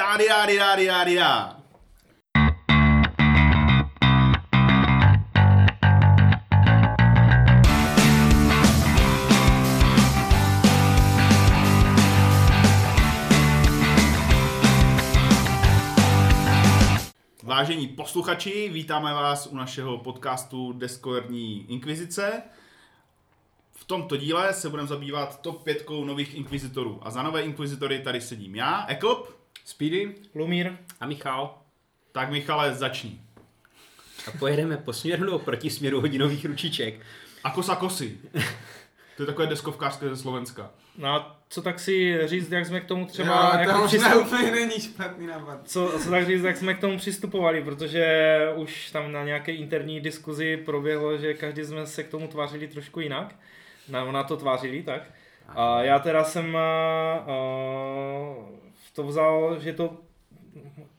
Tady, tady, tady, tady. Vážení posluchači, vítáme vás u našeho podcastu Deskoherní inkvizice. V tomto díle se budeme zabývat top 5 nových inkvizitorů. A za nové inkvizitory tady sedím já, Eklop. Speedy, Lumír. A Michal. Tak Michale, začni. A pojedeme po směru nebo proti směru hodinových ručiček. A kosa kosy. To je takové deskovkářské ze Slovenska. No a co tak si říct, jak jsme k tomu třeba... jo, to jako možná přistup... úplně není špatný nápad. co, co tak říct, jak jsme k tomu přistupovali, protože už tam na nějaké interní diskuzi proběhlo, že každý jsme se k tomu tvářili trošku jinak. Na, na to tvářili, tak. A já teda jsem uh, to vzal, že to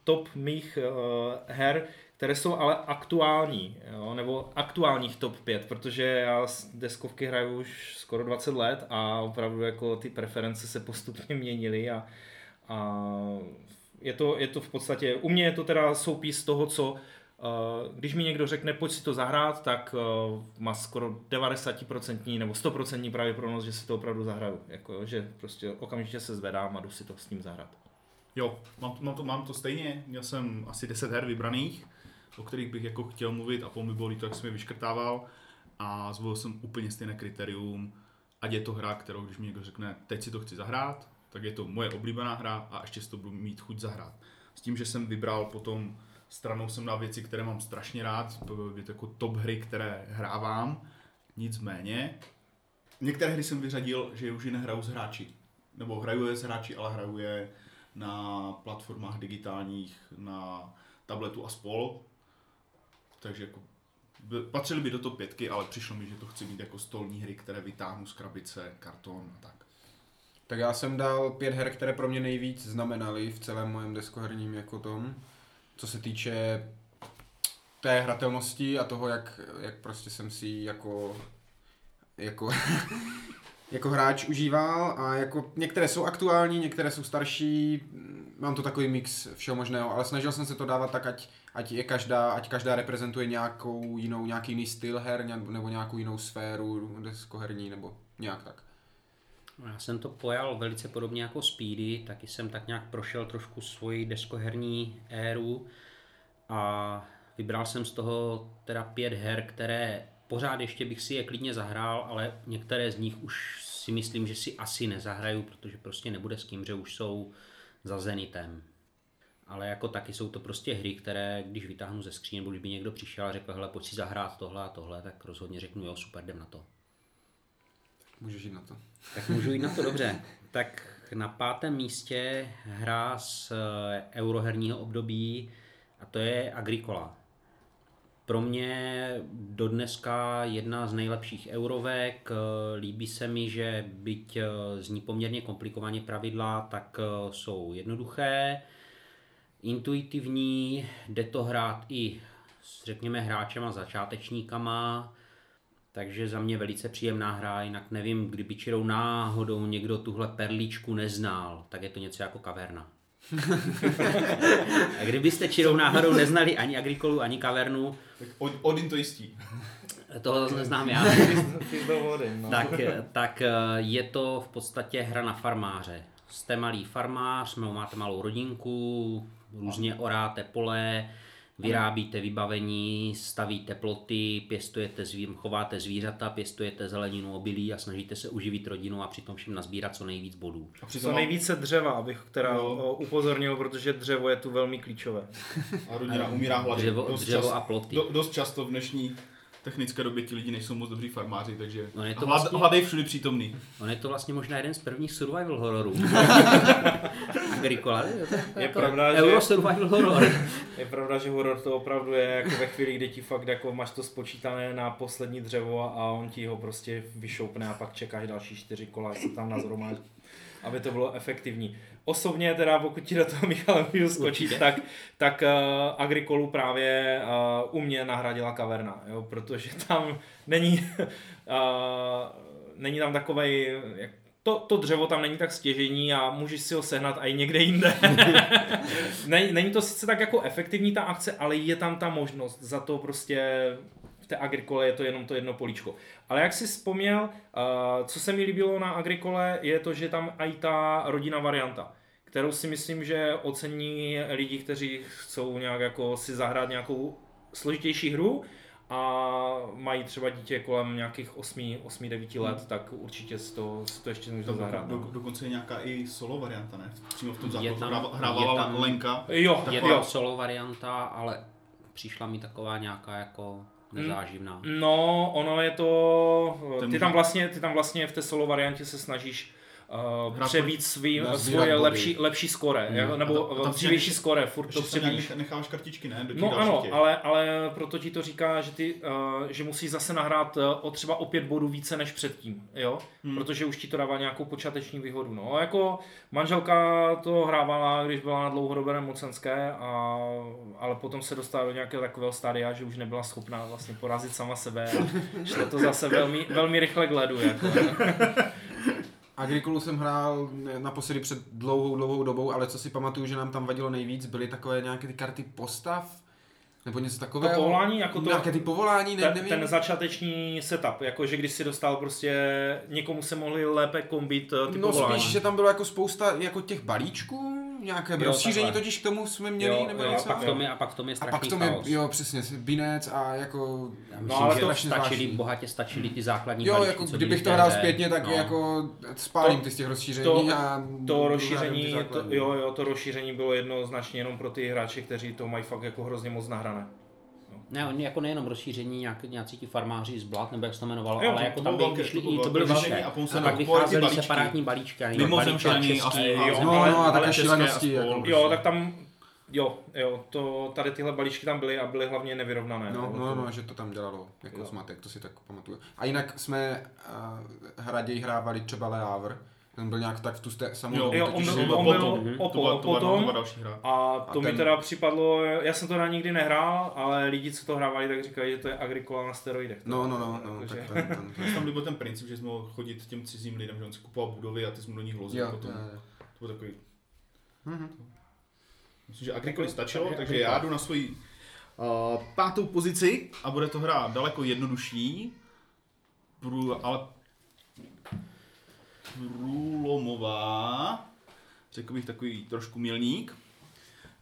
top mých uh, her, které jsou ale aktuální, jo, nebo aktuálních top 5, protože já deskovky hraju už skoro 20 let a opravdu jako ty preference se postupně měnily a, a je, to, je to v podstatě, u mě je to teda soupis toho, co Uh, když mi někdo řekne, pojď si to zahrát, tak uh, má skoro 90% nebo 100% pravděpodobnost, že si to opravdu zahraju. Jako, že prostě okamžitě se zvedám a jdu si to s ním zahrát. Jo, mám, mám, to, mám to stejně. Měl jsem asi 10 her vybraných, o kterých bych jako chtěl mluvit a po mi bylo líto, jak jsem je vyškrtával. A zvolil jsem úplně stejné kritérium, ať je to hra, kterou když mi někdo řekne, teď si to chci zahrát, tak je to moje oblíbená hra a ještě si to budu mít chuť zahrát. S tím, že jsem vybral potom stranou jsem dal věci, které mám strašně rád, je to jako top hry, které hrávám, nicméně některé hry jsem vyřadil, že už ji nehraju s hráči. Nebo hraju je s hráči, ale hraju je na platformách digitálních, na tabletu a spol. Takže jako patřily by do top pětky, ale přišlo mi, že to chci mít jako stolní hry, které vytáhnu z krabice, karton a tak. Tak já jsem dal pět her, které pro mě nejvíc znamenaly v celém mojem deskoherním jako tom. Co se týče té hratelnosti a toho, jak, jak prostě jsem si jako, jako, jako hráč užíval a jako některé jsou aktuální, některé jsou starší, mám to takový mix všeho možného, ale snažil jsem se to dávat tak, ať, ať je každá, ať každá reprezentuje nějakou jinou, nějaký jiný styl her nebo nějakou jinou sféru deskoherní nebo nějak tak. Já jsem to pojal velice podobně jako Speedy, taky jsem tak nějak prošel trošku svoji deskoherní éru a vybral jsem z toho teda pět her, které pořád ještě bych si je klidně zahrál, ale některé z nich už si myslím, že si asi nezahraju, protože prostě nebude s kým, že už jsou za Zenitem. Ale jako taky jsou to prostě hry, které když vytáhnu ze skříně, nebo když by někdo přišel a řekl, hele, pojď si zahrát tohle a tohle, tak rozhodně řeknu, jo, super, jdem na to. Můžeš jít na to. Tak můžu jít na to dobře. Tak na pátém místě hra z eh, euroherního období a to je Agricola. Pro mě dodneska jedna z nejlepších eurovek. Líbí se mi, že byť eh, zní poměrně komplikovaně pravidla, tak eh, jsou jednoduché, intuitivní, jde to hrát i s řekněme hráčema začátečníkama, takže za mě velice příjemná hra, jinak nevím, kdyby čirou náhodou někdo tuhle perličku neznal, tak je to něco jako kaverna. A kdybyste čirou náhodou neznali ani Agrikolu, ani kavernu, Tak Od- Odin to jistí. toho zase neznám já, Odin, no. tak, tak eh, je to v podstatě hra na farmáře. Jste malý farmář, má- máte malou rodinku, různě oráte pole, vyrábíte vybavení, stavíte ploty, pěstujete chováte zvířata, pěstujete zeleninu, obilí a snažíte se uživit rodinu a přitom všem nazbírat co nejvíc bodů. A Co nejvíce dřeva, abych teda No. upozornil, protože dřevo je tu velmi klíčové. A rodina umírá hlady. Dřevo- Dost dřevo čas- a ploty. Do, dost často v dnešní technické době ti lidi nejsou moc dobří farmáři, takže No je to hlad, vlastně- hlad je všude přítomný. On je to vlastně možná jeden z prvních survival hororů. Agricola, je, to Je jako pravda, že- Euro survival horror. Je pravda, že horor to opravdu je jako ve chvíli, kdy ti fakt jako máš to spočítané na poslední dřevo a on ti ho prostě vyšoupne a pak čekáš další čtyři kola, se tam nazhromáží, aby to bylo efektivní. Osobně teda, pokud ti do toho Michale můžu skočit, Určitě. tak, tak uh, Agrikolu právě uh, u mě nahradila kaverna, jo, protože tam není, uh, není tam takovej, jak, to, to dřevo tam není tak stěžení a můžeš si ho sehnat i někde jinde. není, není to sice tak jako efektivní ta akce, ale je tam ta možnost. Za to prostě v té agrikole je to jenom to jedno políčko. Ale jak si vzpomněl, uh, co se mi líbilo na agrikole, je to, že tam i ta rodina varianta kterou si myslím, že ocení lidi, kteří chcou nějak jako si zahrát nějakou složitější hru a mají třeba dítě kolem nějakých 8-9 let, hmm. tak určitě si to, si to ještě může zahrát. Do, no. dokonce je nějaká i solo varianta, ne? Přímo v tom základu tam, hrávala je tam, Lenka. Jo, je tam solo varianta, ale přišla mi taková nějaká jako nezáživná. No, ono je to, ty tam vlastně, ty tam vlastně v té solo variantě se snažíš uh, Hrát přebít svý, svoje body. lepší, lepší skore, jako, nebo tam- tam dřívější skore, furt to nech- necháváš kartičky, ne? Do No ano, těch. ale, ale proto ti to říká, že ty, uh, že musíš zase nahrát uh, o třeba o pět bodů více než předtím, jo? Hmm. Protože už ti to dává nějakou počáteční výhodu, no. Jako manželka to hrávala, když byla na dlouhodobé nemocenské, a, ale potom se dostala do nějakého takového stádia, že už nebyla schopná vlastně porazit sama sebe a šlo to zase velmi, velmi rychle k ledu, jako. Agricolu jsem hrál naposledy před dlouhou, dlouhou dobou, ale co si pamatuju, že nám tam vadilo nejvíc, byly takové nějaké ty karty postav, nebo něco takového. povolání, jako to- Nějaké ty povolání, ne, ten, nevím. ten začáteční setup, jako že když si dostal prostě, někomu se mohli lépe kombit uh, ty no povolání. spíš, že tam bylo jako spousta jako těch balíčků, nějaké Jo, rozšíření takhle. totiž k tomu jsme měli, Jo, nebo jo, A něco. pak, v tom je, a pak tom je a pak to je, chaos. jo přesně, binec a jako, Já No, myslím, ale že to stačily, zvláštní. bohatě stačily ty základní Jo, balíčky, jako co kdybych to hrál zpětně, tak no. jako spálím To- ty z těch rozšíření to- a To rozšíření, to, jo, jo, to rozšíření bylo jednoznačně jenom pro ty hráče, kteří to mají fakt jako hrozně moc nahrané. Ne, oni jako nejenom rozšíření, nějak, nějací ti farmáři z Blat, nebo jak se to jmenovalo, Jo, ale to- jako to tam bylo by velké, vyšly, to to byly rozšíření a A pak vycházely balíčky. separátní balíčky. a- jo, No, ale- no a také šílenosti. Jako, Jo, tak tam, jo, jo, to, tady tyhle balíčky tam byly a byly hlavně nevyrovnané. No, no, no, že to tam dělalo jako Jo. zmatek, to si tak pamatuju. A jinak jsme uh, raději hrávali třeba Le Havre, ten byl nějak tak v tu ste- samou Jo, dobu, Jo, on byl, on potom, byl o, To byla, po, to byla potom nová další hra. a to A mi ten- teda připadlo, já jsem to na nikdy nehrál, ale lidi, co to hrávali, tak říkají, že to je Agricola na steroidech. No, no, no, no Jakože- tak ten, ten, Tam byl ten princip, že jsme mohl chodit těm cizím lidem, že on si kupoval budovy a ty jsme do nich vlozil jo, potom. jo, jo. To bylo takový... Mhm. Myslím, že Agricoli stačilo, takže takže já jdu na svoji uh, pátou pozici a bude to hra daleko jednodušší, prů, ale průlomová, řekl bych takový trošku milník.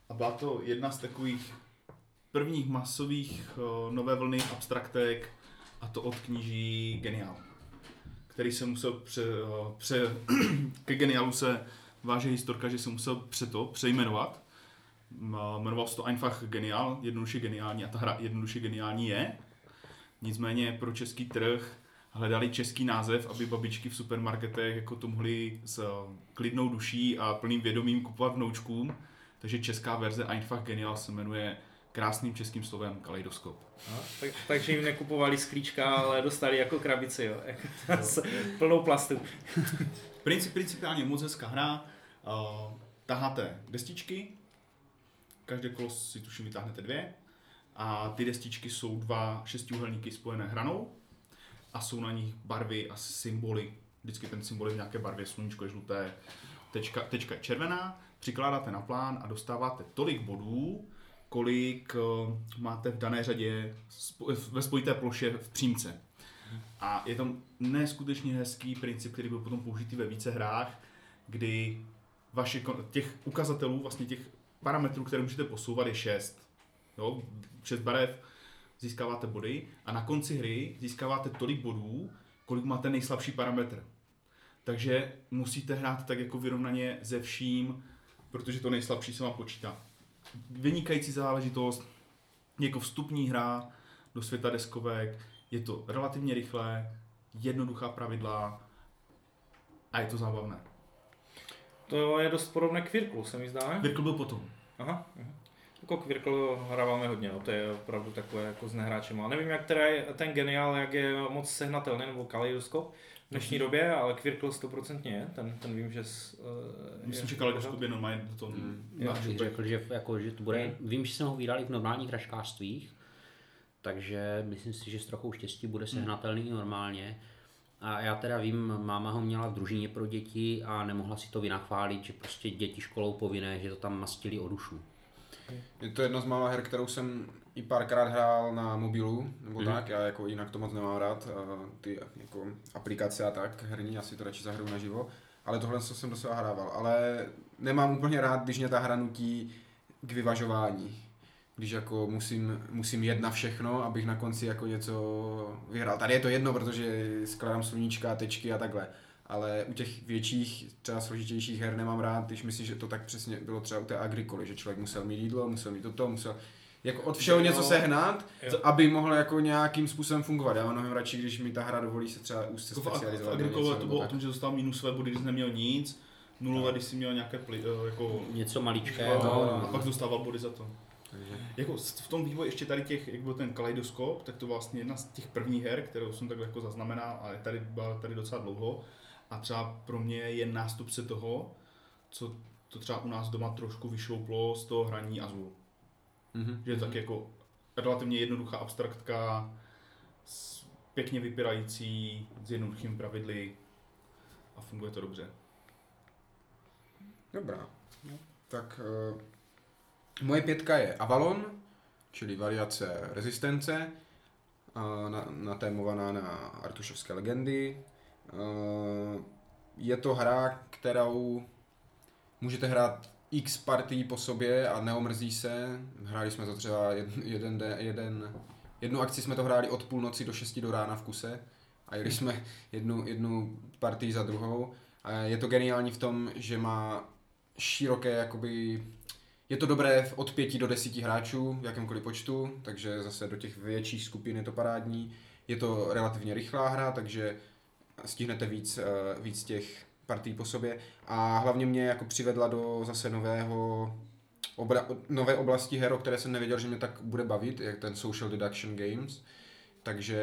A byla to jedna z takových prvních masových uh, nové vlny abstraktek a to od kníží Genial, který se musel pře, uh, pře, ke Genialu se váže historka, že se musel pře to přejmenovat. M- Jmenoval se to Einfach Genial, jednoduše geniální a ta hra jednoduše geniální je. Nicméně pro český trh hledali český název, aby babičky v supermarketech jako to mohly s eh, klidnou duší a plným vědomím kupovat vnoučkům. Takže česká verze Einfach Genial se jmenuje krásným českým slovem kaleidoskop. No, tak, takže jim nekupovali sklíčka, ale dostali jako krabici, jo, jako s plnou plastu. Princip, principiálně moc hezká hra. Uh, taháte destičky, každé kolo si tuším vytáhnete dvě a ty destičky jsou dva šestiúhelníky spojené hranou a jsou na nich barvy a symboly. Vždycky ten symbol je v nějaké barvě, sluníčko je žluté, tečka, tečka je červená, přikládáte na plán a dostáváte tolik bodů, kolik eh, máte v dané řadě ve spojité ploše v přímce. A je tam neskutečně hezký princip, který byl potom použitý ve více hrách, kdy vaše, těch ukazatelů, vlastně těch parametrů, které můžete posouvat, je 6. Jo, 6 barev, získáváte body a na konci hry získáváte tolik bodů, kolik máte nejslabší parametr. Takže musíte hrát tak jako vyrovnaně ze vším, protože to nejslabší se vám počítá. Vynikající záležitost, jako vstupní hra do světa deskovek, je to relativně rychlé, jednoduchá pravidla a je to zábavné. To je dost podobné k Virklu, se mi zdá. Virkl byl potom. Aha. aha. Jako k Virklu hráváme hodně, no, to je opravdu takové jako s nehráčem. Ale nevím, jak teda je ten geniál, jak je moc sehnatelný, nebo kaleidoskop v dnešní době, ale Quirkle stoprocentně je, ten, ten vím, že... S, uh, Myslím, že kaleidoskop je normálně do toho. Mm. Já bych řekl, že, jako, že to bude, Hmm. vím, že jsme ho vydali v normálních hračkářstvích, takže myslím si, že s trochou štěstí bude sehnatelný normálně. A já teda vím, máma ho měla v družině pro děti a nemohla si to vynachválit, že prostě děti školou povinné, že to tam mastili o dušu. Je to jedna z mála her, kterou jsem i párkrát hrál na mobilu, nebo mm. tak, já jako jinak to moc nemám rád, ty jako aplikace a tak, herní, asi to radši zahraju naživo, ale tohle jsem docela hrával, ale nemám úplně rád, když mě ta hra nutí k vyvažování, když jako musím, musím jet na všechno, abych na konci jako něco vyhrál. Tady je to jedno, protože skládám sluníčka, tečky a takhle. Ale u těch větších, třeba složitějších her nemám rád, když myslím, že to tak přesně bylo třeba u té agrikoly, že člověk musel mít jídlo, musel mít toto, musel jako od všeho něco sehnat, jo. aby mohl jako nějakým způsobem fungovat. Já mám mnohem radši, když mi ta hra dovolí se třeba úzce jako specializovat. V agrikole to bylo o tom, že dostal minusové body, když neměl nic, nulové, no. když jsi měl nějaké pli, eh, jako... Něco maličké. No, no, a pak dostával body za to. Takže. Jako v tom vývoji ještě tady těch, jak byl ten kaleidoskop, tak to vlastně jedna z těch prvních her, kterou jsem takhle jako zaznamenal, ale tady byla tady docela dlouho. A třeba pro mě je nástupce toho, co to třeba u nás doma trošku vyšlouplo z toho hraní Azul. Mm-hmm. Že je tak jako relativně jednoduchá abstraktka, s pěkně vypírající, s jednoduchými pravidly a funguje to dobře. Dobrá. No. Tak uh, moje pětka je Avalon, čili variace rezistence, uh, na, natémovaná na Artušovské legendy. Uh, je to hra, kterou můžete hrát x partí po sobě a neomrzí se. Hráli jsme to třeba jeden, jeden, jeden jednu akci jsme to hráli od půlnoci do 6 do rána v kuse a jeli jsme jednu, jednu partii za druhou. A je to geniální v tom, že má široké jakoby je to dobré od 5 do 10 hráčů v jakémkoliv počtu, takže zase do těch větších skupin je to parádní. Je to relativně rychlá hra, takže stihnete víc, eh, víc těch partí po sobě a hlavně mě jako přivedla do zase nového obra, nové oblasti her, o které jsem nevěděl, že mě tak bude bavit, jak ten Social Deduction Games, takže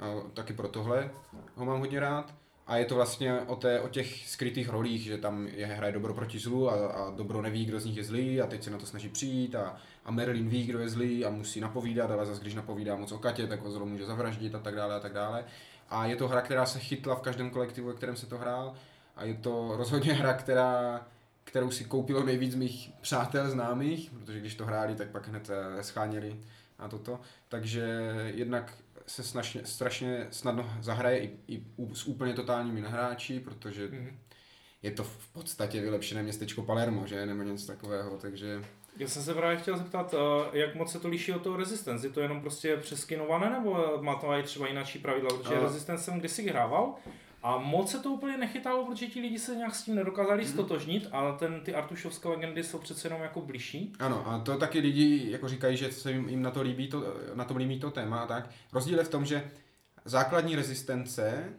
eh, taky pro tohle ho mám hodně rád. A je to vlastně o, té, o těch skrytých rolích, že tam je hraje dobro proti zlu a, a dobro neví, kdo z nich je zlý a teď se na to snaží přijít a, a Merlin ví, kdo je zlý a musí napovídat, ale zase když napovídá moc o Katě, tak ho zlo může zavraždit a tak dále a tak dále. A je to hra, která se chytla v každém kolektivu, ve kterém se to hrál a je to rozhodně hra, která, kterou si koupilo nejvíc mých přátel známých, protože když to hráli, tak pak hned eh, scháněli a toto. Takže jednak se snažně, strašně snadno zahraje i, i s úplně totálními nahráči, protože mm-hmm. je to v podstatě vylepšené městečko Palermo, že? Nebo něco takového, takže... Já jsem se právě chtěl zeptat, eh, jak moc se to liší od toho Resistance? Je to jenom prostě přeskinované, nebo má to i třeba jináčí pravidla? Protože a... Resistance jsem kdysi hrával a moc se to úplně nechytalo, protože ti lidi se nějak s tím nedokázali mm. stotožnit a ten, ty Artušovské legendy jsou přece jenom jako blížší. Ano, a to taky lidi jako říkají, že se jim, jim na, to líbí to, na tom líbí to téma a tak. Rozdíl je v tom, že základní rezistence,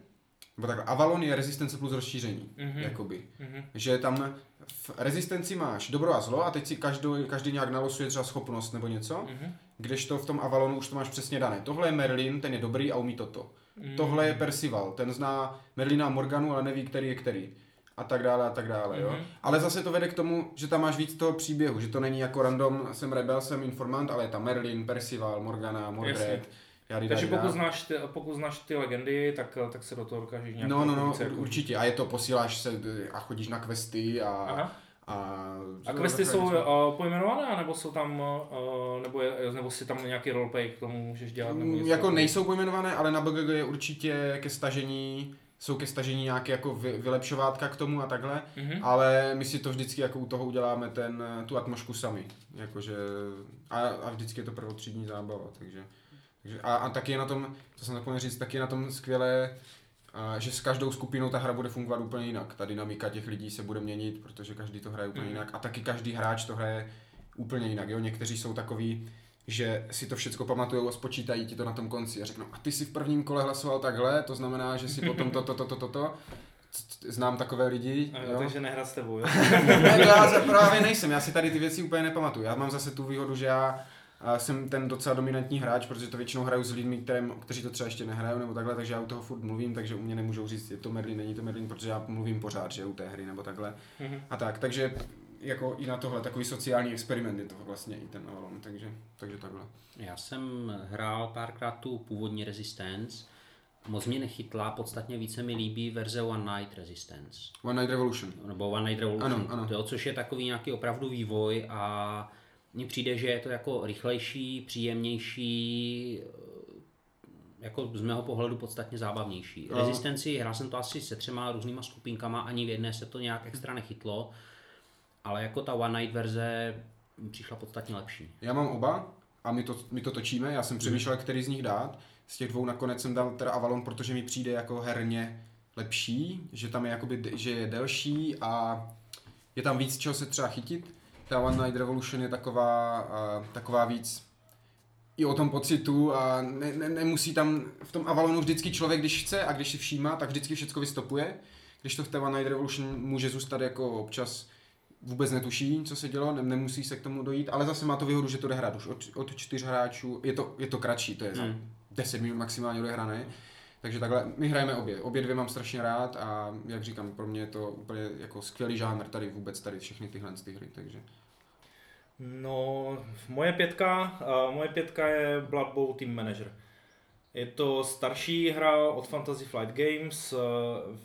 nebo tak Avalon je rezistence plus rozšíření, mm-hmm. jakoby. Mm-hmm. Že tam v rezistenci máš dobro a zlo a teď si každý, každý nějak nalosuje třeba schopnost nebo něco, mm-hmm. kdežto v tom Avalonu už to máš přesně dané. Tohle je Merlin, ten je dobrý a umí toto. Mm. Tohle je Percival, ten zná Merlina a Morganu, ale neví, který je který. A tak dále, a tak dále, mm-hmm. jo. Mhm. Ale zase to vede k tomu, že tam máš víc toho příběhu, že to není jako random, jsem rebel, jsem informant, ale je tam Merlin, Percival, Morgana, Mordred. Jady, Takže pokud znáš, ty, pokud znáš ty legendy, tak, tak se do toho dokážeš nějak No, no, no, určitě. A je to, posíláš se a chodíš na questy a, Aha. A, a questy jsou uh, pojmenované, nebo jsou tam, uh, nebo, je, nebo si tam nějaký roleplay k tomu můžeš dělat? Nebo mm, jako nejsou pojmenované, ale na BGG je určitě ke stažení jsou ke stažení nějaké jako vy, vylepšovátka k tomu a takhle, mm-hmm. ale my si to vždycky jako u toho uděláme ten, tu atmosféru sami, jakože a, a vždycky je to prvotřídní zábava, takže, takže a, a taky je na tom, to jsem zapomněl říct, taky je na tom skvělé a že s každou skupinou ta hra bude fungovat úplně jinak. Ta dynamika těch lidí se bude měnit, protože každý to hraje úplně mm. jinak. A taky každý hráč to hraje úplně jinak. Jo? Někteří jsou takový, že si to všechno pamatují a spočítají ti to na tom konci a řeknou, a ty si v prvním kole hlasoval takhle, to znamená, že si potom toto, toto, toto, to. Znám takové lidi. A jo, takže nehrát s tebou, jo? ne, to já právě nejsem, já si tady ty věci úplně nepamatuju. Já mám zase tu výhodu, že já a jsem ten docela dominantní hráč, protože to většinou hraju s lidmi, kterým, kteří to třeba ještě nehrajou nebo takhle, takže já u toho furt mluvím, takže u mě nemůžou říct, je to Merlin, není to Merlin, protože já mluvím pořád, že u té hry nebo takhle. Mm-hmm. A tak, takže jako i na tohle takový sociální experiment je to vlastně i ten Avalon, takže, takže takhle. Já jsem hrál párkrát tu původní Resistance moc mě nechytla, podstatně více mi líbí verze One Night Resistance. One Night Revolution. Nebo One Night Revolution, Ano, ano. To, což je takový nějaký opravdu vývoj a mně přijde, že je to jako rychlejší, příjemnější, eh, jako z mého pohledu podstatně zábavnější. No. Rezistenci, hrál jsem to asi se třema různýma skupinkama, ani v jedné se to nějak extra nechytlo, ale jako ta One Night verze přišla podstatně lepší. Já mám oba a my to, my to točíme, já jsem přemýšlel, který z nich dát. Z těch dvou nakonec jsem dal teda Avalon, protože mi přijde jako herně lepší, že tam je jakoby, že je delší a je tam víc čeho se třeba chytit. Ta One Night Revolution je taková, uh, taková víc i o tom pocitu a ne, ne, nemusí tam v tom Avalonu vždycky člověk, když chce a když si všímá, tak vždycky všechno vystopuje. Když to v té One Night Revolution může zůstat jako občas vůbec netuší, co se dělo, ne, nemusí se k tomu dojít, ale zase má to výhodu, že to jde hrát už od, od čtyř hráčů, je to, je to kratší, to je za Hmm. 10 minut maximálně odehrané. Takže takhle, my hrajeme obě. Obě dvě mám strašně rád a jak říkám, pro mě je to úplně jako skvělý žánr tady vůbec tady všechny tyhle ty hry, takže. No, moje pětka, uh, moje pětka je Blood Bowl Team Manager. Je to starší hra od Fantasy Flight Games,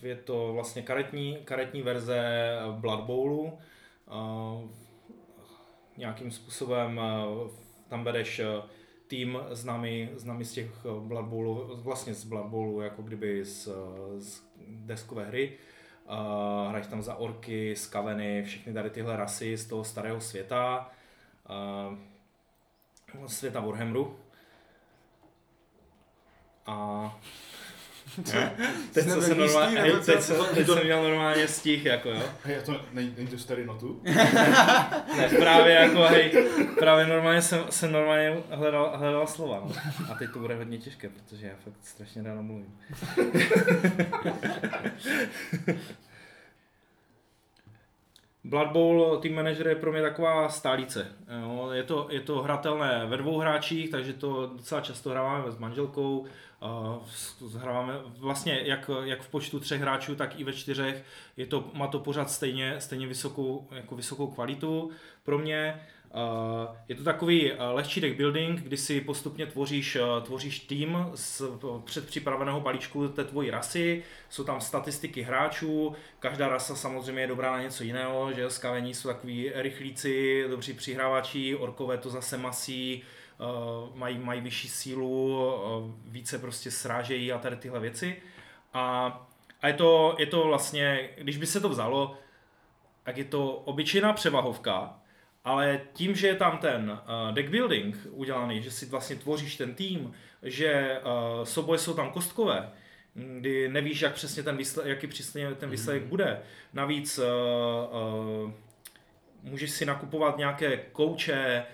je to vlastně karetní, karetní verze Blood Bowlu. Nějakým způsobem tam vedeš tým známý, známý z těch uh, Blood Bowlu, vlastně z Blood Bowlu, jako kdyby z, uh, z deskové hry. Uh, hraješ tam za orky, skaveny, všechny tady tyhle rasy z toho starého světa, světa Warhammeru. A teď, jsem jistý, normálně, hej, teď, co, teď jsem měl normálně stih, jako jo. Hej, a to není, není to starý notu? Ne, právě jako, hej, právě normálně jsem, jsem normálně hledal, hledal slova, no. A teď to bude hodně těžké, protože já fakt strašně ráno mluvím. Blood Bowl Team Manager je pro mě taková stálíce. Jo, je, to, je to hratelné ve dvou hráčích, takže to docela často hráváme s manželkou. Uh, s- hráváme vlastně jak, jak v počtu třech hráčů, tak i ve čtyřech. Je to, má to pořád stejně, stejně vysokou, jako vysokou kvalitu pro mě. Uh, je to takový uh, lehčí deck building, kdy si postupně tvoříš, tvoříš tým z předpřipraveného balíčku té tvojí rasy, jsou tam statistiky hráčů, každá rasa samozřejmě je dobrá na něco jiného, že skavení jsou takový rychlíci, dobří přihrávači, orkové to zase masí, mají, mají vyšší sílu, uh, více prostě srážejí a tady tyhle věci. A, a je, to, je to vlastně, když by se to vzalo, tak je to obyčejná převahovka, ale tím, že je tam ten uh, deck building udělaný, že si vlastně tvoříš ten tým, že uh, souboje jsou tam kostkové, kdy nevíš, jak přesně ten výsledek, jaký přesně ten výsledek bude. Navíc uh, uh, můžeš si nakupovat nějaké kouče,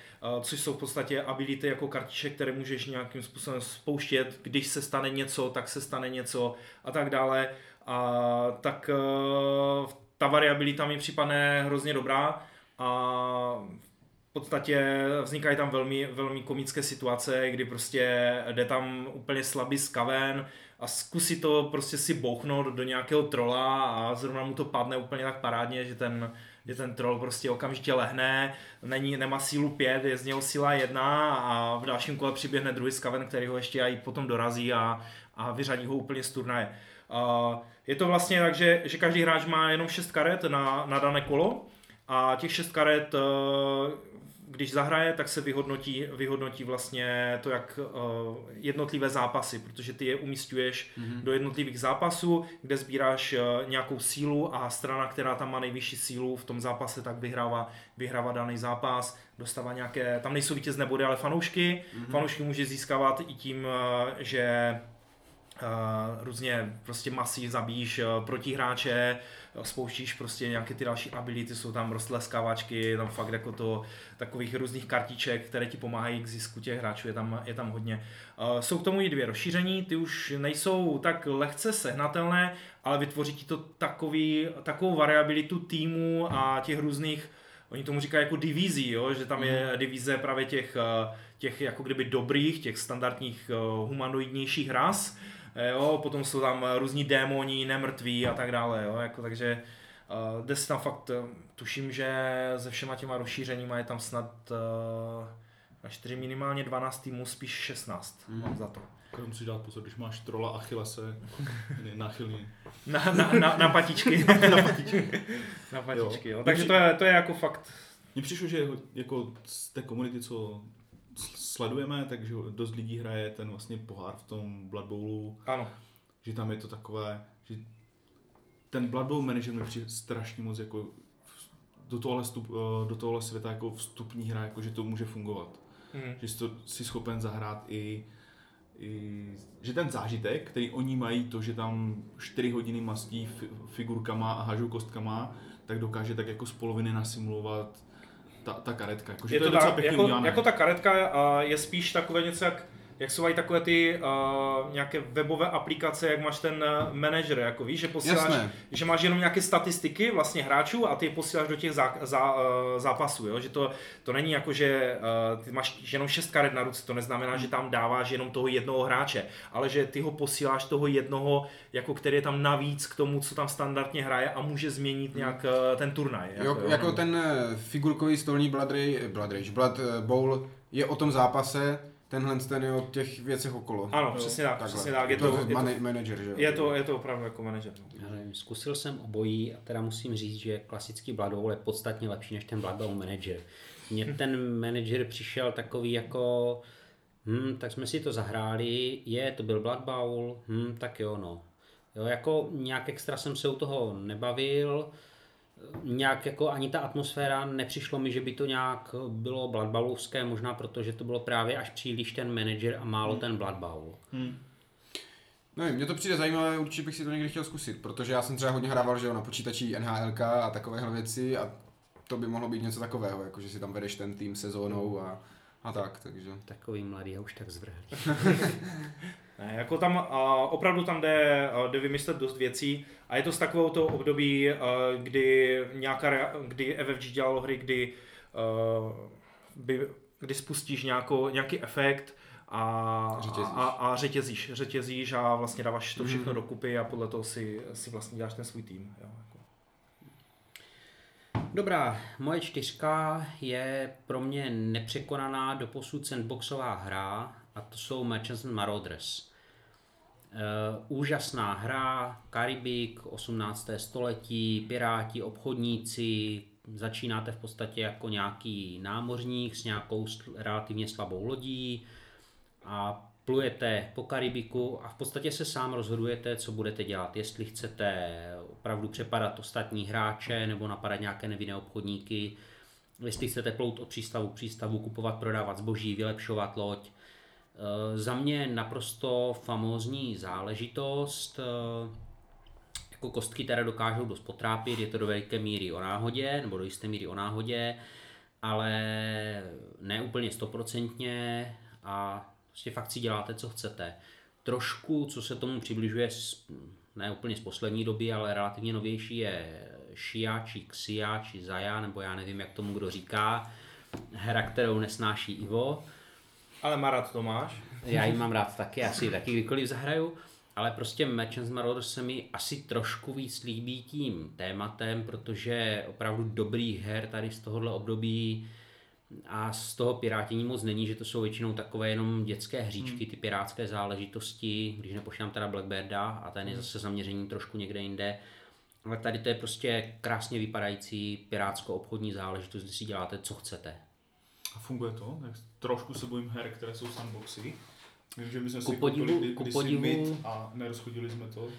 což jsou v podstatě ability jako kartiček, které můžeš nějakým způsobem spouštět, když se stane něco, tak se stane něco a tak dále. A tak uh, ta variabilita mi připadne hrozně dobrá a v podstatě vznikají tam velmi, velmi komické situace, kdy prostě jde tam úplně slabý skaven a zkusí to prostě si bouchnout do nějakého trola a zrovna mu to padne úplně tak parádně, že ten, že ten troll prostě okamžitě lehne, není, nemá sílu 5, je z něho síla 1 a v dalším kole přiběhne druhý skaven, který ho ještě i potom dorazí a, a vyřadí ho úplně z turnaje. Uh, je to vlastně tak, že, že každý hráč má jenom 6 karet na, na dané kolo a těch 6 karet, uh, když zahraje, tak se vyhodnotí, vyhodnotí vlastně to, jak uh, jednotlivé zápasy, protože ty je umístuješ mm-hmm. do jednotlivých zápasů, kde sbíráš uh, nějakou sílu a strana, která tam má nejvyšší sílu v tom zápase, tak vyhrává, vyhrává daný zápas, dostává nějaké, tam nejsou vítězné body, ale fanoušky. Mm-hmm. Fanoušky může získávat i tím, uh, že Uh, různě prostě masí zabíjíš uh, protihráče, uh, spouštíš prostě nějaké ty další ability, jsou tam roztleskávačky, tam fakt jako to takových různých kartiček, které ti pomáhají k zisku těch hráčů, je tam, je tam hodně. Uh, jsou k tomu i dvě rozšíření, ty už nejsou tak lehce sehnatelné, ale vytvoří ti to takový, takovou variabilitu týmu a těch různých Oni tomu říkají jako divizí, jo? že tam je divize právě těch, uh, těch jako kdyby dobrých, těch standardních uh, humanoidnějších ras, Eh, jo, potom jsou tam různí démoni, nemrtví a tak dále, jo, jako, takže uh, jde si tam fakt, uh, tuším, že se všema těma rozšířeníma je tam snad uh, A 4 minimálně 12 týmů, spíš 16 Mhm. mám za to. Jako musíš dát pozor, když máš trola Achillese, náchylný. Na, na, na, na patičky. na patičky. na patičky, jo. Takže to je, to je jako fakt Mně přišlo, že jako z té komunity, co sledujeme, takže dost lidí hraje ten vlastně pohár v tom Blood Bowlu, Ano. že tam je to takové, že ten Blood Bowl manager mi přijde strašně moc jako do tohle, stup, eh, do tohle světa jako vstupní hra, jako že to může fungovat. Mhm. Že jsi to si schopen zahrát i, i že ten zážitek, který oni mají, to, že tam 4 hodiny mastí fi, figurkama a hážou kostkama, tak dokáže tak jako z poloviny nasimulovat ta, ta karetka. Jako, že Je to, to, je docela tak, pěkně jako, udělané. jako ta karetka je spíš takové něco jak jak jsou i takové ty uh, nějaké webové aplikace, jak máš ten uh, manager, jako víš, že posíláš, Jasné. že máš jenom nějaké statistiky vlastně hráčů a ty je posíláš do těch zá, zá, uh, zápasů, jo? že to, to není jako, že uh, ty máš jenom šest karet na ruce, to neznamená, že tam dáváš jenom toho jednoho hráče, ale že ty ho posíláš toho jednoho, jako který je tam navíc k tomu, co tam standardně hraje a může změnit nějak uh, ten turnaj. Jo, jako nebo- ten eh, figurkový stolní Blood Rage, Blood, Rage, Blood eh, Bowl je o tom zápase, tenhle ten je o těch věcech okolo. Ano, přesně tak, Takhle. přesně tak, je to, to, je to, man- manager, že jo? je to, je to opravdu jako manažer. no. Já nevím, zkusil jsem obojí a teda musím říct, že klasický Blood Bowl je podstatně lepší než ten Blood Bowl Manager. Mně ten manager přišel takový jako, hm, tak jsme si to zahráli, je, to byl Blood Bowl, hm, tak jo, no. Jo, jako nějak extra jsem se u toho nebavil, nějak jako ani ta atmosféra nepřišlo mi, že by to nějak bylo Blood Bowlovské, možná protože to bylo právě až příliš ten manager a málo ten Blood Bowl. No, mně to přijde zajímavé, určitě bych si to někdy chtěl zkusit, protože já jsem třeba hodně hrával, že jo, na počítači NHLK a takovéhle věci a to by mohlo být něco takového, jako že si tam vedeš ten tým sezónou a, a tak, takže. Takový mladý a už tak zvrhlý. Ne, jako tam a opravdu tam jde, a, jde vymyslet dost věcí a je to z takového toho období, a, kdy nějaká, kdy FFG dělalo hry, kdy, a, by, kdy spustíš nějakou, nějaký efekt a Řetězíš. a, a řetězíš, řetězíš a vlastně dáváš to všechno Mhm. dokupy a podle toho si, si vlastně děláš ten svůj tým. Jo, jako. Dobrá, moje čtyřka je pro mě nepřekonaná doposud sandboxová hra a to jsou Merchants and Marauders. Uh, úžasná hra, Karibik, 18. století, piráti, obchodníci, začínáte v podstatě jako nějaký námořník s nějakou relativně slabou lodí a plujete po Karibiku a v podstatě se sám rozhodujete, co budete dělat. Jestli chcete opravdu přepadat ostatní hráče nebo napadat nějaké nevinné obchodníky, jestli chcete plout od přístavu k přístavu, kupovat, prodávat zboží, vylepšovat loď. E, za mě naprosto famózní záležitost. E, jako kostky teda dokážou dost potrápit, je to do veliké míry o náhodě, nebo do jisté míry o náhodě, ale ne úplně stoprocentně a prostě fakt si děláte, co chcete. Trošku, co se tomu přibližuje, ne úplně z poslední doby, ale relativně novější je Shia, či Xia, či Zaya, nebo já nevím, jak tomu kdo říká. Hra, kterou nesnáší Ivo. Ale Marat to máš. Já ji mám rád taky, asi ji taky kdykoliv zahraju, ale prostě Merchants Marauders se mi asi trošku víc líbí tím tématem, protože opravdu dobrých her tady z tohohle období a z toho pirátění moc není, že to jsou většinou takové jenom dětské hříčky, ty pirátské záležitosti, když nepošlám teda Blackbearda a ten je zase zaměření trošku někde jinde. Ale tady to je prostě krásně vypadající pirátsko-obchodní záležitost, kdy si děláte, co chcete. A funguje to? Tak trošku se bojím her, které jsou sandboxy. Vím, že my jsme Ku si podivu- koupili ku podivu- Myth a nerozchodili jsme to. Uh,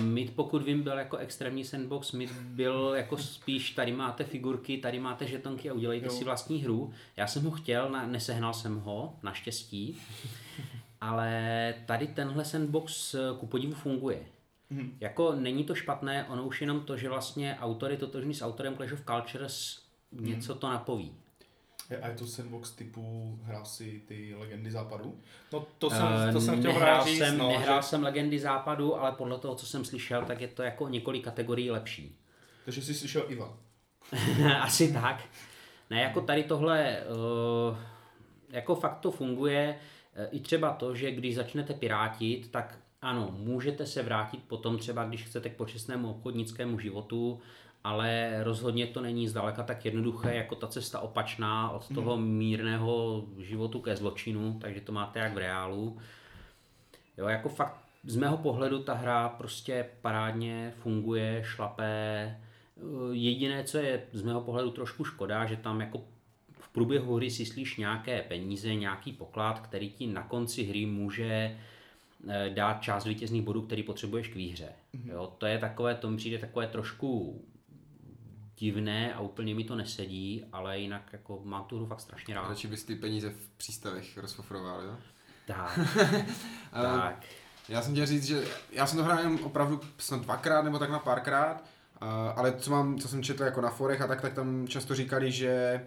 Mid, pokud vím, byl jako extrémní sandbox, Mid byl jako spíš, tady máte figurky, tady máte žetonky a udělejte Jo. si vlastní hru. Já jsem ho chtěl, na, nesehnal jsem ho, naštěstí, ale tady tenhle sandbox eh, ku podivu funguje. Mhm. Jako není to špatné, ono už jenom to, že vlastně autor je totožný s autorem Clash of Cultures, něco to napoví. Je- A je to sandbox typu hrál si ty legendy západu? No to jsem, Eh, to jsem chtěl nehrál říct, jsem, no, nehrál že, jsem Legendy západu, ale podle toho, co jsem slyšel, tak je to jako několik kategorií lepší. Takže jsi slyšel Iva. Asi tak. Ne, jako tady tohle, uh, jako fakt to funguje. Eh, I třeba to, že když začnete pirátit, tak ano, můžete se vrátit potom třeba, když chcete k počestnému obchodnickému životu ale rozhodně to není zdaleka tak jednoduché jako ta cesta opačná od toho mírného životu ke zločinu, takže to máte jak v reálu. Jo, jako fakt z mého pohledu ta hra prostě parádně funguje, šlapé. Jediné, co je z mého pohledu trošku škoda, že tam jako v průběhu hry si slíš nějaké peníze, nějaký poklad, který ti na konci hry může eh, dát část vítězných bodů, který potřebuješ k výhře. Jo, to je takové, to mi přijde takové trošku divné a úplně mi to nesedí, ale jinak jako mám tu hru fakt strašně rád. Radši bys ty peníze v přístavech rozfofroval, jo? Tak, A tak. Já jsem chtěl říct, že já jsem to hrál jenom opravdu snad dvakrát nebo tak na párkrát, a- ale co, mám, co jsem četl jako na forech a tak, tak tam často říkali, že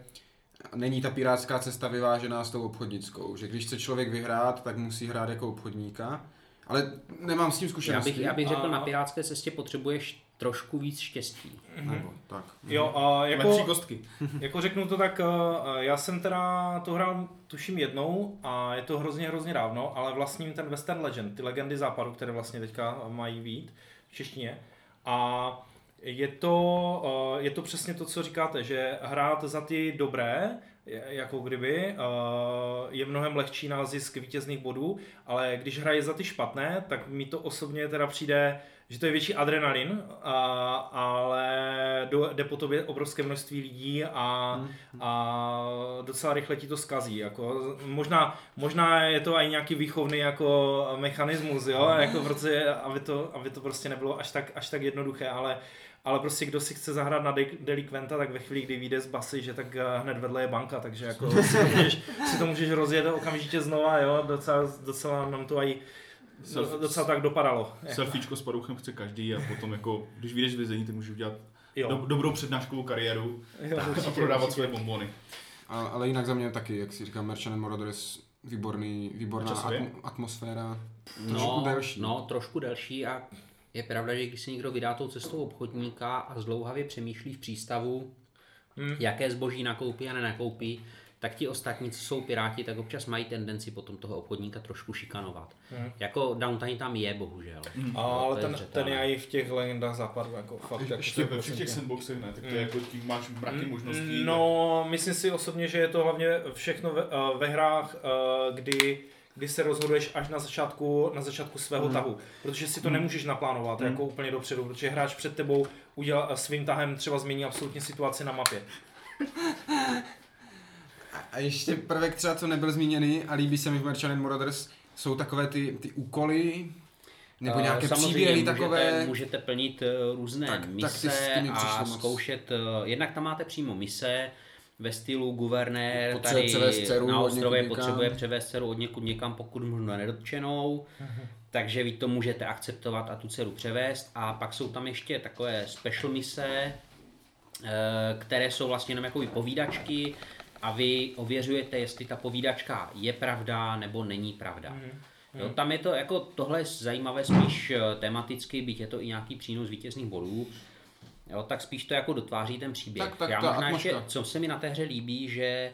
není ta pirátská cesta vyvážená s tou obchodnickou, že když chce člověk vyhrát, tak musí hrát jako obchodníka, ale nemám s tím Já zkušenosti. bych, já bych řekl, A- na pirátské cestě potřebuješ trošku víc štěstí. Nebo, tak. Jo, a Lepší jako, kostky. jako řeknu to tak, eh, já jsem teda to hrál tuším jednou a je to hrozně, hrozně dávno, ale vlastním ten Western Legend, ty legendy západu, které vlastně teďka mají vít v češtině. A je to, eh, je to přesně to, co říkáte, že hrát za ty dobré, jako kdyby, eh, je mnohem lehčí na zisk vítězných bodů, ale když hraje za ty špatné, tak mi to osobně teda přijde, že to je větší adrenalin, a, ale do, jde po tobě obrovské množství lidí a, a docela rychle ti to skazí. Jako, možná, možná je to i nějaký výchovný jako mechanismus, jo? Jako protože, aby to, aby to prostě nebylo až tak, až tak jednoduché, ale ale prostě kdo si chce zahrát na de- delikventa, tak ve chvíli, kdy vyjde z basy, že tak eh, hned vedle je banka, takže jako si to můžeš, si to můžeš rozjet okamžitě znova, jo, docela, docela nám to i Self- docela tak dopadalo. Selfiečko s parouchem chce každý a potom jako, když vyjdeš z vězení, tak můžeš udělat jo, do, dobrou přednáškovou kariéru jo, a určitě, prodávat určitě. svoje bombony. A, ale jinak za mě taky, jak si říkám, Merchant and Marauders, výborný, výborná atm- atmosféra. Trošku No, delší. no, trošku delší a je pravda, že když se někdo vydá tou cestou obchodníka a zdlouhavě přemýšlí v přístavu, Hmm. jaké zboží nakoupí a nenakoupí, tak ti ostatní, co jsou piráti, tak občas mají tendenci potom toho obchodníka trošku šikanovat. Hmm. Jako downtime tam je, bohužel. A, ale ten, ten je i v těch legendách západu, jako fakt. Jako Ještě ve všech 100%. těch sandboxech ne, tak to je Mm. jako tím máš mraky možností. No, myslím si osobně, že je to hlavně všechno ve, eh, ve hrách, eh, kdy kdy se rozhoduješ až na začátku, na začátku svého Hmm. tahu. Protože si to nemůžeš naplánovat Hmm. jako úplně dopředu, protože hráč před tebou udělal svým tahem třeba změní absolutně situaci na mapě. A- ještě prvek třeba, co nebyl zmíněný a líbí se mi v Merchant and Marauders, jsou takové ty, ty úkoly, nebo Eh, nějaké samozřejmě příběhy můžete, takové. Můžete plnit eh, různé Tak- tak ty mise přišlo a moc. zkoušet, eh, jednak tam máte přímo mise, ve stylu guvernér Potřebuje tady dceru na ostrově potřebuje převést dceru od někud někam, pokud možno nedotčenou, takže vy to můžete akceptovat a tu dceru převést. A pak jsou tam ještě takové special mise, eh, které jsou vlastně jenom jako povídačky. A vy ověřujete, jestli ta povídačka je pravda nebo není pravda. Jo, tam je to jako tohle je zajímavé spíš eh, tematicky, byť je to i nějaký přínos vítězných bodů. Jo, tak spíš to jako dotváří ten příběh. Tak- tak Já ta možná ještě, co se mi na té hře líbí, že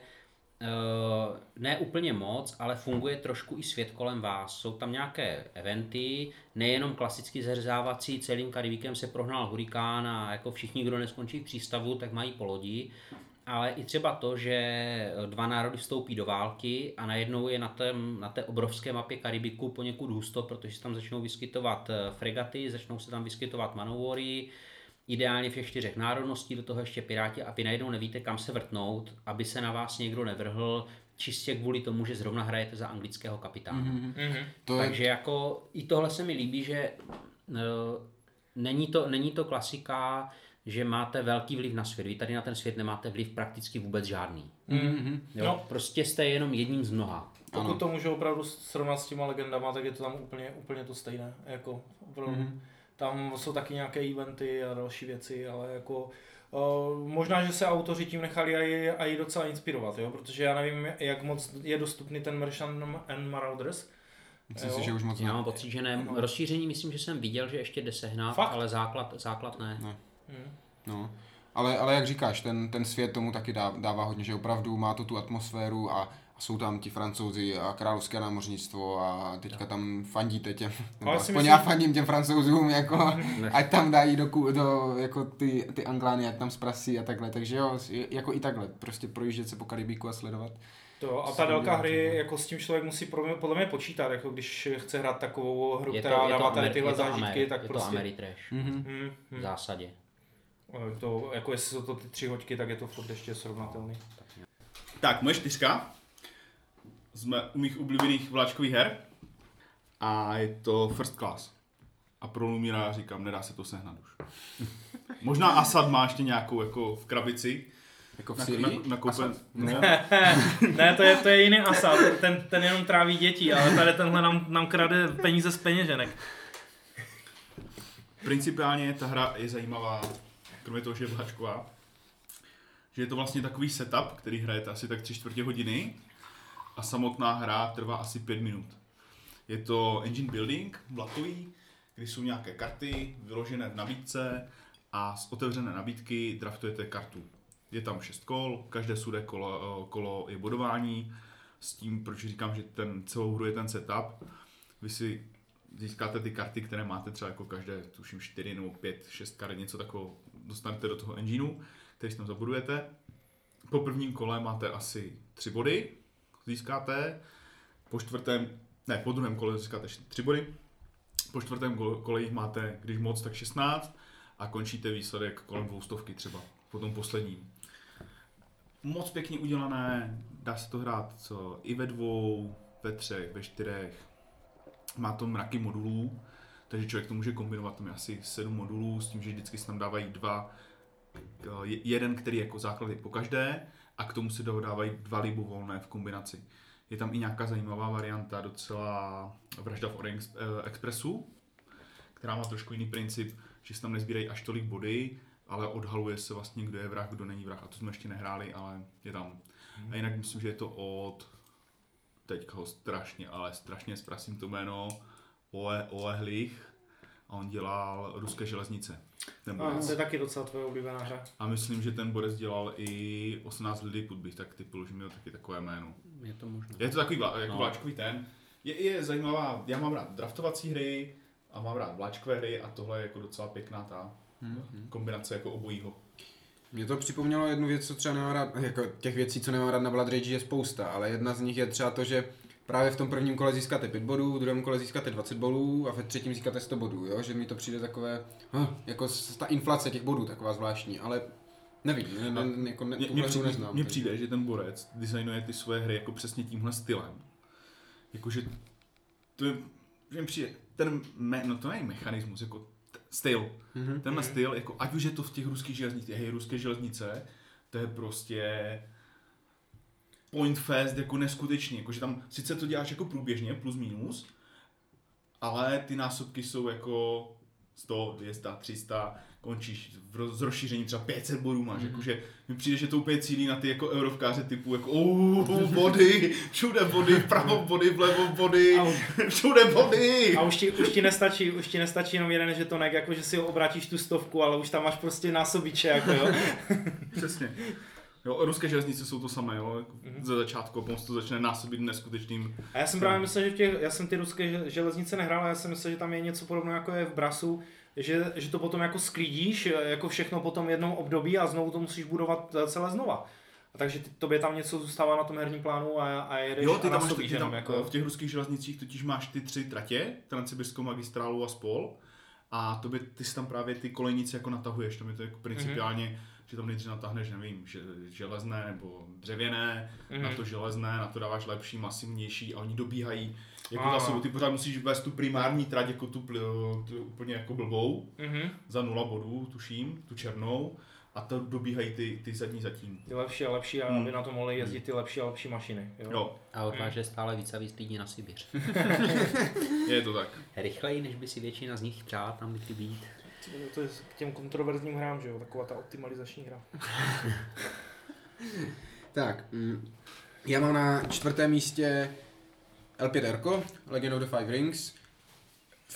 uh, ne úplně moc, ale funguje trošku i svět kolem vás. Jsou tam nějaké eventy, nejenom klasicky zhrzávací, celým Karibikem se prohnal hurikán a jako všichni, kdo neskončí v přístavu, tak mají po lodi, ale i třeba to, že dva národy vstoupí do války a najednou je na, tém, na té obrovské mapě Karibiku poněkud husto, protože se tam začnou vyskytovat eh, fregaty, začnou se tam vyskytovat manowary, ideálně všech čtyřech národností, do toho ještě piráti a vy najednou nevíte, kam se vrtnout, aby se na vás někdo nevrhl, čistě kvůli tomu, že zrovna hrajete za anglického kapitána. Mm-hmm. Mhm. To je, Takže jako i tohle se mi líbí, že uh, není, to, není to klasika, že máte velký vliv na svět. Vy tady na ten svět nemáte vliv prakticky vůbec žádný. mm-hmm. Jo? No. Prostě jste jenom jedním z mnoha. Pokud Ano. to můžu opravdu srovnat s těma legendama, tak je to tam úplně, úplně to stejné. Jako, opravdu. Mhm. Tam jsou taky nějaké eventy a další věci, ale jako Uh, možná, že se autoři tím nechali aj, aj docela inspirovat, jo? protože já nevím, jak moc je dostupný ten Merchant and Marauders. Myslím si, že už moc Já ne. mám pocit, že ne. No. Rozšíření myslím, že jsem viděl, že ještě jde sehnat, Fakt? ale základ, základ ne. Hmm. No. Ale, ale jak říkáš, ten, ten svět tomu taky dá, dává hodně, že opravdu má to tu atmosféru a jsou tam ti francouzi a královské námořnictvo a teďka tam fandíte těm, nebo aspoň myslím- já fandím těm francouzům, jako, ať tam dají do, do jako ty, ty anglány, ať tam zprasí a takhle, takže jo, jako i takhle, prostě projíždět se po Karibiku a sledovat. To, a ta délka hry, jako s tím člověk musí mě, podle mě počítat, jako když chce hrát takovou hru, Je to, která je to, dává tady tyhle je to, zážitky, Ameri- tak je to prostě... Ameritrash. Mhm. Hmm, V hmm. zásadě. To, jako jestli jsou to ty tři hoďky, tak je to furt ještě srovnatelný. Tak, moje čtyřka. Jsme u mých oblíbených vláčkových her. A je to First Class. A pro Lumíra říkám, nedá se to sehnat už. Možná Asad má ještě nějakou jako v krabici. Jako v Na, Syrii? na, nakoupen, Asad? no, ne, to je, to je jiný asa, ten, ten jenom tráví děti, ale tady tenhle nám, nám krade peníze z peněženek. Principiálně ta hra je zajímavá, kromě toho, že je vláčková, že je to vlastně takový setup, který hrajete asi tak tři čtvrtě hodiny a samotná hra trvá asi pět minut. Je to engine building, vlakový, kdy jsou nějaké karty vyložené v nabídce a z otevřené nabídky draftujete kartu. Je tam šest kol, každé sudé kolo, kolo je bodování, s tím, proč říkám, že ten celou hru je ten setup. Vy si získáte ty karty, které máte třeba jako každé, tuším 4 nebo 5, 6 karet, něco takového, dostanete do toho engineu, který si tam zabudujete. Po prvním kole máte asi 3 body, získáte, po čtvrtém, ne, po druhém kole získáte 3 body, po čtvrtém kole- jich máte, když moc, tak 16 a končíte výsledek kolem dvoustovky třeba, po tom posledním. Moc pěkně udělané, dá se to hrát co, i ve dvou, ve třech, ve čtyřech, má to mraky modulů, takže člověk to může kombinovat, tam je asi sedm modulů, s tím, že vždycky se tam dávají dva, je- jeden, který jako základ je po každé a k tomu se dodávají dva libovolné v kombinaci. Je tam i nějaká zajímavá varianta, docela Vražda v Orient eh, Expressu, která má trošku jiný princip, že se tam nezbírají až tolik body, ale odhaluje se vlastně, kdo je vrah, kdo není vrah. A to jsme ještě nehráli, ale je tam. A jinak myslím, že je to od teďka ho strašně, ale strašně zprasím to jméno, Oe, Oehlich a on dělal ruské železnice. Ten A to je taky docela tvoje oblíbená hra. A myslím, že ten borec dělal i 18 lidí bych tak typul, že měl taky takové jméno. Je to možné. Je to takový vlá, jako No. vláčkový ten. Je, je zajímavá, já mám rád draftovací hry a mám rád vláčkové hry a tohle je jako docela pěkná ta Mhm. kombinace jako obojího. Mě to připomnělo jednu věc, co třeba nemám rád, jako těch věcí, co nemám rád na Blood Rage je spousta, ale jedna z nich je třeba to, že právě v tom prvním kole získáte 5 bodů, v druhém kole získáte 20 bodů a ve třetím získáte 100 bodů, jo? že mi to přijde takové, huh, jako s- ta inflace těch bodů taková zvláštní, ale nevím, ne, ne, jako ne, tuhle mně, hru přijde, neznám. mně přijde, že ten borec designuje ty svoje hry jako přesně tímhle stylem. Jakože to je, že mi přijde, ten, me, no to není mechanismus, jako t- styl. Mhm. Tenhle styl, jako ať už je to v těch ruských železnicích, hej, ruské železnice, to je prostě point fest jako neskutečný, jakože tam sice to děláš jako průběžně, plus minus, ale ty násobky jsou jako 100, 200, 300, končíš v rozšíření třeba 500 bodů máš, mm. jakože mi přijde, že to úplně cílí na ty jako eurovkáře typu jako oh, body, všude body, vpravo body, vlevo body, všude body. a už, ti, už, ti nestačí, už ti nestačí jenom jeden žetonek, jako že si ho obrátíš tu stovku, ale už tam máš prostě násobiče, jako jo. Přesně. Jo, ruské železnice jsou to samé, jo, jako ze začátku, a potom to začne násobit neskutečným. A já jsem právě myslel, že v těch, já jsem ty ruské žel- železnice nehrál, ale já jsem myslel, že tam je něco podobného jako je v Brasu, že, že to potom jako sklídíš, jako všechno potom jednou období a znovu to musíš budovat celé znova. A takže ty, tobě tam něco zůstává na tom herním plánu a, a jedeš Jo, ty a tam, máš, ty tam jenom, jako... v těch ruských železnicích totiž máš ty tři tratě, Transsibirskou magistrálu a spol. A to by, ty si tam právě ty kolejnice jako natahuješ, tam je to jako principiálně, mm-hmm. Že tam nejdřív natáhneš, nevím, že, železné nebo dřevěné, mm-hmm. na to železné, na to dáváš lepší, masivnější a oni dobíhají jako za sebou. Ty pořád musíš vést tu primární trať jako tu, tu úplně jako blbou, Mhm. za nula bodů, tuším, tu černou, a to dobíhají ty, ty zadní zatím. Ty lepší a lepší, a Hmm. aby na to mohly jezdit ty lepší a lepší mašiny. Jo. Jo, A odváže stále víc a víc lidí na Sibiř. je to tak. Rychleji, než by si většina z nich přála tam by být. To je k těm kontroverzním hrám, že jo, taková ta optimalizační hra. Tak, mm, já mám na čtvrtém místě L5R, Legend of the Five Rings.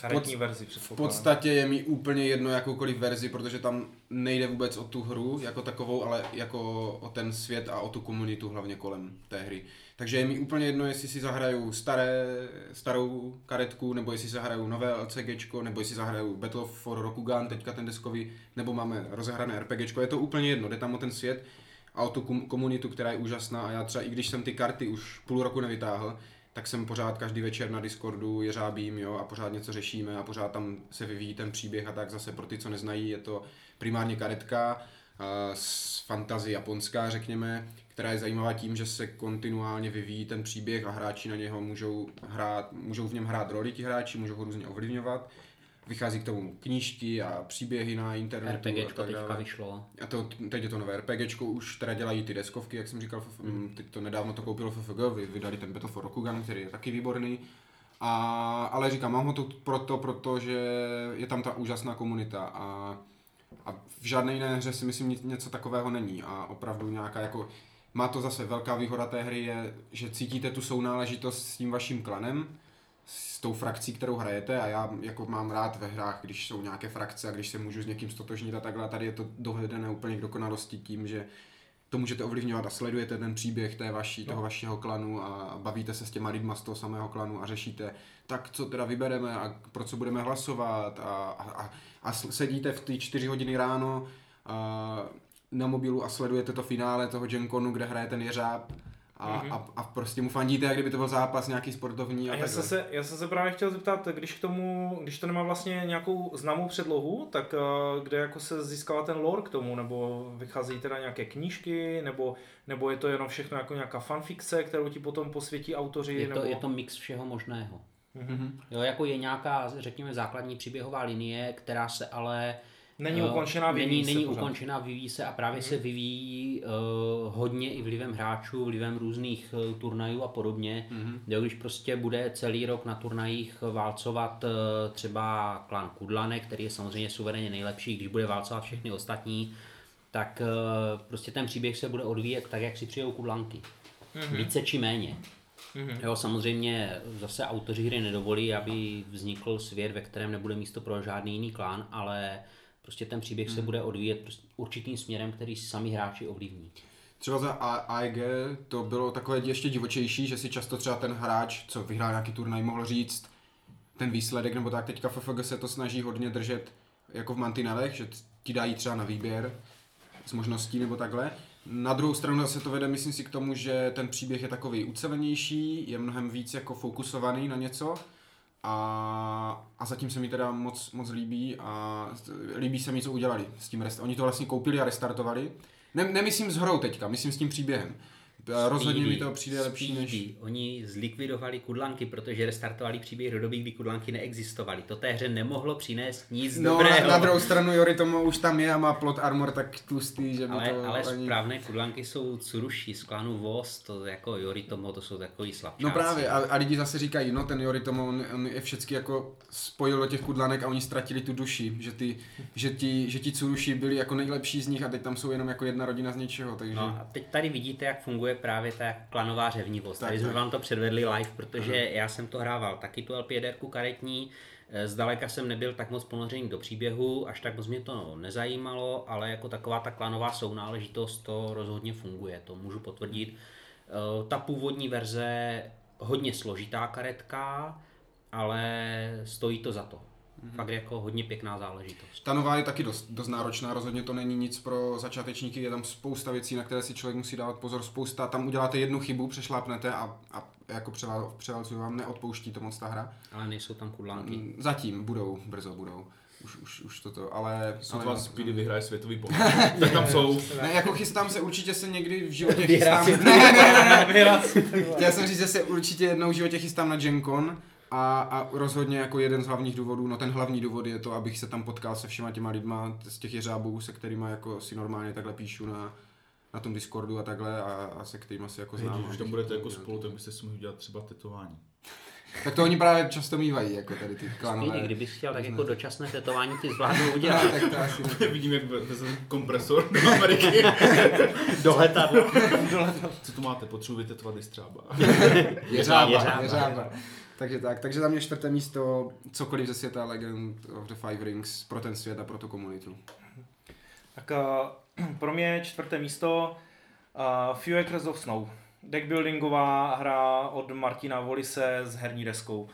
Karetní verzi V podstatě je mi úplně jedno jakoukoliv verzi, protože tam nejde vůbec o tu hru jako takovou, ale jako o ten svět a o tu komunitu hlavně kolem té hry. Takže je mi úplně jedno, jestli si zahraju staré, starou karetku, nebo jestli zahraju nové LCGčko, nebo jestli zahraju Battle for Rokugan, teďka ten deskový, nebo máme rozehrané RPGčko, je to úplně jedno, jde tam o ten svět a o tu kom- komunitu, která je úžasná. A já třeba i když jsem ty karty už půl roku nevytáhl, tak jsem pořád každý večer na Discordu jeřábím, jo, a pořád něco řešíme a pořád tam se vyvíjí ten příběh a tak zase pro ty, co neznají, je to primárně karetka a z fantazy japonská, řekněme, která je zajímavá tím, že se kontinuálně vyvíjí ten příběh a hráči na něho můžou, hrát, můžou v něm hrát roli ti hráči, můžou ho různě ovlivňovat. Vychází k tomu knížky a příběhy na internetu a RPGčko tak teďka dále. vyšlo. A to, teď je to nové RPGčko, už teda dělají ty deskovky, jak jsem říkal, mm. teď to nedávno to koupilo FFG, vy- vydali ten Battle for Rokugan, který je taky výborný. A, ale říkám, mám ho tu proto, protože je tam ta úžasná komunita a, a v žádné jiné hře si myslím něco takového není a opravdu nějaká jako má to zase velká výhoda té hry je, že cítíte tu sounáležitost s tím vaším klanem, s tou frakcí, kterou hrajete a já jako mám rád ve hrách, když jsou nějaké frakce a když se můžu s někým stotožnit a takhle. Tady je to dovedené úplně k dokonalosti tím, že to můžete ovlivňovat a sledujete ten příběh té vaší, toho vašeho klanu a bavíte se s těma lidma z toho samého klanu a řešíte, tak co teda vybereme a pro co budeme hlasovat. A, a, a, sedíte v ty čtyři hodiny ráno a, na mobilu a sledujete to finále toho Genconu, kde hraje ten jeřáb a, Mhm. a, a prostě mu fandíte, jak kdyby to byl zápas nějaký sportovní a, A já jsem, se, já jsem se právě chtěl zeptat, když k tomu, když to nemá vlastně nějakou známou předlohu, tak eh, kde jako se získává ten lore k tomu, nebo vycházejí teda nějaké knížky, nebo, nebo je to jenom všechno jako nějaká fanfikce, kterou ti potom posvětí autoři, Je to, nebo... je to mix všeho možného. Mhm. Jo, jako je nějaká, řekněme, základní příběhová linie, která se ale Není ukončená, vyvíjí není, se není pořád. Mhm. ukončená, vyvíjí se a právě se vyvíjí uh, hodně i vlivem hráčů, vlivem různých uh, turnajů a podobně. Mhm. Jo, když prostě bude celý rok na turnajích válcovat uh, třeba klan Kudlane, který je samozřejmě suverénně nejlepší, když bude válcovat všechny ostatní, tak uh, prostě ten příběh se bude odvíjet tak, jak si přijou Kudlanky. Mhm. Více či méně. Mhm. Jo, samozřejmě zase autoři hry nedovolí, aby vznikl svět, ve kterém nebude místo pro žádný jiný klán, ale prostě ten příběh Hmm. se bude odvíjet prostě určitým směrem, který sami hráči ovlivní. Třeba za AEG to bylo takové ještě divočejší, že si často třeba ten hráč, co vyhrál nějaký turnaj, mohl říct ten výsledek, nebo tak teďka FFG se to snaží hodně držet jako v mantinelech, že ti dají třeba na výběr s možností nebo takhle. Na druhou stranu zase to vede, myslím si, k tomu, že ten příběh je takový ucelenější, je mnohem víc jako fokusovaný na něco a, a zatím se mi teda moc, moc líbí a líbí se mi, co udělali s tím rest. Oni to vlastně koupili a restartovali. Ne, nemyslím s hrou teďka, myslím s tím příběhem. Rozhodně mi to přijde lepší než... Oni zlikvidovali kudlanky, protože restartovali příběh do doby, kdy kudlanky neexistovaly. To té hře nemohlo přinést nic No, dobrého. na, na druhou stranu Yoritomo už tam je a má plot armor tak tlustý, že by ale, to ale ani... správné kudlanky jsou Tsurushi z klanu Voz, to jako Yoritomo, to jsou takový slabčáci. No právě, a, a lidi zase říkají, no ten Yoritomo, on, on je všechny jako spojil do těch kudlanek a oni ztratili tu duši, že, ty, že, ti, že ti Tsurushi byli jako nejlepší z nich a teď tam jsou jenom jako jedna rodina z něčeho, takže... No a teď tady vidíte, jak funguje právě ta klanová řevnivost. Tak, Tady jsme vám to předvedli live, protože já jsem to hrával taky tu LPDR karetní. Eh, Zdaleka jsem nebyl tak moc ponořený do příběhu, až tak moc mě to nezajímalo, ale jako taková ta klanová sounáležitost to rozhodně funguje, to můžu potvrdit. Eh, Ta původní verze hodně složitá karetka, ale stojí to za to. Fakt jako hodně pěkná záležitost. Ta nová je taky dost, dost náročná, rozhodně to není nic pro začátečníky, je tam spousta věcí, na které si člověk musí dávat pozor, spousta, tam uděláte jednu chybu, přešlápnete a, a jako převal, převalcuju vám, neodpouští to moc ta hra. Ale nejsou tam kudlánky. Mm, Zatím, budou, brzo budou, už, už, už toto, ale... Sotva ale Speedy vyhraje světový pohár. tak tam jsou. ne, jako chystám se, určitě se někdy v životě chystám... Ne, ne, ne, ne, Chtěl jsem říct, že se určitě jednou v životě chystám na Gen Con a, a rozhodně jako jeden z hlavních důvodů, no ten hlavní důvod je to, abych se tam potkal se všema těma lidma z těch jeřábů, se kterými jako si normálně takhle píšu na, na tom Discordu a takhle a, a se kterými se jako znám. Když už tam budete to jako spolu, tak byste si mohli udělat třeba tetování. Tak to oni právě často mývají, jako tady ty klanové. kdybys chtěl, tak jako dočasné tetování ty zvládnou udělat. No, tak to asi ne. Vidím, jak vezme kompresor do Ameriky. Do letadla. Co tu máte? Potřebuji vytetovat i střába. Jeřába, Jeřába. jeřába. Takže tak, takže za mě čtvrté místo, cokoliv ze světa Legend of the Five Rings pro ten svět a pro tu komunitu. Tak uh, pro mě čtvrté místo uh, Few Acres of Snow. Deckbuildingová hra od Martina Volise s herní deskou.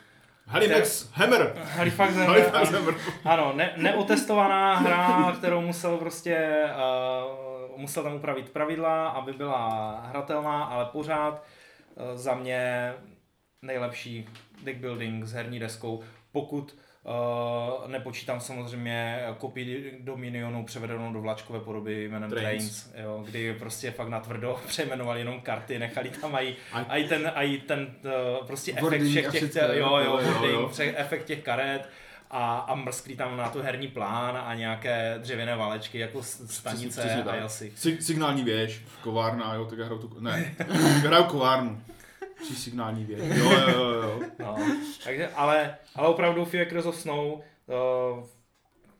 Halifax Hammer! Halifax Hammer, Halifax. Hammer. Ano, ne, neotestovaná hra, kterou musel prostě, uh, musel tam upravit pravidla, aby byla hratelná, ale pořád uh, za mě nejlepší deck building s herní deskou, pokud uh, nepočítám samozřejmě kopii Dominionu převedenou do vlačkové podoby jménem Trains. Trains, jo, kdy prostě fakt natvrdo přejmenovali jenom karty, nechali tam aj, A- aj ten, aj ten uh, prostě efekt všech a těch, všecko, jo, jo, jo, jo, jo, efekt těch karet a, a mrsklí tam na to herní plán a nějaké dřevěné válečky jako stanice přesně a tak. jasy. Si- signální věž, kovárna, jo, tak já hraju tu, ne, hraju kovárnu. Při signální věž, jo, jo, jo, jo. No, takže, ale, ale opravdu Few Acres of Snow, uh,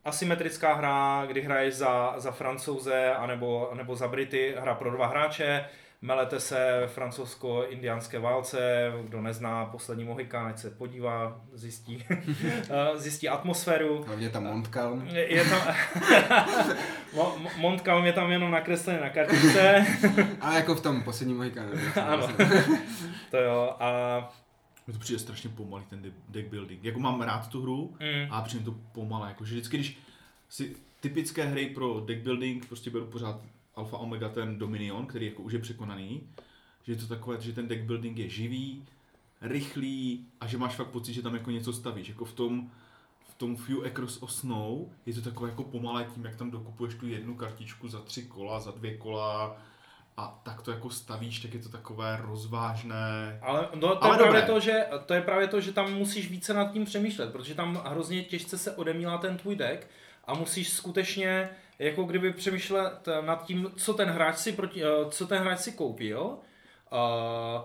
asymetrická hra, kdy hraješ za, za francouze anebo, anebo za Brity, hra pro dva hráče, melete se ve francouzsko-indiánské válce, kdo nezná poslední Mohikán, ať se podívá, zjistí, eh, zjistí atmosféru. Hlavně tam Montcalm. Je, je tam, Mo- Mo- Montcalm je tam jenom nakreslený na kartičce, A jako v tom posledním Mohikánu. ano, to jo, a Mně to přijde strašně pomalý ten de- deck building. Jako mám rád tu hru, mm, a přijde to pomalé. Jakože vždycky, když si typické hry pro deck building, prostě beru pořád alfa omega ten Dominion, který jako už je překonaný, že je to takové, že ten deck building je živý, rychlý a že máš fakt pocit, že tam jako něco stavíš. Jako v tom, v tom Few Across of Snow je to takové jako pomalé tím, jak tam dokupuješ tu jednu kartičku za tři kola, za dvě kola a tak to jako stavíš, tak je to takové rozvážné. Ale no, to, Ale je právě to, že, to je právě to, že tam musíš více nad tím přemýšlet, protože tam hrozně těžce se odemílá ten tvůj deck a musíš skutečně jako kdyby přemýšlet nad tím, co ten hráč si, proti, eh, co ten hráč si koupil, eh,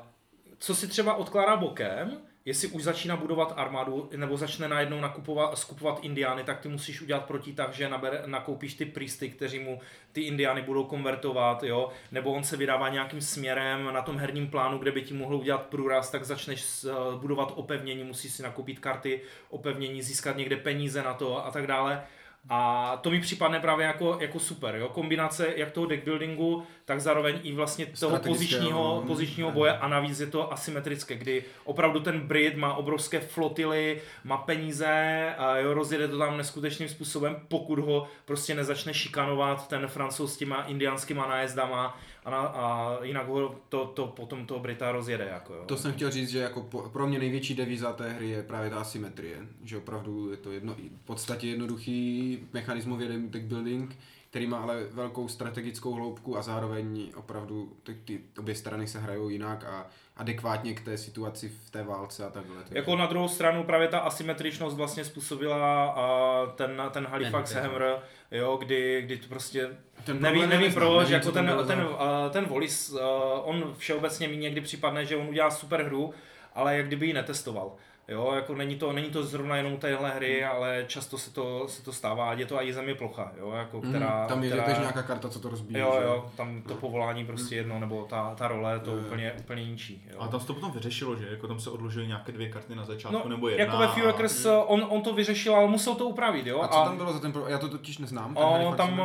co si třeba odkládá bokem, jestli už začíná budovat armádu, nebo začne najednou nakupovat, skupovat indiány, tak ty musíš udělat protitah, že naber, nakoupíš ty prísty, kteří mu ty indiány budou konvertovat, jo, nebo on se vydává nějakým směrem na tom herním plánu, kde by ti mohl udělat průraz, tak začneš eh, budovat opevnění, musíš si nakoupit karty opevnění, získat někde peníze na to a tak dále. A to mi připadne právě jako, jako super, jo? kombinace jak toho deckbuildingu, tak zároveň i vlastně toho pozičního, mm, pozičního ano. boje a navíc je to asymetrické, kdy opravdu ten Brit má obrovské flotily, má peníze a jo, rozjede to tam neskutečným způsobem, pokud ho prostě nezačne šikanovat ten francouz s těma indiánskýma nájezdama a, na, a jinak ho to, to potom toho Brita rozjede. Jako, jo. To jsem chtěl říct, že jako pro mě největší devíza té hry je právě ta asymetrie. Že opravdu je to jedno, v podstatě jednoduchý mechanismový deck building, který má ale velkou strategickou hloubku a zároveň opravdu ty, ty obě strany se hrajou jinak a adekvátně k té situaci v té válce a takhle. Takže- Jako na druhou stranu právě ta asymetričnost vlastně způsobila a ten, ten Halifax Ten- Hammer, jo, kdy, kdy to prostě Ten nevím, nevím proč, jako ten, ten, ten Volis, on všeobecně mi někdy připadne, že on udělá super hru, ale jak kdyby ji netestoval. Jo, jako není to, není to zrovna jenom téhle hry, ale často se to, se to stává, ať je to i země plocha, jo, jako která, Mm, tam je která, která... nějaká karta, co to rozbíjí. Jo, že? jo, tam to povolání prostě jedno, nebo ta, ta role to úplně, úplně ničí. Jo. A tam se to potom vyřešilo, že? Jako tam se odložily nějaké dvě karty na začátku No, nebo jedna. jako ve Few Acres, on, on to vyřešil, ale musel to upravit, jo. A co tam bylo za ten pro... Já to totiž neznám. O, tam,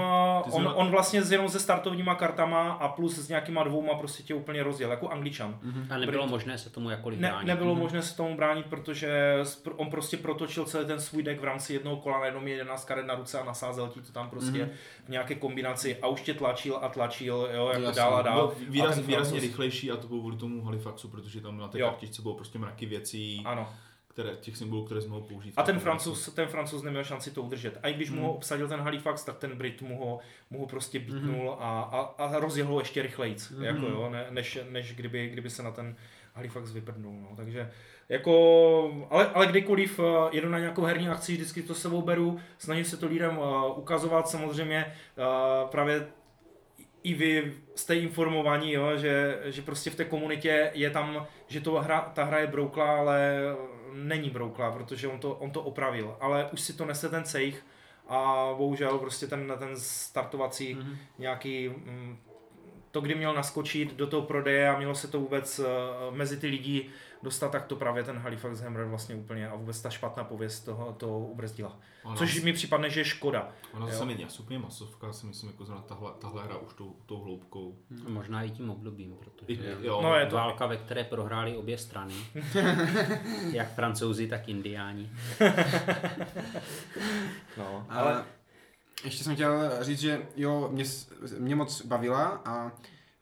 on, měl- on vlastně s jenom se startovníma kartama a plus s nějakýma dvouma prostě tě úplně rozděl, jako angličan. A nebylo možné se tomu jakkoliv Ne, bránit. nebylo možné se tomu bránit, protože spr- on prostě protočil celý ten svůj deck v rámci jednoho kola, najednou měl 11 karet na ruce a nasázel ti to tam prostě Mhm. v nějaké kombinaci a už tě tlačil a tlačil, jo, jako Jasně. dál a dál. A výraz, ten výrazně rychlejší a to bylo kvůli tomu Halifaxu, protože tam na té kartičce bylo prostě mraky věcí, Ano. které, těch symbolů, které jsme mohl použít. A ten francouz, ten francouz neměl šanci to udržet. A i když mu Mhm. ho obsadil ten Halifax, tak ten Brit mu ho, mu ho prostě bitnul a, a, a rozjel ho ještě rychlejc, Mhm. jako jo, ne, než, než kdyby, kdyby se na ten Halifax vyprdnul. No. Takže jako, ale, ale kdykoliv uh, jedu na nějakou herní akci, vždycky to sebou beru, snažím se to lidem uh, ukazovat, samozřejmě uh, právě i vy jste informovaní, jo, že, že prostě v té komunitě je tam, že to hra, ta hra je brouklá, ale není brouklá, protože on to, on to opravil. Ale už si to nese ten cejch a bohužel prostě ten, ten startovací mm-hmm. nějaký mm, to, kdy měl naskočit do toho prodeje a mělo se to vůbec mezi ty lidi dostat, tak to právě ten Halifax Hammer vlastně úplně a vůbec ta špatná pověst toho to ubrzdila. Ano. Což mi připadne, že je škoda. Ona zase není úplně masovka, si myslím, jako zrovna tahle, tahle hra už tou, tou hloubkou. Hmm. Možná i tím obdobím, protože I, jo, no, je to válka, ve které prohráli obě strany, jak francouzi, tak indiáni. no, ale... Ještě jsem chtěl říct, že jo, mě, mě moc bavila a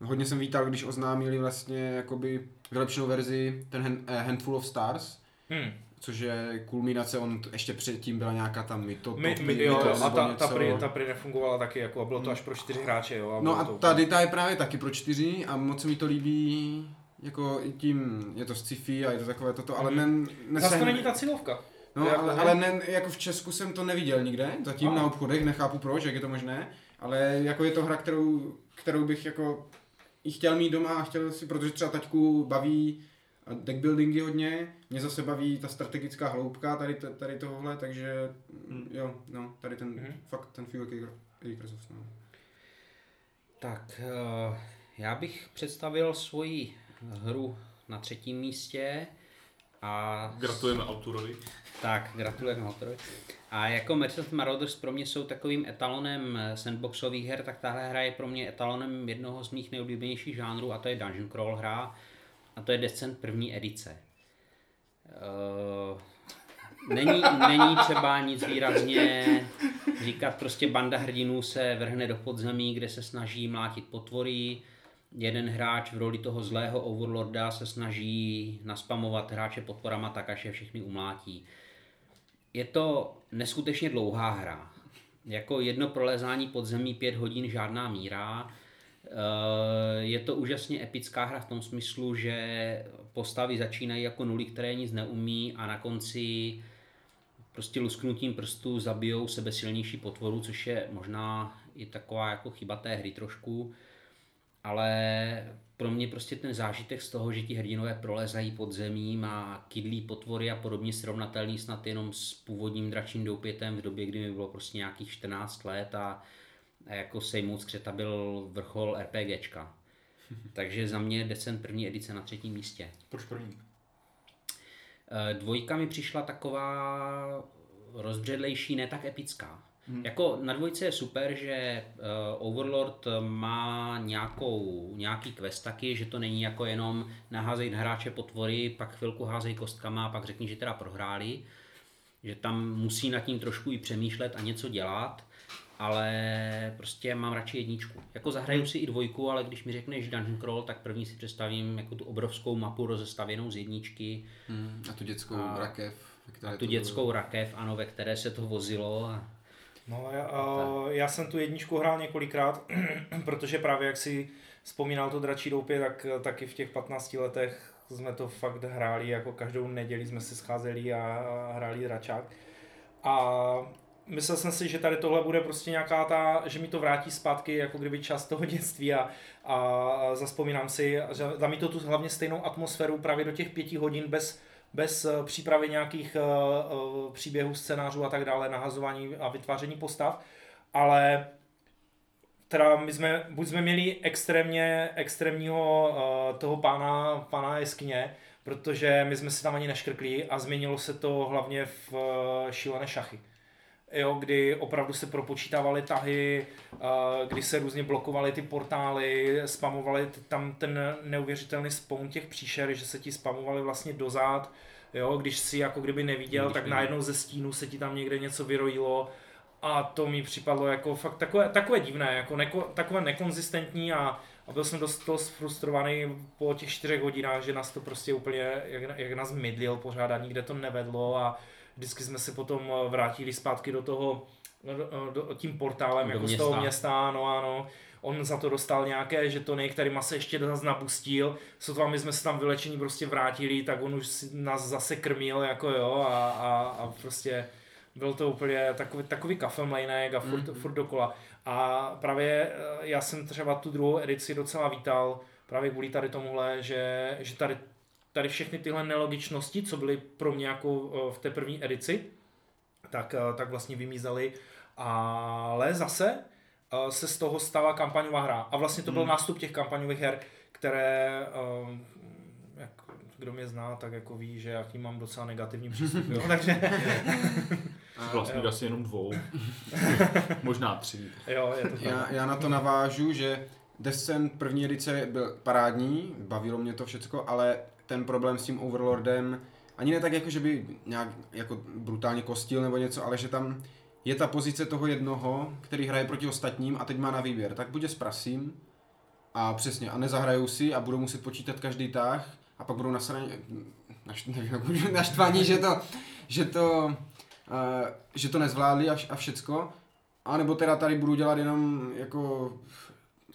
hodně jsem vítal, když oznámili vlastně jakoby vylepšenou verzi ten eh, Handful of Stars, hmm. což je kulminace, on ještě předtím byla nějaká tam myto, My, my, jo, to, a ta, ta, prý, ta prý nefungovala taky, jako, a bylo to až pro čtyři hráče. Jo, a no a to tady ta je právě taky pro čtyři a moc mi to líbí, jako i tím, je to sci-fi a je to takové toto, ale mm. ne, ne Zase to není ta cílovka. No, jako, ale, ale ne, jako v Česku jsem to neviděl nikde, zatím no. na obchodech, nechápu proč, jak je to možné, ale jako je to hra, kterou, kterou bych jako i chtěl mít doma a chtěl si, protože třeba taťku baví deck buildingy hodně, mě zase baví ta strategická hloubka tady, tady tohohle, takže hmm. jo, no, tady ten, hmm. fakt ten feel Microsoft, no. Tak, uh, já bych představil svoji hru na třetím místě a... Gratulujeme autorovi. Tak, gratulujeme autorovi. A jako Mercedes Marauders pro mě jsou takovým etalonem sandboxových her, tak tahle hra je pro mě etalonem jednoho z mých nejoblíbenějších žánrů a to je Dungeon Crawl hra a to je Descent první edice. Uh, není, není třeba nic výrazně říkat, prostě banda hrdinů se vrhne do podzemí, kde se snaží mlátit potvory, jeden hráč v roli toho zlého overlorda se snaží naspamovat hráče potvorama tak, až je všechny umlátí. Je to neskutečně dlouhá hra. Jako jedno prolezání podzemí pět hodin žádná míra. Eh, je to úžasně epická hra v tom smyslu, že postavy začínají jako nuly, které nic neumí a na konci prostě lusknutím prstů zabijou sebe silnější potvoru, což je možná i taková jako chyba té hry trošku ale pro mě prostě ten zážitek z toho, že ti hrdinové prolezají pod zemím a kydlí potvory a podobně srovnatelný snad jenom s původním dračím doupětem v době, kdy mi bylo prostě nějakých 14 let a, jako sejmout skřeta byl vrchol RPGčka. Takže za mě Descent první edice na třetím místě. Proč první? Eh, dvojka mi přišla taková rozbředlejší, ne tak epická. Hmm. Jako na dvojce je super, že uh, Overlord má nějakou, nějaký quest taky, že to není jako jenom naházej na hráče potvory, pak chvilku házej kostkama a pak řekni, že teda prohráli. Že tam musí nad tím trošku i přemýšlet a něco dělat, ale prostě mám radši jedničku. Jako zahraju hmm. si i dvojku, ale když mi řekneš Dungeon Crawl, tak první si představím jako tu obrovskou mapu rozestavěnou z jedničky. Hmm. A tu dětskou a, rakev. A tu dětskou bylo... rakev, ano, ve které se to vozilo. A No, já, já jsem tu jedničku hrál několikrát, protože právě jak si vzpomínal to dračí doupě, tak taky v těch 15 letech jsme to fakt hráli, jako každou neděli jsme se scházeli a hráli dračák. A myslel jsem si, že tady tohle bude prostě nějaká ta, že mi to vrátí zpátky, jako kdyby čas toho dětství a, a zaspomínám si, že dá mi to tu hlavně stejnou atmosféru právě do těch pěti hodin bez bez eh, přípravy nějakých eh, eh, příběhů, scénářů a tak dále, nahazování a vytváření postav, ale teda my jsme, buď jsme měli extrémně, extrémního toho pána, pána jeskyně, protože my jsme si tam ani neškrkli a změnilo se to hlavně v šílené šachy jo, kdy opravdu se propočítávaly tahy, kdy se různě blokovaly ty portály, spamovaly tam ten neuvěřitelný spawn těch příšer, že se ti spamovaly vlastně dozad, jo, když si jako kdyby neviděl, když tak najednou ze stínu se ti tam někde něco vyrojilo. A to mi připadlo jako fakt takové, takové divné, jako neko, takové nekonzistentní a, a byl jsem dost, dost frustrovaný po těch čtyřech hodinách, že nás to prostě úplně, jak, jak nás mydlil pořád a nikde to nevedlo a vždycky jsme se potom eh, vrátili zpátky do toho, do, do, tím portálem, do jako města. z toho města, no ano. On za to dostal nějaké žetony, kterýma se ještě zase nabustil. Sotva my jsme se tam vylečení prostě vrátili, tak on už nás zase krmil, jako jo, a, a, a prostě byl to úplně takový, takový kafemlejnek a furt, mm. furt dokola. A právě eh, já jsem třeba tu druhou edici docela vítal, právě kvůli tady tomuhle, že, že tady, tady všechny tyhle nelogičnosti, co byly pro mě jako eh, v té první edici, tak, eh, tak vlastně vymízely. Ale zase se z toho stala kampaňová hra. A vlastně to byl mm. nástup těch kampaňových her, které jak, kdo mě zná, tak jako ví, že jaký mám docela negativní přístup. Jo? Takže Vlastně asi jenom dvou. Možná tři. Jo, je to tak. Já, já na to navážu, že Descent první edice byl parádní, bavilo mě to všecko, ale ten problém s tím Overlordem, ani ne tak jako, že by nějak jako brutálně kostil nebo něco, ale že tam je ta pozice toho jednoho, který hraje proti ostatním a teď má na výběr. Tak buď sprasím a přesně, a nezahrajou si a budou muset počítat každý tah a pak budou nasraně, naš, naštvaní, že to, že to uh, že to nezvládli a, a všecko. A nebo teda tady budu dělat jenom jako,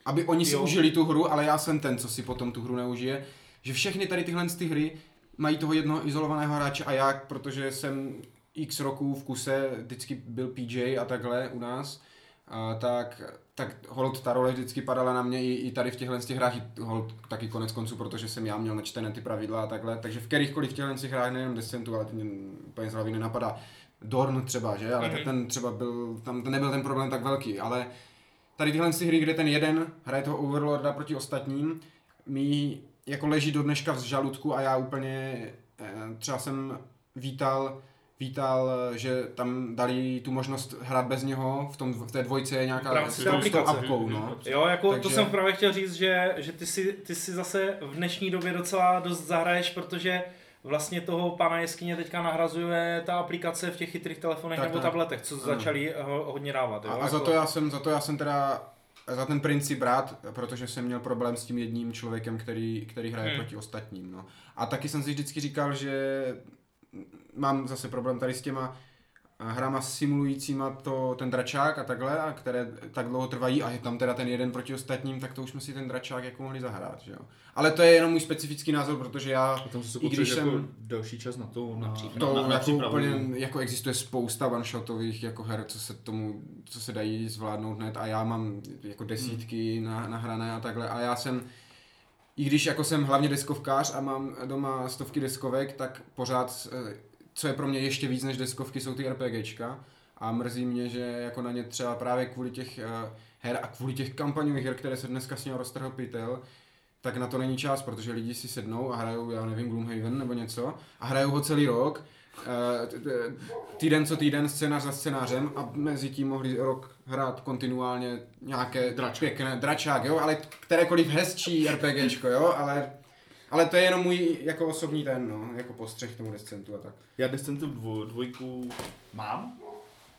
aby oni si jo. užili tu hru, ale já jsem ten, co si potom tu hru neužije. Že všechny tady tyhle ty hry mají toho jednoho izolovaného hráče a já, protože jsem x roků v kuse vždycky byl PJ a takhle u nás, a tak, tak hold ta role vždycky padala na mě i, i tady v těchto těch hrách, hold taky konec konců, protože jsem já měl načtené ty pravidla a takhle, takže v kterýchkoliv těchto těch hrách, nejenom Descentu, ale to mě úplně z hlavy nenapadá, Dorn třeba, že? Ale mm-hmm. ten třeba byl, tam nebyl ten problém tak velký, ale tady tyhle ty hry, kde ten jeden hraje toho Overlorda proti ostatním, mi jako leží do dneška v žaludku a já úplně, eh, třeba jsem vítal, vítal, že tam dali tu možnost hrát bez něho, v, tom, v té dvojce je nějaká s tou apkou, no. Jo, jako Takže... to jsem právě chtěl říct, že, že ty, si, ty si zase v dnešní době docela dost zahraješ, protože vlastně toho pana jeskyně teďka nahrazuje ta aplikace v těch chytrých telefonech tak, nebo tak. tabletech, co ano. začali hodně dávat. Jo? A, a za, jako- to já jsem, za to já jsem teda za ten princip rád, protože jsem měl problém s tím jedním člověkem, který, který hraje hmm. proti ostatním. No. A taky jsem si vždycky říkal, že mám zase problém tady s těma hrama simulujícíma to, ten dračák a takhle, a které tak dlouho trvají a je tam teda ten jeden proti ostatním, tak to už jsme si ten dračák jako mohli zahrát, že jo. Ale to je jenom můj specifický názor, protože já, tam se i když jsem... Jako další čas na to, na, to na, na, jako úplně, jako existuje spousta one-shotových jako her, co se tomu, co se dají zvládnout hned a já mám jako desítky hmm. na, nahrané a takhle a já jsem, i když jako jsem hlavně deskovkář a mám doma stovky deskovek, tak pořád eh, co je pro mě ještě víc než deskovky, jsou ty RPGčka. A mrzí mě, že jako na ně třeba právě kvůli těch uh, her a kvůli těch kampaňových her, které se dneska s ním roztrhl pytel, tak na to není čas, protože lidi si sednou a hrajou, já nevím, Gloomhaven nebo něco a hrajou ho celý rok, uh, týden co týden, scénář za scénářem a mezi tím mohli rok hrát kontinuálně nějaké Dračák. pěkné dračák, jo, ale kterékoliv hezčí RPGčko, jo, ale ale to je jenom můj jako osobní ten, no, jako postřeh tomu Descentu a tak. Já Descentu dvoj, dvojku mám.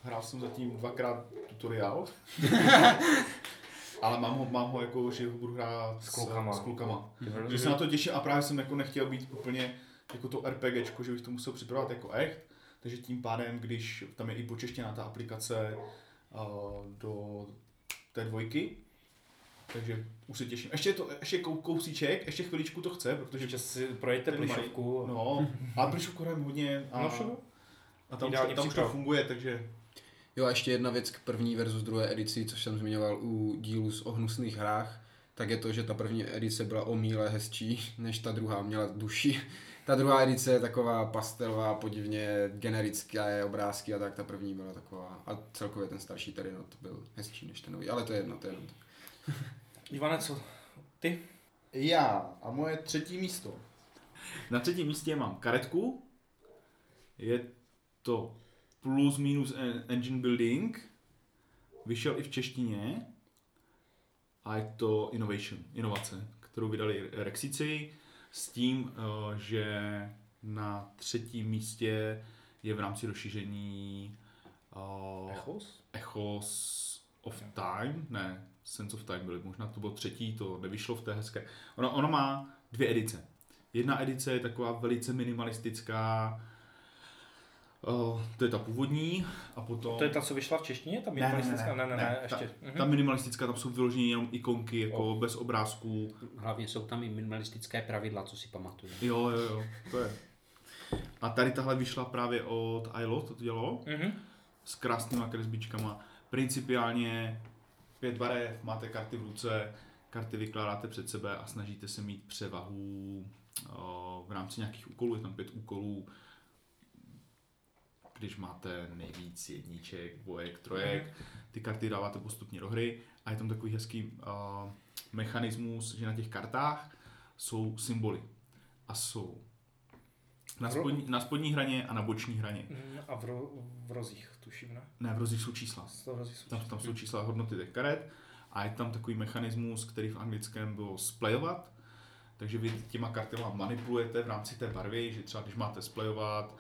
Hrál jsem zatím dvakrát tutoriál. ale mám ho, mám ho jako, že ho budu hrát s klukama. S, s klukama. Mm-hmm. Že se na to těším a právě jsem jako nechtěl být úplně jako to RPGčko, že bych to musel připravovat jako echt. Takže tím pádem, když tam je i počeštěná ta aplikace uh, do té dvojky, takže už se těším. Ještě, to, ještě kou, kousíček, ještě chviličku to chce, protože... Ještě si projďte plišovku. No, a plišovku hrajeme hodně a, no, a tam, už, tam už to funguje, takže... Jo a ještě jedna věc k první versus druhé edici, což jsem zmiňoval u dílu s ohnusných hrách, tak je to, že ta první edice byla o míle hezčí, než ta druhá měla duši. Ta druhá edice je taková pastelová, podivně generická je obrázky a tak, ta první byla taková. A celkově ten starší Terinot byl hezčí než ten nový, ale to je jedno, to je jedno. Ivane, co ty? Já a moje třetí místo. Na třetím místě mám karetku. Je to plus minus engine building. Vyšel i v češtině. A je to innovation, inovace, kterou vydali Rexici s tím, eh, že na třetím místě je v rámci rozšíření uh, Echos? Echos of Time, ne, Sense of Time byly, možná to bylo třetí, to nevyšlo v té hezké. Ono, ono má dvě edice. Jedna edice je taková velice minimalistická, Uh, to je ta původní a potom... To je ta, co vyšla v češtině? Ta minimalistická? Ne, ne, ne, ne, ne ještě. Ta, mhm. ta minimalistická, tam jsou vyloženě jenom ikonky, jako oh. bez obrázků. Hlavně jsou tam i minimalistické pravidla, co si pamatuju. Jo, jo, jo, to je. A tady tahle vyšla právě od ILO, to dělo. Mm-hmm. s krásnýma kresbičkama. Principiálně pět barev, máte karty v ruce, karty vykládáte před sebe a snažíte se mít převahu o, v rámci nějakých úkolů, je tam pět úkolů, když máte nejvíc jedniček, dvojek, trojek, ty karty dáváte postupně do hry a je tam takový hezký uh, mechanismus, že na těch kartách jsou symboly a jsou na, spodní, na spodní hraně a na boční hraně. Mm, A v, ro, v rozích, tuším, ne? Ne, v rozích jsou čísla. Jsou Tam, tam jsou čísla hodnoty těch karet a je tam takový mechanismus, který v anglickém bylo splejovat, takže vy těma kartama manipulujete v rámci té barvy, že třeba když máte splejovat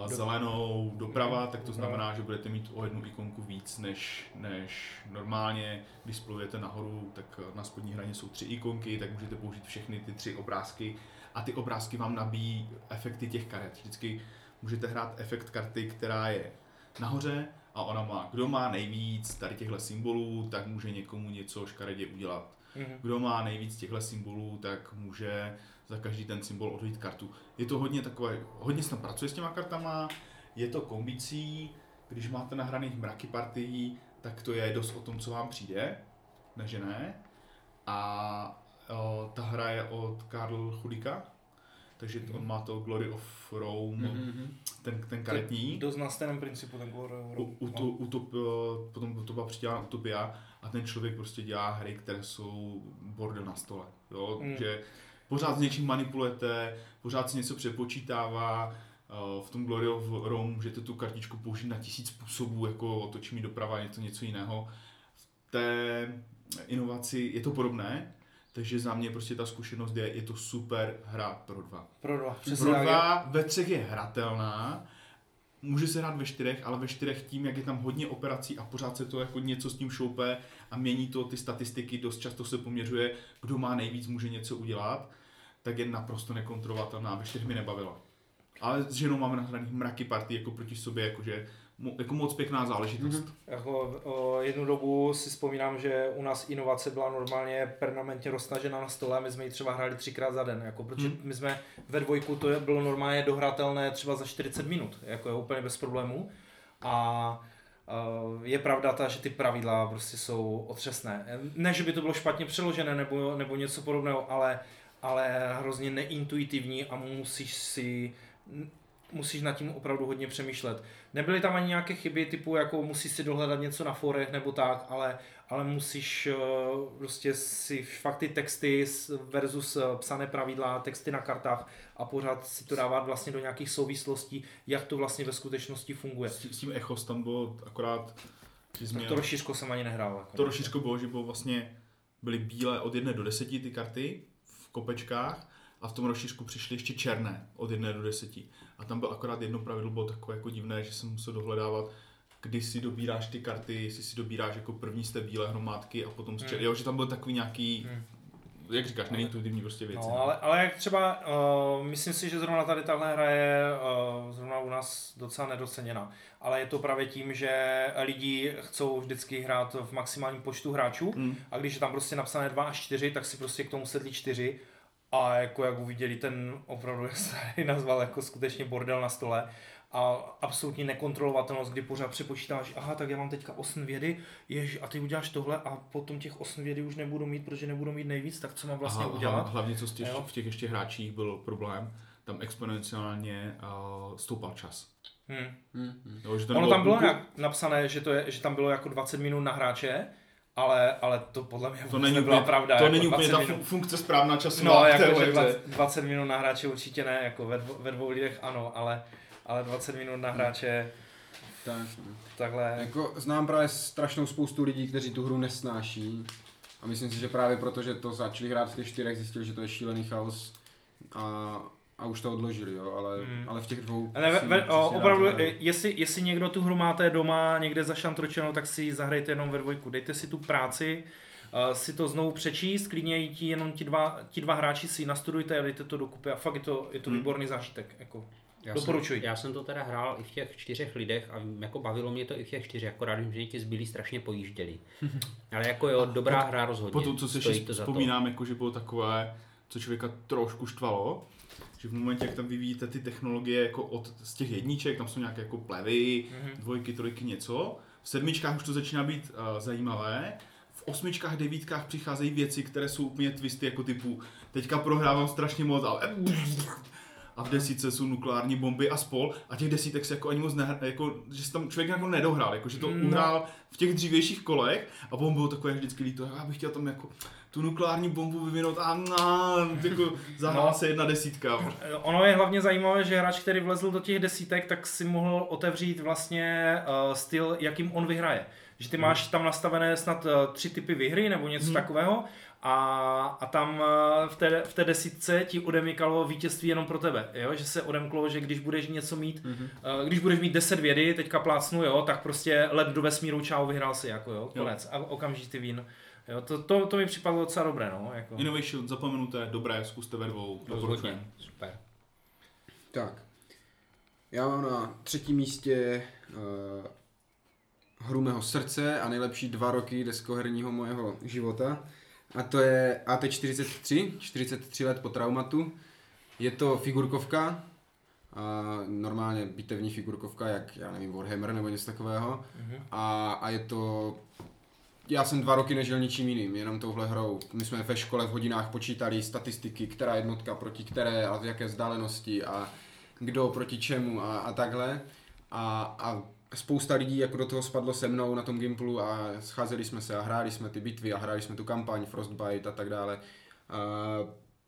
uh, zelenou doprava, tak to znamená, že budete mít o jednu ikonku víc než, než normálně. Když splujete nahoru, tak na spodní hraně jsou tři ikonky, tak můžete použít všechny ty tři obrázky a ty obrázky vám nabíjí efekty těch karet. Vždycky můžete hrát efekt karty, která je nahoře a ona má, kdo má nejvíc tady těchto symbolů, tak může někomu něco škaredě udělat. Mhm. Kdo má nejvíc těchto symbolů, tak může za každý ten symbol odhodit kartu. Je to hodně takové, hodně se tam pracuje s těma kartama, je to kombicí, když máte nahraných mraky partií, tak to je dost o tom, co vám přijde, ne že ne. A o, ta hra je od Karl Chudika, takže to, on má to Glory of Rome, Mhm. ten, ten karetní. Dost na stejném principu ten Glory U, u, to, utop, eh, potom to byla přidělána Utopia a ten člověk prostě dělá hry, které jsou bordel na stole. Jo? Mm. Že pořád s něčím manipulujete, pořád si něco přepočítává, eh, v tom Glory of Rome můžete tu kartičku použít na tisíc způsobů, jako otočí mi doprava, něco, něco jiného. V té inovaci je to podobné, takže za mě prostě ta zkušenost je, je to super hra pro dva. Pro dva. Přesně Pro dva ve třech je hratelná, může se hrát ve čtyřech, ale ve čtyřech tím, jak je tam hodně operací a pořád se to jako něco s tím šoupe a mění to ty statistiky, dost často se poměřuje, kdo má nejvíc, může něco udělat, tak je naprosto nekontrolovatelná. Ve čtyřech mi nebavila. Ale s ženou máme nahraných mraky party jako proti sobě, jakože jako moc pěkná záležitost. Mm-hmm. Jako, o, jednu dobu si vzpomínám, že u nás inovace byla normálně permanentně roztažena na stole a my jsme ji třeba hráli třikrát za den, jako, protože Hmm. my jsme ve dvojku to je- bylo normálně dohratelné třeba za 40 minut, jako je úplně bez problémů. A Uh, je pravda ta, že ty pravidla prostě jsou otřesné. Ne, že by to bylo špatně přeložené nebo, nebo něco podobného, ale, ale hrozně neintuitivní a musíš si musíš nad tím opravdu hodně přemýšlet. Nebyly tam ani nějaké chyby typu, jako musíš si dohledat něco na forech nebo tak, ale, ale musíš uh, prostě si fakt ty texty versus uh, psané pravidla, texty na kartách a pořád si to dávat vlastně do nějakých souvislostí, jak to vlastně ve skutečnosti funguje. S, tím- s tím Echos tam bylo akorát, že jsi Tak měl- to rozšířko jsem ani nehrál. Jako. To rozšířko bylo, že bylo vlastně, byly bílé od 1 do 10 ty karty v kopečkách a v tom rozšířku přišly ještě černé od 1 do 10. A tam bylo akorát jedno pravidlo, bylo takové jako divné, že jsem musel dohledávat, kdy si dobíráš ty karty, jestli si dobíráš jako první z té bílé hromádky a potom z čer... Hmm. Jo, že tam byl takový nějaký, Hmm. jak říkáš, neintuitivní prostě věci. No, ale, ale jak třeba, uh, myslím si, že zrovna tady tahle hra je uh, zrovna u nás docela nedoceněna. Ale je to právě tím, že lidi chcou vždycky hrát v maximálním počtu hráčů Mm. a když je tam prostě napsané 2 až 4, tak si prostě k tomu sedlí 4 a jako jak uviděli ten opravdu, jak se nazval, jako skutečně bordel na stole a absolutní nekontrolovatelnost, kdy pořád přepočítáš, aha, tak já mám teďka 8 vědy, jež, a ty uděláš tohle a potom těch 8 vědy už nebudu mít, protože nebudu mít nejvíc, tak co mám vlastně Aha, udělat? hla- Hlavně co z těch, Jo. v těch ještě hráčích byl problém, tam exponenciálně uh, stoupal čas. Hmm. Mhm. Jo, že to Ono nebylo tam bylo nějak napsané, že, to je, že tam bylo jako 20 minut na hráče, ale, ale to podle mě to vůbec není nebyla úplně, pravda. to jako není úplně 20 ta minut. fun- funkce správná časová. No, jako, téhle že hře. 20, 20 minut na hráče určitě ne, jako ve, dvou- ve dvou lidech ano, ale, ale 20 minut na hráče Tak, takhle. Jako znám právě strašnou spoustu lidí, kteří tu hru nesnáší. A myslím si, že právě proto, že to začali hrát v těch čtyřech, zjistili, že to je šílený chaos a, a už to odložili, jo, ale, Hmm. ale v těch dvou... Ne, ve, ve, o, rád opravdu, e, jestli, jestli někdo tu hru máte doma někde zašantročenou, tak si ji zahrajte jenom ve dvojku. Dejte si tu práci, uh, si to znovu přečíst, klidně ti, jenom ti dva, ti dva hráči si ji nastudujte a dejte to dokupy a fakt je to, je to Hmm. výborný zážitek. Jako. Já Doporučuji. Jsem, já jsem to teda hrál i v těch čtyřech lidech a jako bavilo mě to i v těch čtyřech, akorát vím, že ti zbylí strašně pojížděli. Ale jako jo, dobrá hra rozhodně. Po tom, co si to za to. vzpomínám, jako, že bylo takové, co člověka trošku štvalo, že v momentě, jak tam vyvíjíte ty technologie jako od, z těch jedniček, tam jsou nějaké jako plevy, Mhm. dvojky, trojky, něco, v sedmičkách už to začíná být uh, zajímavé, v osmičkách, devítkách přicházejí věci, které jsou úplně twisty jako typu teďka prohrávám strašně moc, ale a v desítce jsou nukleární bomby a spol a těch desítek se jako ani moc ne, jako, že se tam člověk jako nedohrál, jako že to No. uhrál v těch dřívějších kolech a potom bylo takové vždycky líto, já bych chtěl tam jako tu nukleární bombu vyvinout a na, jako zahrál No. se jedna desítka. Ono je hlavně zajímavé, že hráč, který vlezl do těch desítek, tak si mohl otevřít vlastně uh, styl, jakým on vyhraje. Že ty máš tam nastavené snad uh, tři typy výhry nebo něco Hmm. takového a, a tam v té, v té desítce ti odemykalo vítězství jenom pro tebe. Jo? Že se odemklo, že když budeš něco mít, uh, když budeš mít 10 vědy, teďka plácnu, jo, tak prostě let do vesmíru, čau, vyhrál si, jako jo, konec. A okamžitý vín. Jo, to, to, to mi připadlo docela dobré, no. Jako. Innovation, zapomenuté, dobré, zkuste ve dvou. Rozhodně, super. Tak. Já mám na třetím místě uh, hru mého srdce a nejlepší dva roky deskoherního mojeho života. A to je AT43, 43 let po traumatu. Je to figurkovka, a normálně bitevní figurkovka, jak já nevím, Warhammer nebo něco takového. Mhm. A, a je to... Já jsem dva roky nežil ničím jiným, jenom touhle hrou. My jsme ve škole v hodinách počítali statistiky, která jednotka proti které a v jaké vzdálenosti a kdo proti čemu a, a takhle. A, a spousta lidí jako do toho spadlo se mnou na tom Gimplu a scházeli jsme se a hráli jsme ty bitvy a hráli jsme tu kampaň Frostbite a tak dále. A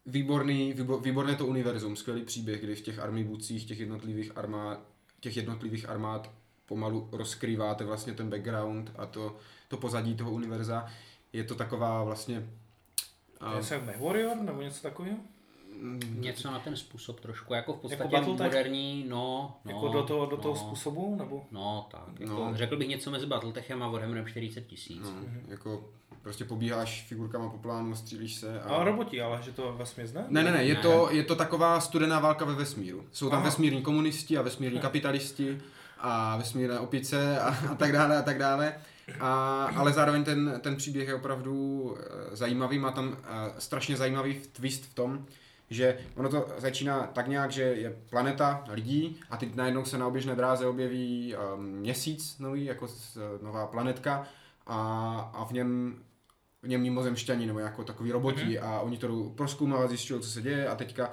výborný, výbo, výborné to univerzum, skvělý příběh, kdy v těch armibucích těch jednotlivých armád, těch jednotlivých armád pomalu rozkrýváte vlastně ten background a to, to pozadí toho univerza. Je to taková vlastně... Je se Warrior nebo něco takového? mm, Něco na ten způsob trošku, jako v podstatě Jako moderní, no, no. jako do toho, do toho no, způsobu? Nebo? No, tak, jako, No. řekl bych něco mezi Battletechem a Warhammerem 40 tisíc. No, jako prostě pobíháš figurkama po plánu, střílíš se a... A roboti, ale že to vesměs ne? Ne, ne, ne, je Ne. to, je to taková studená válka ve vesmíru. Jsou tam Aha. vesmírní komunisti a vesmírní kapitalisti a vesmírné opice a, a tak dále a tak dále. A, ale zároveň ten, ten příběh je opravdu eh, zajímavý, má tam eh, strašně zajímavý twist v tom, že ono to začíná tak nějak, že je planeta lidí a teď najednou se na oběžné dráze objeví um, měsíc nový, jako nová planetka a, a v něm v něm mimozemšťani nebo jako takový roboti Mhm. mm-hmm. a oni to jdou proskoumávat, zjišťují, co se děje a teďka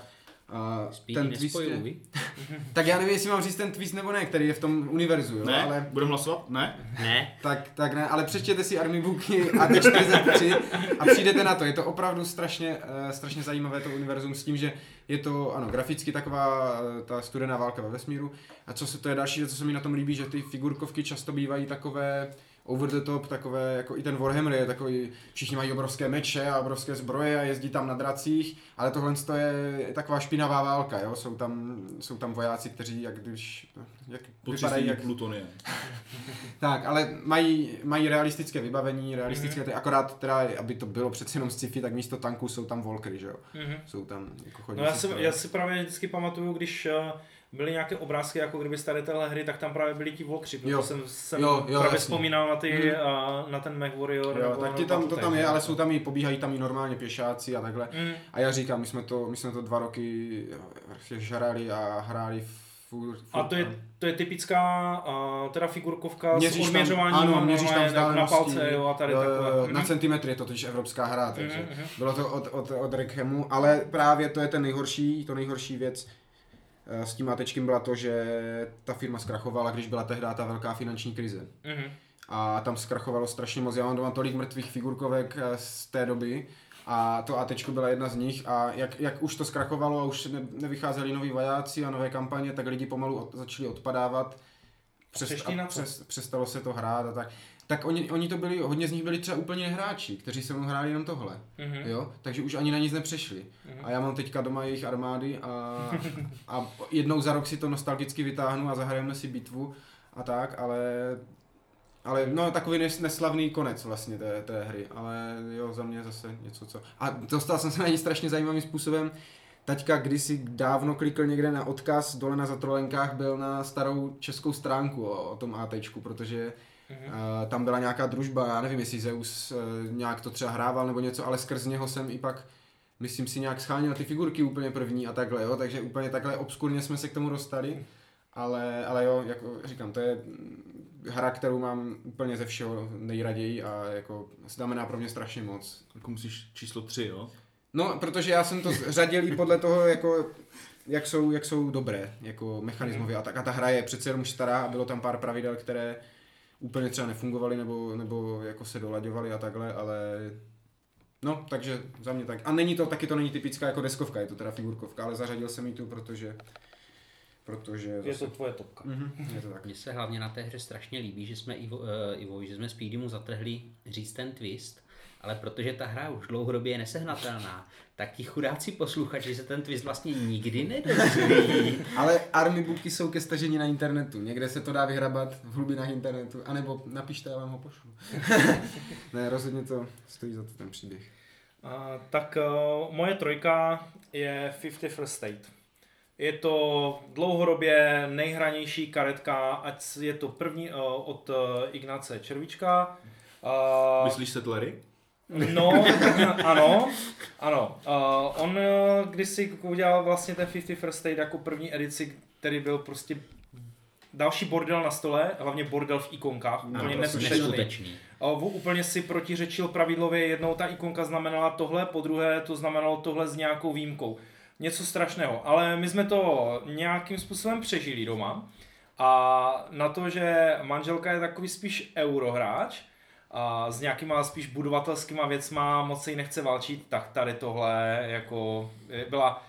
uh, Spíš ten twist je, tak já nevím, jestli mám říct ten twist nebo ne, který je v tom univerzu, jo, Ne? ale Budeme hlasovat? Ne? Ne, tak, tak ne, ale přečtěte si Army Booky a 43 a přijdete na to. Je to opravdu strašně, uh, strašně zajímavé to univerzum s tím, že je to, ano, graficky taková uh, ta studená válka ve vesmíru. A co se to je další co se mi na tom líbí, že ty figurkovky často bývají takové over the top, takové, jako i ten Warhammer je takový, všichni mají obrovské meče a obrovské zbroje a jezdí tam na dracích, ale tohle to je taková špinavá válka, jo? Jsou tam, jsou tam vojáci, kteří jak když, jak, vypadají jak, plutonie. tak, ale mají, mají realistické vybavení, realistické, ty, akorát teda, aby to bylo přece jenom sci-fi, tak místo tanků jsou tam Volkery, že jo? Mhm. Jsou tam jako No chodící já si, já si právě vždycky pamatuju, když eh, byly nějaké obrázky, jako kdyby z tady téhle hry, tak tam právě byli ti Volkři, protože Jo. jsem, jsem Jo, jo, právě jasně. vzpomínal na, ty, Mhm. a, na ten Mech Warrior. Jo, nebo tak ti tam, to tam je, ale jsou tam i, pobíhají tam i normálně pěšáci a takhle. Mm. A já říkám, my jsme to, my jsme to dva roky prostě žrali a hráli furt, furt A to je, to je typická uh, teda figurkovka Měříš s odměřováním tam, ano, měříš tam na, palce jo, a tady jo, takhle. Mhm. na centimetry je to totiž evropská hra, takže Mhm, mhm. bylo to od, od, od Rekhemu, ale právě to je ten nejhorší, to nejhorší věc s tím Matečkem byla to, že ta firma zkrachovala, když byla tehdy ta velká finanční krize. Mhm. A tam zkrachovalo strašně moc, já mám doma tolik mrtvých figurkovek eh, z té doby a to AT byla jedna z nich a jak, jak už to zkrachovalo a už ne, nevycházeli noví vojáci a nové kampaně, tak lidi pomalu od, začali odpadávat. Na a přes, přestalo se to hrát a tak. Tak oni, oni to byli, hodně z nich byli třeba úplně nehráči, kteří se mnou hráli jenom tohle. Mhm. Jo? Takže už ani na nic nepřešli. Mhm. A já mám teďka doma jejich armády a, a jednou za rok si to nostalgicky vytáhnu a zahrajeme si bitvu a tak, ale ale no takový nes- neslavný konec vlastně té, té hry, ale jo, za mě zase něco co. A dostal jsem se na ní strašně zajímavým způsobem. Taťka kdysi dávno klikl někde na odkaz dole na zatrolenkách, byl na starou českou stránku o, o tom ATčku, protože Mhm. Uh, tam byla nějaká družba, já nevím, jestli Zeus uh, nějak to třeba hrával nebo něco, ale skrz něho jsem i pak myslím si, nějak scháněl ty figurky úplně první a takhle, jo, takže úplně takhle obskurně jsme se k tomu dostali, ale, ale jo, jako říkám, to je hra, kterou mám úplně ze všeho nejraději a jako znamená pro mě strašně moc. Jako musíš číslo 3, jo? No, protože já jsem to řadil i podle toho, jako, jak, jsou, jak jsou dobré, jako mechanismově. A, tak, a ta hra je přece jenom stará a bylo tam pár pravidel, které úplně třeba nefungovaly nebo, nebo jako se dolaďovaly a takhle, ale no, takže za mě tak. A není to, taky to není typická jako deskovka, je to teda figurkovka, ale zařadil jsem ji tu, protože protože Je to tvoje topka. Mhm, je to tak. Mně se hlavně na té hře strašně líbí, že jsme Ivo, uh, Ivo že jsme Speedymu zatrhli říct ten twist, ale protože ta hra už dlouhodobě je nesehnatelná, tak ti chudáci posluchači se ten twist vlastně nikdy nedozví. Ale army booky jsou ke stažení na internetu. Někde se to dá vyhrabat v hlubinách internetu. A nebo napište, já vám ho pošlu. ne, rozhodně to stojí za to ten příběh. A, tak uh, moje trojka je 50 First State. Je to dlouhodobě nejhranější karetka, ať je to první uh, od uh, Ignace Červíčka. Uh, Myslíš Settlery? No, ano, ano. Uh, on uh, kdysi udělal vlastně ten 50 First Aid jako první edici, který byl prostě další bordel na stole, hlavně bordel v ikonkách, úplně prostě neskutečný. Uh, úplně si protiřečil pravidlově, jednou ta ikonka znamenala tohle, po druhé to znamenalo tohle s nějakou výjimkou. Něco strašného, ale my jsme to nějakým způsobem přežili doma a na to, že manželka je takový spíš eurohráč, a s nějakýma spíš budovatelskýma věcma moc se jí nechce válčit, tak tady tohle jako byla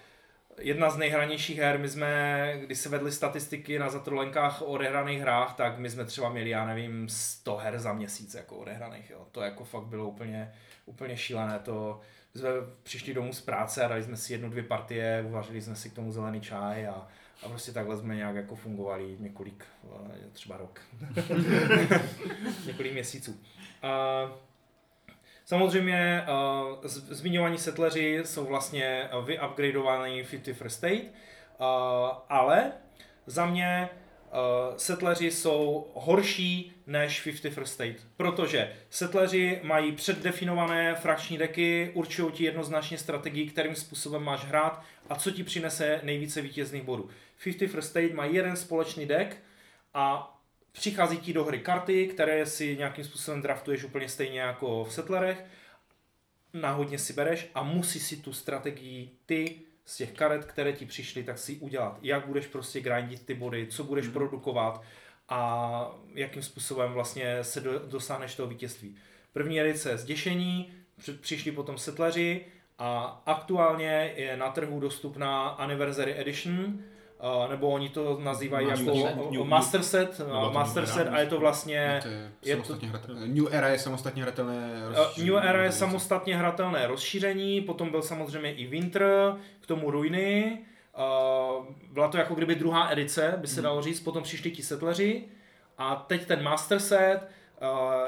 jedna z nejhranějších her. My jsme, když se vedly statistiky na zatrolenkách o odehraných hrách, tak my jsme třeba měli, já nevím, 100 her za měsíc jako odehraných. Jo. To jako fakt bylo úplně, úplně šílené. To, my jsme přišli domů z práce a dali jsme si jednu, dvě partie, uvařili jsme si k tomu zelený čaj a, a prostě takhle jsme nějak jako fungovali několik, eh, třeba rok. několik měsíců. A samozřejmě zmiňovaní setleři jsou vlastně vyupgradeovaný 50 First State, ale za mě setleři jsou horší než 50 First State, protože setleři mají předdefinované frakční deky, určují ti jednoznačně strategii, kterým způsobem máš hrát a co ti přinese nejvíce vítězných bodů. 50 First State má jeden společný deck a přichází ti do hry karty, které si nějakým způsobem draftuješ úplně stejně jako v Settlerech, náhodně si bereš a musí si tu strategii ty z těch karet, které ti přišly, tak si udělat. Jak budeš prostě grindit ty body, co budeš mm. produkovat a jakým způsobem vlastně se do, dosáhneš toho vítězství. První edice zděšení, přišli potom setleři a aktuálně je na trhu dostupná Anniversary Edition, Uh, nebo oni to nazývají Master jako set, new- Master Set, nebo to Master Set a je to vlastně... To je je to- samostatně hratelné. New Era je samostatně hratelné. Rozšíření. New Era je samostatně hratelné rozšíření, potom byl samozřejmě i Winter, k tomu Ruiny, uh, byla to jako kdyby druhá edice, by se Hmm. dalo říct, potom přišli ti setleři a teď ten Master Set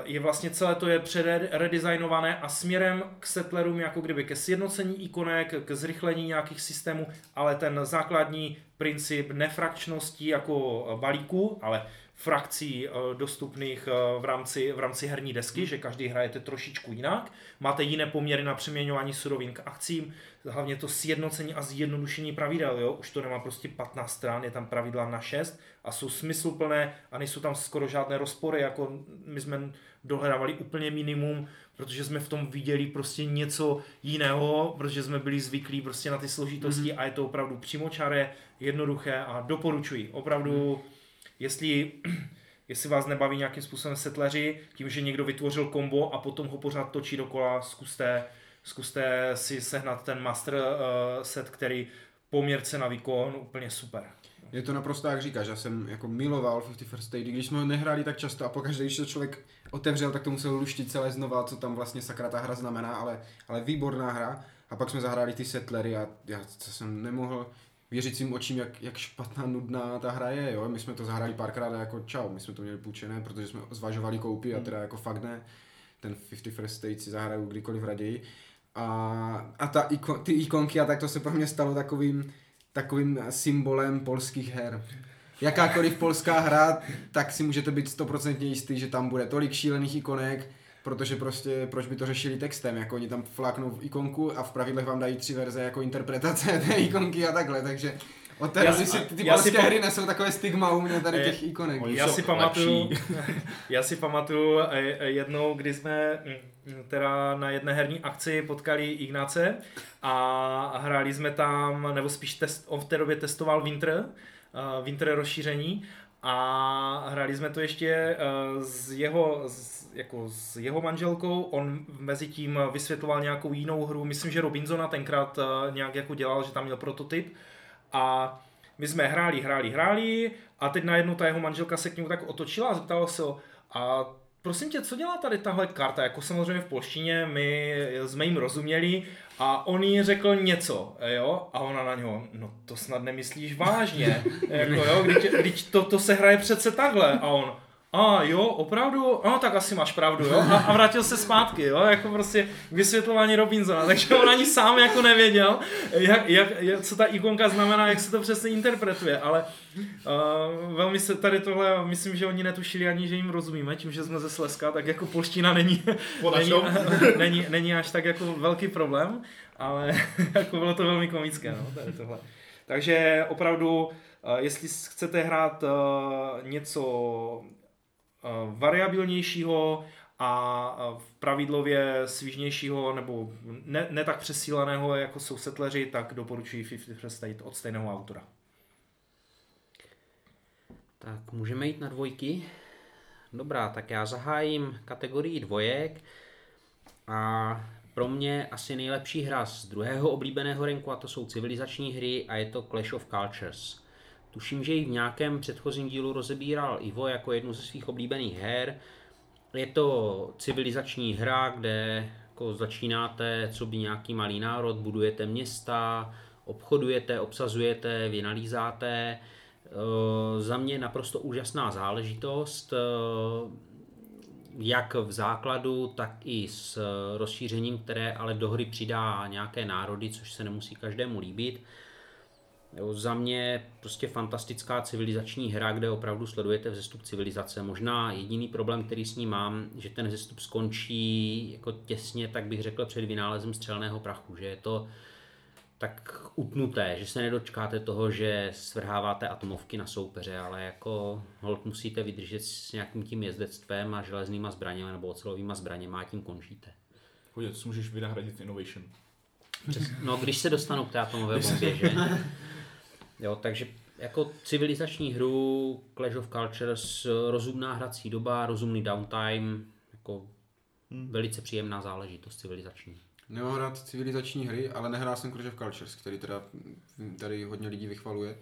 je vlastně celé to je předredesignované a směrem k settlerům jako kdyby ke sjednocení ikonek, k zrychlení nějakých systémů, ale ten základní princip nefrakčnosti jako eh, balíku, ale frakcí eh, dostupných eh, v rámci, v rámci herní desky, že každý hrajete trošičku jinak. Máte jiné poměry na přeměňování surovin k akcím, hlavně to sjednocení a zjednodušení pravidel. Jo? Už to nemá prostě 15 stran, je tam pravidla na 6 a jsou smysluplné a nejsou tam skoro žádné rozpory, jako my jsme dohledávali úplně minimum, protože jsme v tom viděli prostě něco jiného, protože jsme byli zvyklí prostě na ty složitosti mm-hmm. a je to opravdu přímočaré, jednoduché a doporučuji. Opravdu, mm. Jestli, jestli vás nebaví nějakým způsobem setleři, tím, že někdo vytvořil kombo a potom ho pořád točí dokola, zkuste, zkuste si sehnat ten master uh, set, který poměrce na výkon úplně super. Je to naprosto jak říkáš, já jsem jako miloval 50 First State, když jsme ho nehráli tak často a pokaždé, když to člověk otevřel, tak to musel luštit celé znova, co tam vlastně sakra ta hra znamená, ale, ale výborná hra. A pak jsme zahráli ty setlery a já co jsem nemohl věřit svým očím, jak, jak špatná, nudná ta hra je, jo. My jsme to zahráli párkrát a jako čau, my jsme to měli půjčené, protože jsme zvažovali koupy a teda jako fakt ne. Ten 50 First State si zahraju kdykoliv raději. A, a ta iko, ty ikonky a tak to se pro mě stalo takovým, takovým symbolem polských her. Jakákoliv polská hra, tak si můžete být stoprocentně jistý, že tam bude tolik šílených ikonek protože prostě proč by to řešili textem, jako oni tam fláknou v ikonku a v pravidlech vám dají tři verze jako interpretace té ikonky a takhle, takže od té Já doby si- si ty já si polské pa- hry nesou takové stigma u mě tady Je- těch ikonek. Oni Já si pamatuju, já si pamatuju eh, eh, jednou, kdy jsme mm, teda na jedné herní akci potkali Ignace a hráli jsme tam, nebo spíš test, on v té době testoval Winter, uh, Winter rozšíření a hráli jsme to ještě s jeho, s, jako s jeho manželkou, on mezi tím vysvětloval nějakou jinou hru, myslím, že Robinsona tenkrát uh, nějak jako dělal, že tam měl prototyp. A my jsme hráli, hráli, hráli a teď najednou ta jeho manželka se k němu tak otočila a zeptala se ho, a prosím tě, co dělá tady tahle karta? Jako samozřejmě v polštině, my jsme jim rozuměli a on jí řekl něco, jo? A ona na něho, no to snad nemyslíš vážně, jako jo, když, když to, to se hraje přece takhle. A on, a jo, opravdu? No tak asi máš pravdu, jo? A, a vrátil se zpátky, jo? Jako prostě vysvětlování Robinsona, takže on ani sám jako nevěděl, jak, jak, jak, co ta ikonka znamená, jak se to přesně interpretuje, ale uh, velmi se tady tohle, myslím, že oni netušili ani, že jim rozumíme, tím, že jsme ze Slezska, tak jako polština není, není, není, není až tak jako velký problém, ale jako bylo to velmi komické, no, tady tohle. Takže opravdu, eh, jestli chcete hrát eh, něco variabilnějšího a eh, v pravidlově svížnějšího nebo ne, ne tak přesíleného jako jsou setleři, tak doporučuji 50 First State od stejného autora. Tak můžeme jít na dvojky. Dobrá, tak já zahájím kategorii dvojek a pro mě asi nejlepší hra z druhého oblíbeného renku a to jsou civilizační hry a je to Clash of Cultures. Tuším, že ji v nějakém předchozím dílu rozebíral Ivo jako jednu ze svých oblíbených her. Je to civilizační hra, kde jako začínáte, co by nějaký malý národ, budujete města, obchodujete, obsazujete, vynalízáte. E, za mě naprosto úžasná záležitost, e, jak v základu, tak i s rozšířením, které ale do hry přidá nějaké národy, což se nemusí každému líbit. Jo, za mě prostě fantastická civilizační hra, kde opravdu sledujete vzestup civilizace. Možná jediný problém, který s ní mám, že ten vzestup skončí jako těsně, tak bych řekl, před vynálezem střelného prachu, že je to tak utnuté, že se nedočkáte toho, že svrháváte atomovky na soupeře, ale jako hold musíte vydržet s nějakým tím jezdectvem a železnýma zbraněmi nebo ocelovýma zbraněma a tím končíte. Chodě, si můžeš vynahradit Innovation. Přes, no, když se dostanu k té atomové bombě, že? Jo, takže jako civilizační hru Clash of Cultures, rozumná hrací doba, rozumný downtime, jako velice příjemná záležitost civilizační. Nemám rád civilizační hry, ale nehrál jsem Clash of Cultures, který teda tady hodně lidí vychvaluje.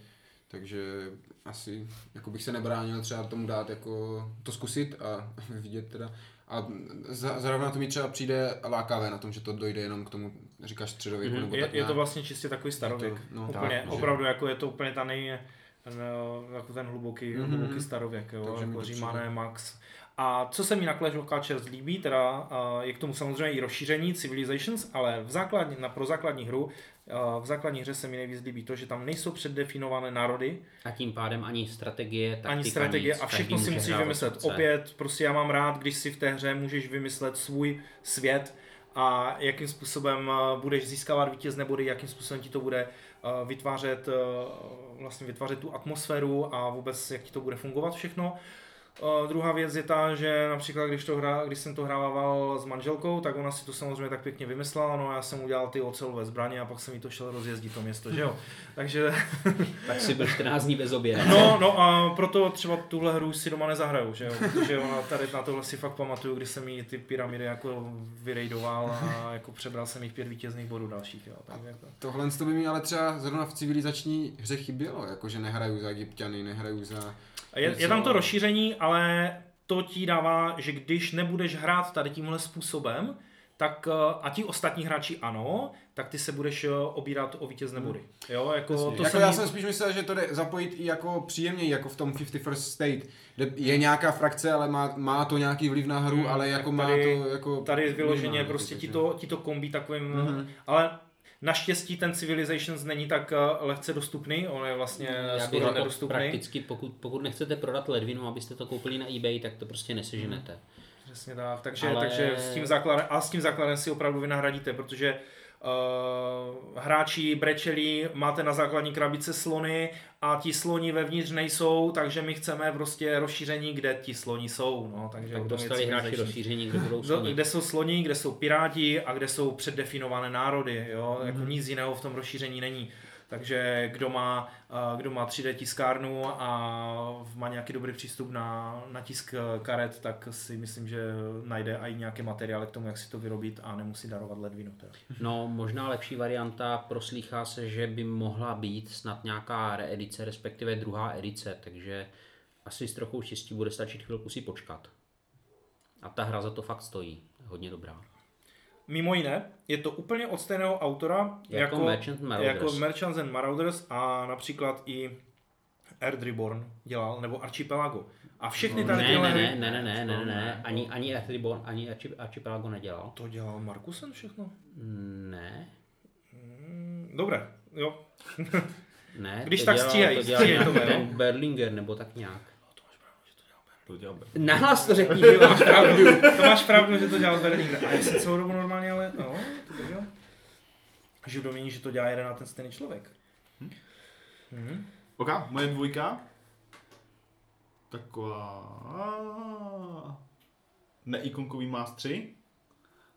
Takže asi jako bych se nebránil třeba tomu dát jako to zkusit a vidět teda. A za- zrovna to mi třeba přijde lákavé na tom, že to dojde jenom k tomu, říkáš středověku Mhm. nebo Je, tak je to vlastně čistě takový starověk. To- no, úplně, tak, že- opravdu jako je to úplně ta nej, no, jako ten hluboký, Mhm. hluboký starověk, jo, Takže jako Římané. Max. A co se mi na Clash of Cultures líbí, teda uh, je k tomu samozřejmě i rozšíření Civilizations, ale v základní, na, pro základní hru, v základní hře se mi nejvíc líbí to, že tam nejsou předdefinované národy, A tím pádem ani strategie, taktika, ani strategie nic. a všechno si musíš vymyslet. Opět, prostě já mám rád, když si v té hře můžeš vymyslet svůj svět a jakým způsobem eh, budeš získávat vítězné body, jakým způsobem ti to bude eh, vytvářet, eh, vlastně vytvářet tu atmosféru a vůbec jak ti to bude fungovat všechno. Uh, druhá věc je ta, že například když, to hra, když jsem to hrával s manželkou, tak ona si to samozřejmě tak pěkně vymyslela, no já jsem udělal ty ocelové zbraně a pak jsem jí to šel rozjezdit to město, že jo. Takže Tak si byl 14 dní bez oběda. No, no a proto třeba tuhle hru si doma nezahraju, že jo? Protože ona tady na tohle si fakt pamatuju, když jsem jí ty pyramidy jako vyrejdoval a jako přebral jsem jich pět vítězných bodů dalších, jo. Tak jako. Tohle to by mi ale třeba zrovna v civilizační hře chybělo, jakože nehraju za Egyptiany, nehraju za... Je, je tam to rozšíření, ale to ti dává, že když nebudeš hrát tady tímhle způsobem, tak eh, a ti ostatní hráči ano, tak ty se budeš eh, obírat o vítězné body. Jo, jako to jako se já jsem spíš myslel, že to jde zapojit i jako příjemněji, jako v tom 51st State, kde je nějaká frakce, ale má, má to nějaký vliv na hru, Hmm, ale jako má tady- to jako... Tady vyloženě prostě ti to, ti to kombí takovým, Mhm. ale naštěstí ten Civilizations není tak eh, lehce dostupný, on je vlastně skoro nedostupný. prakticky, pokud, pokud nechcete prodat ledvinu, abyste to koupili na eBay, tak to prostě neseženete. Přesně tak, takže, Ale- takže s tím základem, a s tím základem si opravdu vynahradíte, protože uh, hráči brečelí, máte na základní krabice slony a ti sloni vevnitř nejsou, takže my chceme prostě rozšíření, kde ti sloni jsou. No, takže Tak dostali hráči rozšíření, kde budou Do, sloni. kde jsou sloni, kde jsou piráti a kde jsou předdefinované národy. Jo? Mhm. Jako nic jiného v tom rozšíření není. Takže kdo má, a, kdo má 3D tiskárnu a má nějaký dobrý přístup na, na tisk eh, karet, tak si myslím, že najde i nějaké materiály k tomu, jak si to vyrobit a nemusí darovat ledvinu. Teda. No, možná lepší varianta, proslýchá se, že by mohla být snad nějaká reedice, respektive druhá edice, takže asi s trochou štěstí bude stačit chvilku si počkat. A ta hra za to fakt stojí. Hodně dobrá. Mimo jiné, je to úplně od stejného autora Jako Merchant Marauders. jako Merchants and Marauders a například i Earth Reborn dělal, nebo Archipelago. A všechny tady Ne, ne, ne, ne, ne, ne, ne, ne, ani, ani Earth Reborn, ani Archi- Archipelago nedělal. To dělal Markusen všechno? Ne, Mm, Dobré, jo. ne. Když to tak dělal- stříhej, to dělal to jméno. ten Berlinger, nebo tak nějak. To dělal Ber- Nahlas to řekni, že máš pravdu. To máš pravdu, že to dělal Berlinger. A já jsem celou dobu normálně, ale no, to to dělal. Že domíní, že to dělá jeden a ten stejný člověk. Mhm. OK, moje dvojka. Taková... Neikonkový Más 3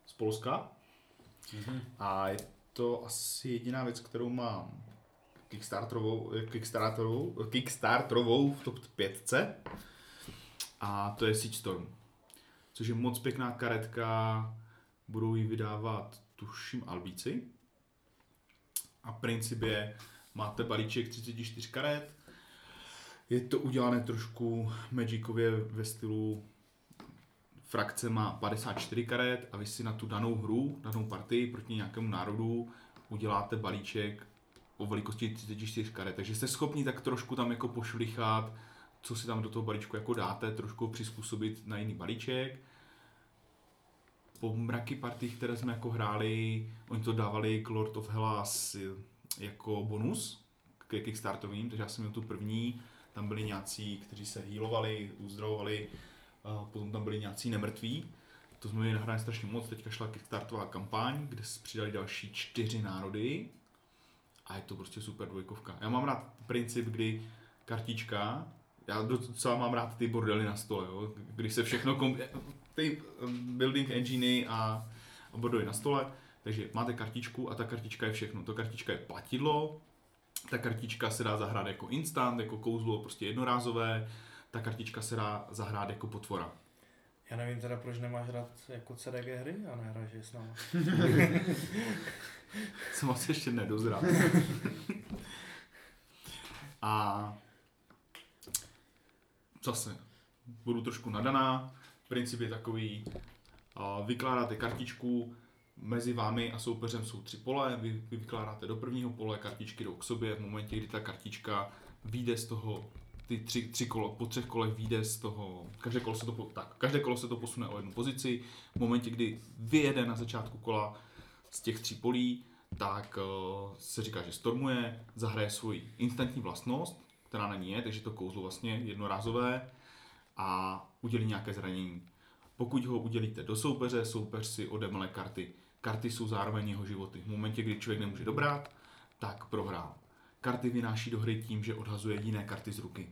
z Polska. A je to asi jediná věc, kterou mám Kickstarterovou, Kickstarterovou, Kickstarterovou v top 5. A to je Siege Storm. Což je moc pěkná karetka. Budou ji vydávat, tuším, Albíci. A princip je, máte balíček 34 karet, je to udělané trošku Magicově ve stylu frakce má 54 karet a vy si na tu danou hru, danou partii proti nějakému národu uděláte balíček o velikosti 34 karet. Takže jste schopni tak trošku tam jako pošvlichat, co si tam do toho balíčku jako dáte, trošku přizpůsobit na jiný balíček. Po mraky partí, které jsme jako hráli, oni to dávali k Lord of Hellas jako bonus ke Kickstarterovým, takže já jsem měl tu první, tam byli nějací, kteří se healovali, uzdravovali, a potom tam byli nějací nemrtví. To jsme měli nahráno strašně moc, teďka šla Kickstarterová kampaň, kde se přidali další čtyři národy a je to prostě super dvojkovka. Já mám rád princip, kdy kartička, já docela mám rád ty bordely na stole, jo? když se všechno, kom... ty um, building enginy a, a bordely na stole, takže máte kartičku a ta kartička je všechno. Ta kartička je platidlo, ta kartička se dá zahrát jako instant, jako kouzlo, prostě jednorázové, ta kartička se dá zahrát jako potvora. Já nevím teda, proč nemáš rád jako CDG hry a nehráš je s náma. Jsem asi ještě nedozrál. a zase budu trošku nadaná. Princip je takový, vykládáte kartičku, mezi vámi a soupeřem jsou tři pole, vy, vy vykládáte do prvního pole, kartičky jdou k sobě, v momentě, kdy ta kartička vyjde z toho, ty tři, tři kolo, po třech kolech vyjde z toho, každé kolo se to, tak, každé kolo se to posune o jednu pozici, v momentě, kdy vyjede na začátku kola z těch tří polí, tak uh, se říká, že stormuje, zahraje svoji instantní vlastnost, která na ní je, takže to kouzlo vlastně jednorázové a udělí nějaké zranění. Pokud ho udělíte do soupeře, soupeř si odemle karty. Karty jsou zároveň jeho životy. V momentě, kdy člověk nemůže dobrát, tak prohrál. Karty vynáší do hry tím, že odhazuje jiné karty z ruky.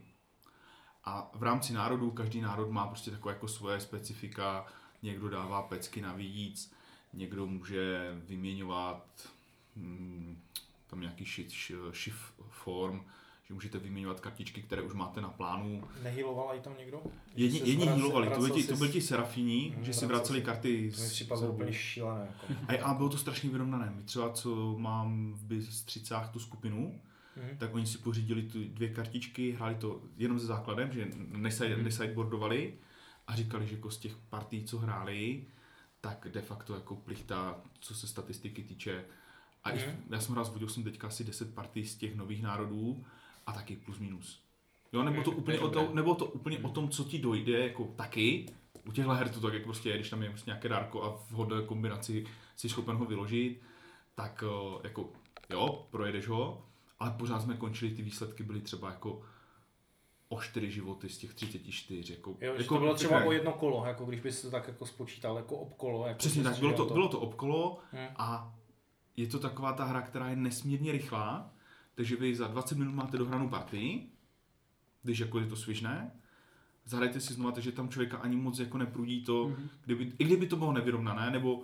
A v rámci národů, každý národ má prostě takové jako svoje specifika. Někdo dává pecky navíc, někdo může vyměňovat hmm, tam nějaký shift, shift form, že můžete vyměňovat kartičky, které už máte na plánu. Nehylovala i tam někdo? Jedni, jedni healovali, to byli, to byli ti serafíni, Mhm, že si vracel vraceli si- karty To mi připadlo úplně šílené. Jako. a, a bylo to strašně vyrovnané. My třeba, co mám v Bystřicách tu skupinu, Mhm. tak oni si pořídili tu dvě kartičky, hráli to jenom se základem, že neside, Mhm. nesideboardovali a říkali, že jako z těch partí, co hráli, tak de facto jako plichta, co se statistiky týče. A i, Mhm. já jsem hrál, vodil jsem teďka asi 10 partí z těch nových národů a taky plus minus. Jo, nebo to Mhm, úplně, to o to, nebo to úplně o tom, co ti dojde, jako taky. U těchto her to tak jak prostě když tam je prostě nějaké dárko a v hodné kombinaci jsi schopen ho vyložit, tak eh, jako jo, projedeš ho, ale pořád jsme končili, ty výsledky byly třeba jako o 4 životy z těch 34. Jako, Jo, jako, to bylo třeba o jedno kolo, jako když bys to tak jako spočítal, jako obkolo. Jako Přesně tak, bylo dělal to, bylo to obkolo Hmm. a je to taková ta hra, která je nesmírně rychlá, takže vy za 20 minut máte dohranou partii, když jako je to svižné, zahrajte si znova, takže tam člověka ani moc jako neprudí to, Mhm. kdyby, i kdyby to bylo nevyrovnané, nebo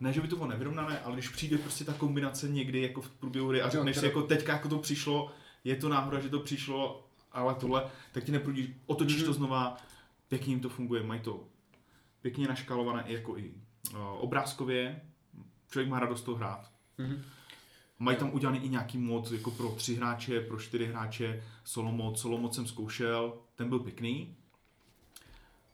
ne, že by to bylo nevyrovnané, ale když přijde prostě ta kombinace někdy jako v průběhu hry a řekneš si jako teďka jako to přišlo, je to náhoda, že to přišlo, ale tohle, tak ti neprudí, otočíš Mhm. to znova, pěkně jim to funguje, mají to pěkně naškálované i jako i uh, obrázkově, člověk má radost to hrát. Mhm. Mají tam udělaný i nějaký mod jako pro tři hráče, pro čtyři hráče, solo mod, solo mod jsem zkoušel, ten byl pěkný.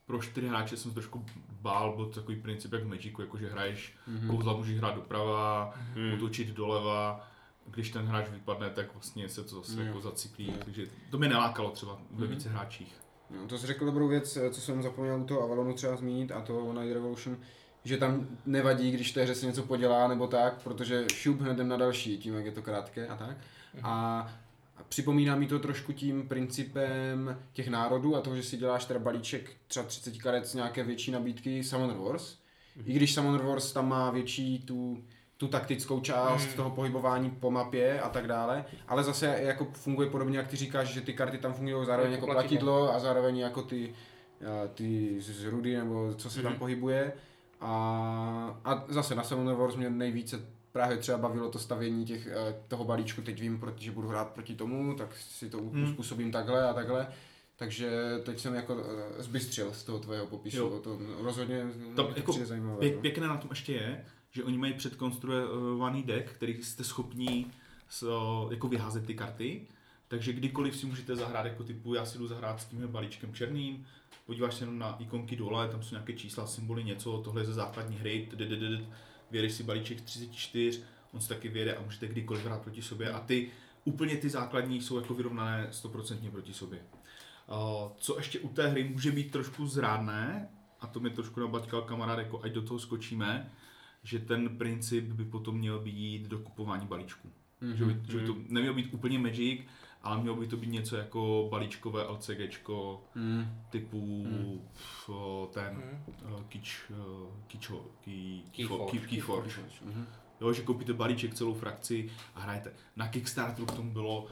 Pro čtyři hráče jsem se trošku bál, byl to takový princip jak v Magicu, jako že hraješ Mhm. kouzla, můžeš hrát doprava, Hmm. útočit doleva, když ten hráč vypadne, tak vlastně se to zase Jo. jako zacyklí, Jo. takže to mě nelákalo třeba ve Mhm. více hráčích. No, to jsi řekl dobrou věc, co jsem zapomněl u toho Avalonu třeba zmínit, a to Night Revolution, že tam nevadí, když té hře se něco podělá nebo tak, protože šup hned na další, tím jak je to krátké a tak. A připomíná mi to trošku tím principem těch národů a toho, že si děláš teda balíček třeba 30 karet z nějaké větší nabídky Summoner Wars. I když Summoner Wars tam má větší tu, tu taktickou část Mm. toho pohybování po mapě a tak dále, ale zase jako funguje podobně, jak ty říkáš, že ty karty tam fungují zároveň Jako platidlo a zároveň jako ty, a, ty z rudy nebo co se tam Mhm. pohybuje. A, a zase na Summoner Wars mě nejvíce právě třeba bavilo to stavění těch, eh, toho balíčku, teď vím, proti, že budu hrát proti tomu, tak si to Hmm. uspůsobím takhle a takhle. Takže teď jsem jako eh, zbystřil z toho tvého popisu, Jo. to rozhodně to jako zajímavé. Pěk, no. pěkné na tom ještě je, že oni mají předkonstruovaný deck, který jste schopní s, jako vyházet ty karty, takže kdykoliv si můžete zahrát jako typu, já si jdu zahrát s tímhle balíčkem černým, podíváš se jenom na ikonky dole, tam jsou nějaké čísla, symboly, něco, tohle je ze základní hry, vyjedeš si balíček z 34, on si taky vyjede a můžete kdykoliv hrát proti sobě a ty úplně ty základní jsou jako vyrovnané 100% proti sobě. Co ještě u té hry může být trošku zrádné, a to mi trošku nabaťkal kamarád, jako ať do toho skočíme, že ten princip by potom měl být dokupování balíčku. Mhm, Že, by, že by to mhm. nemělo být úplně Magic, ale mělo by to být něco jako balíčkové LCGčko Mhm. typu o, ten Mhm. uh, Kič, uh, Kičo, Keyforge. Key, Keyforge. Mhm. Jo, že koupíte balíček, celou frakci a hrajete. Na Kickstarteru k tomu bylo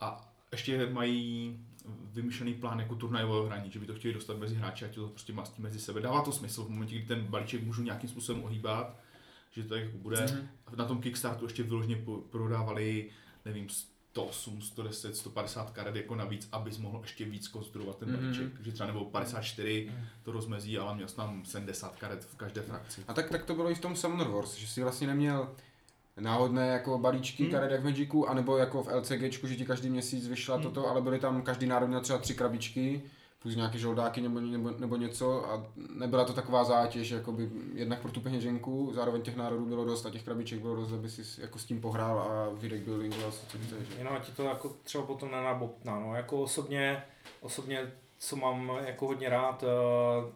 a ještě mají vymyšlený plán jako turnajového hraní, že by to chtěli dostat mezi hráči a to prostě mastí mezi sebe. Dává to smysl v momentě, kdy ten balíček můžu nějakým způsobem ohýbat, že to jako bude. Mhm. Na tom Kickstarteru ještě vyloženě po- prodávali, nevím, 108, 110, 150 karet jako navíc, abys mohl ještě víc konstruovat ten Mhm. balíček. Takže třeba nebo 54 Mhm. to rozmezí, ale měl jsi tam 70 karet v každé frakci. A tak, tak to bylo i v tom Summoner Wars, že si vlastně neměl náhodné jako balíčky Hmm. hmm. karet jak v Magicu, anebo jako v LCGčku, že ti každý měsíc vyšla Hmm. toto, ale byly tam každý národ měl třeba tři krabičky, plus nějaké žoldáky nebo, nebo, nebo něco a nebyla to taková zátěž, jakoby jednak pro tu peněženku, zároveň těch národů bylo dost a těch krabiček bylo dost, aby si jako s tím pohrál a vydek buildingoval si co chceš. že? Jenom ti to jako třeba potom nenabobtná. No. Jako osobně, osobně, co mám jako hodně rád, eh,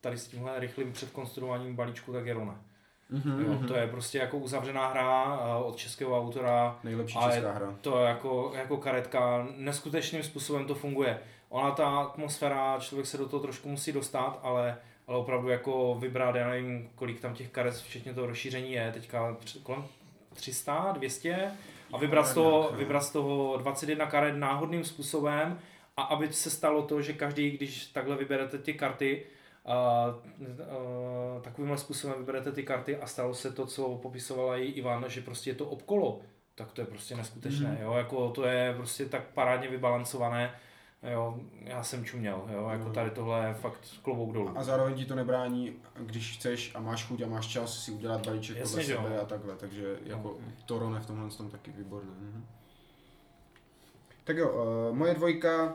tady s tímhle rychlým předkonstruováním balíčku, tak je Rone. Mhm, Jo, mhm. to je prostě jako uzavřená hra eh, od českého autora, Nejlepší česká hra. to jako, jako karetka, neskutečným způsobem to funguje. Ona ta atmosféra, člověk se do toho trošku musí dostat, ale, ale opravdu jako vybrat, já nevím, kolik tam těch karet, včetně toho rozšíření je, teďka kolem 300, 200 a vybrat z toho, vybrat z toho 21 karet náhodným způsobem a aby se stalo to, že každý, když takhle vyberete ty karty, a, a, takovýmhle způsobem vyberete ty karty a stalo se to, co popisovala i Ivan, že prostě je to obkolo, tak to je prostě neskutečné, Mhm. jo, jako to je prostě tak parádně vybalancované, jo, já jsem čuměl, jo, jako No. tady tohle je fakt klobouk dolů. A zároveň ti to nebrání, když chceš a máš chuť a máš čas si udělat balíček Jasně, podle že jo. sebe a takhle, takže jako No. to Rone v tomhle tom taky výborné. Mhm. Tak jo, uh, moje dvojka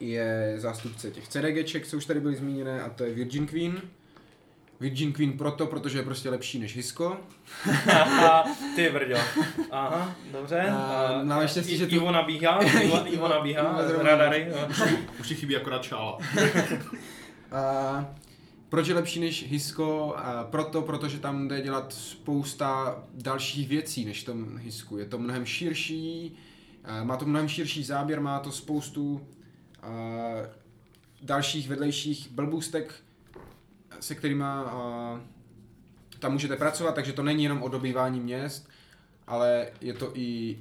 je zástupce těch CDGček, co už tady byly zmíněné, a to je Virgin Queen. Virgin Queen proto, protože je prostě lepší než Hisko. Ty brďo. Aha, dobře. A máme štěstí, že tu- Ivo nabíhá, Ivo, Ivo nabíhá, radary. jo. Už ti chybí akorát šála. A proč je lepší než Hisko? A proto, protože tam jde dělat spousta dalších věcí než v tom Hisku. Je to mnohem širší, a má to mnohem širší záběr, má to spoustu dalších vedlejších blbůstek, se kterými tam můžete pracovat, takže to není jenom o dobývání měst, ale je to i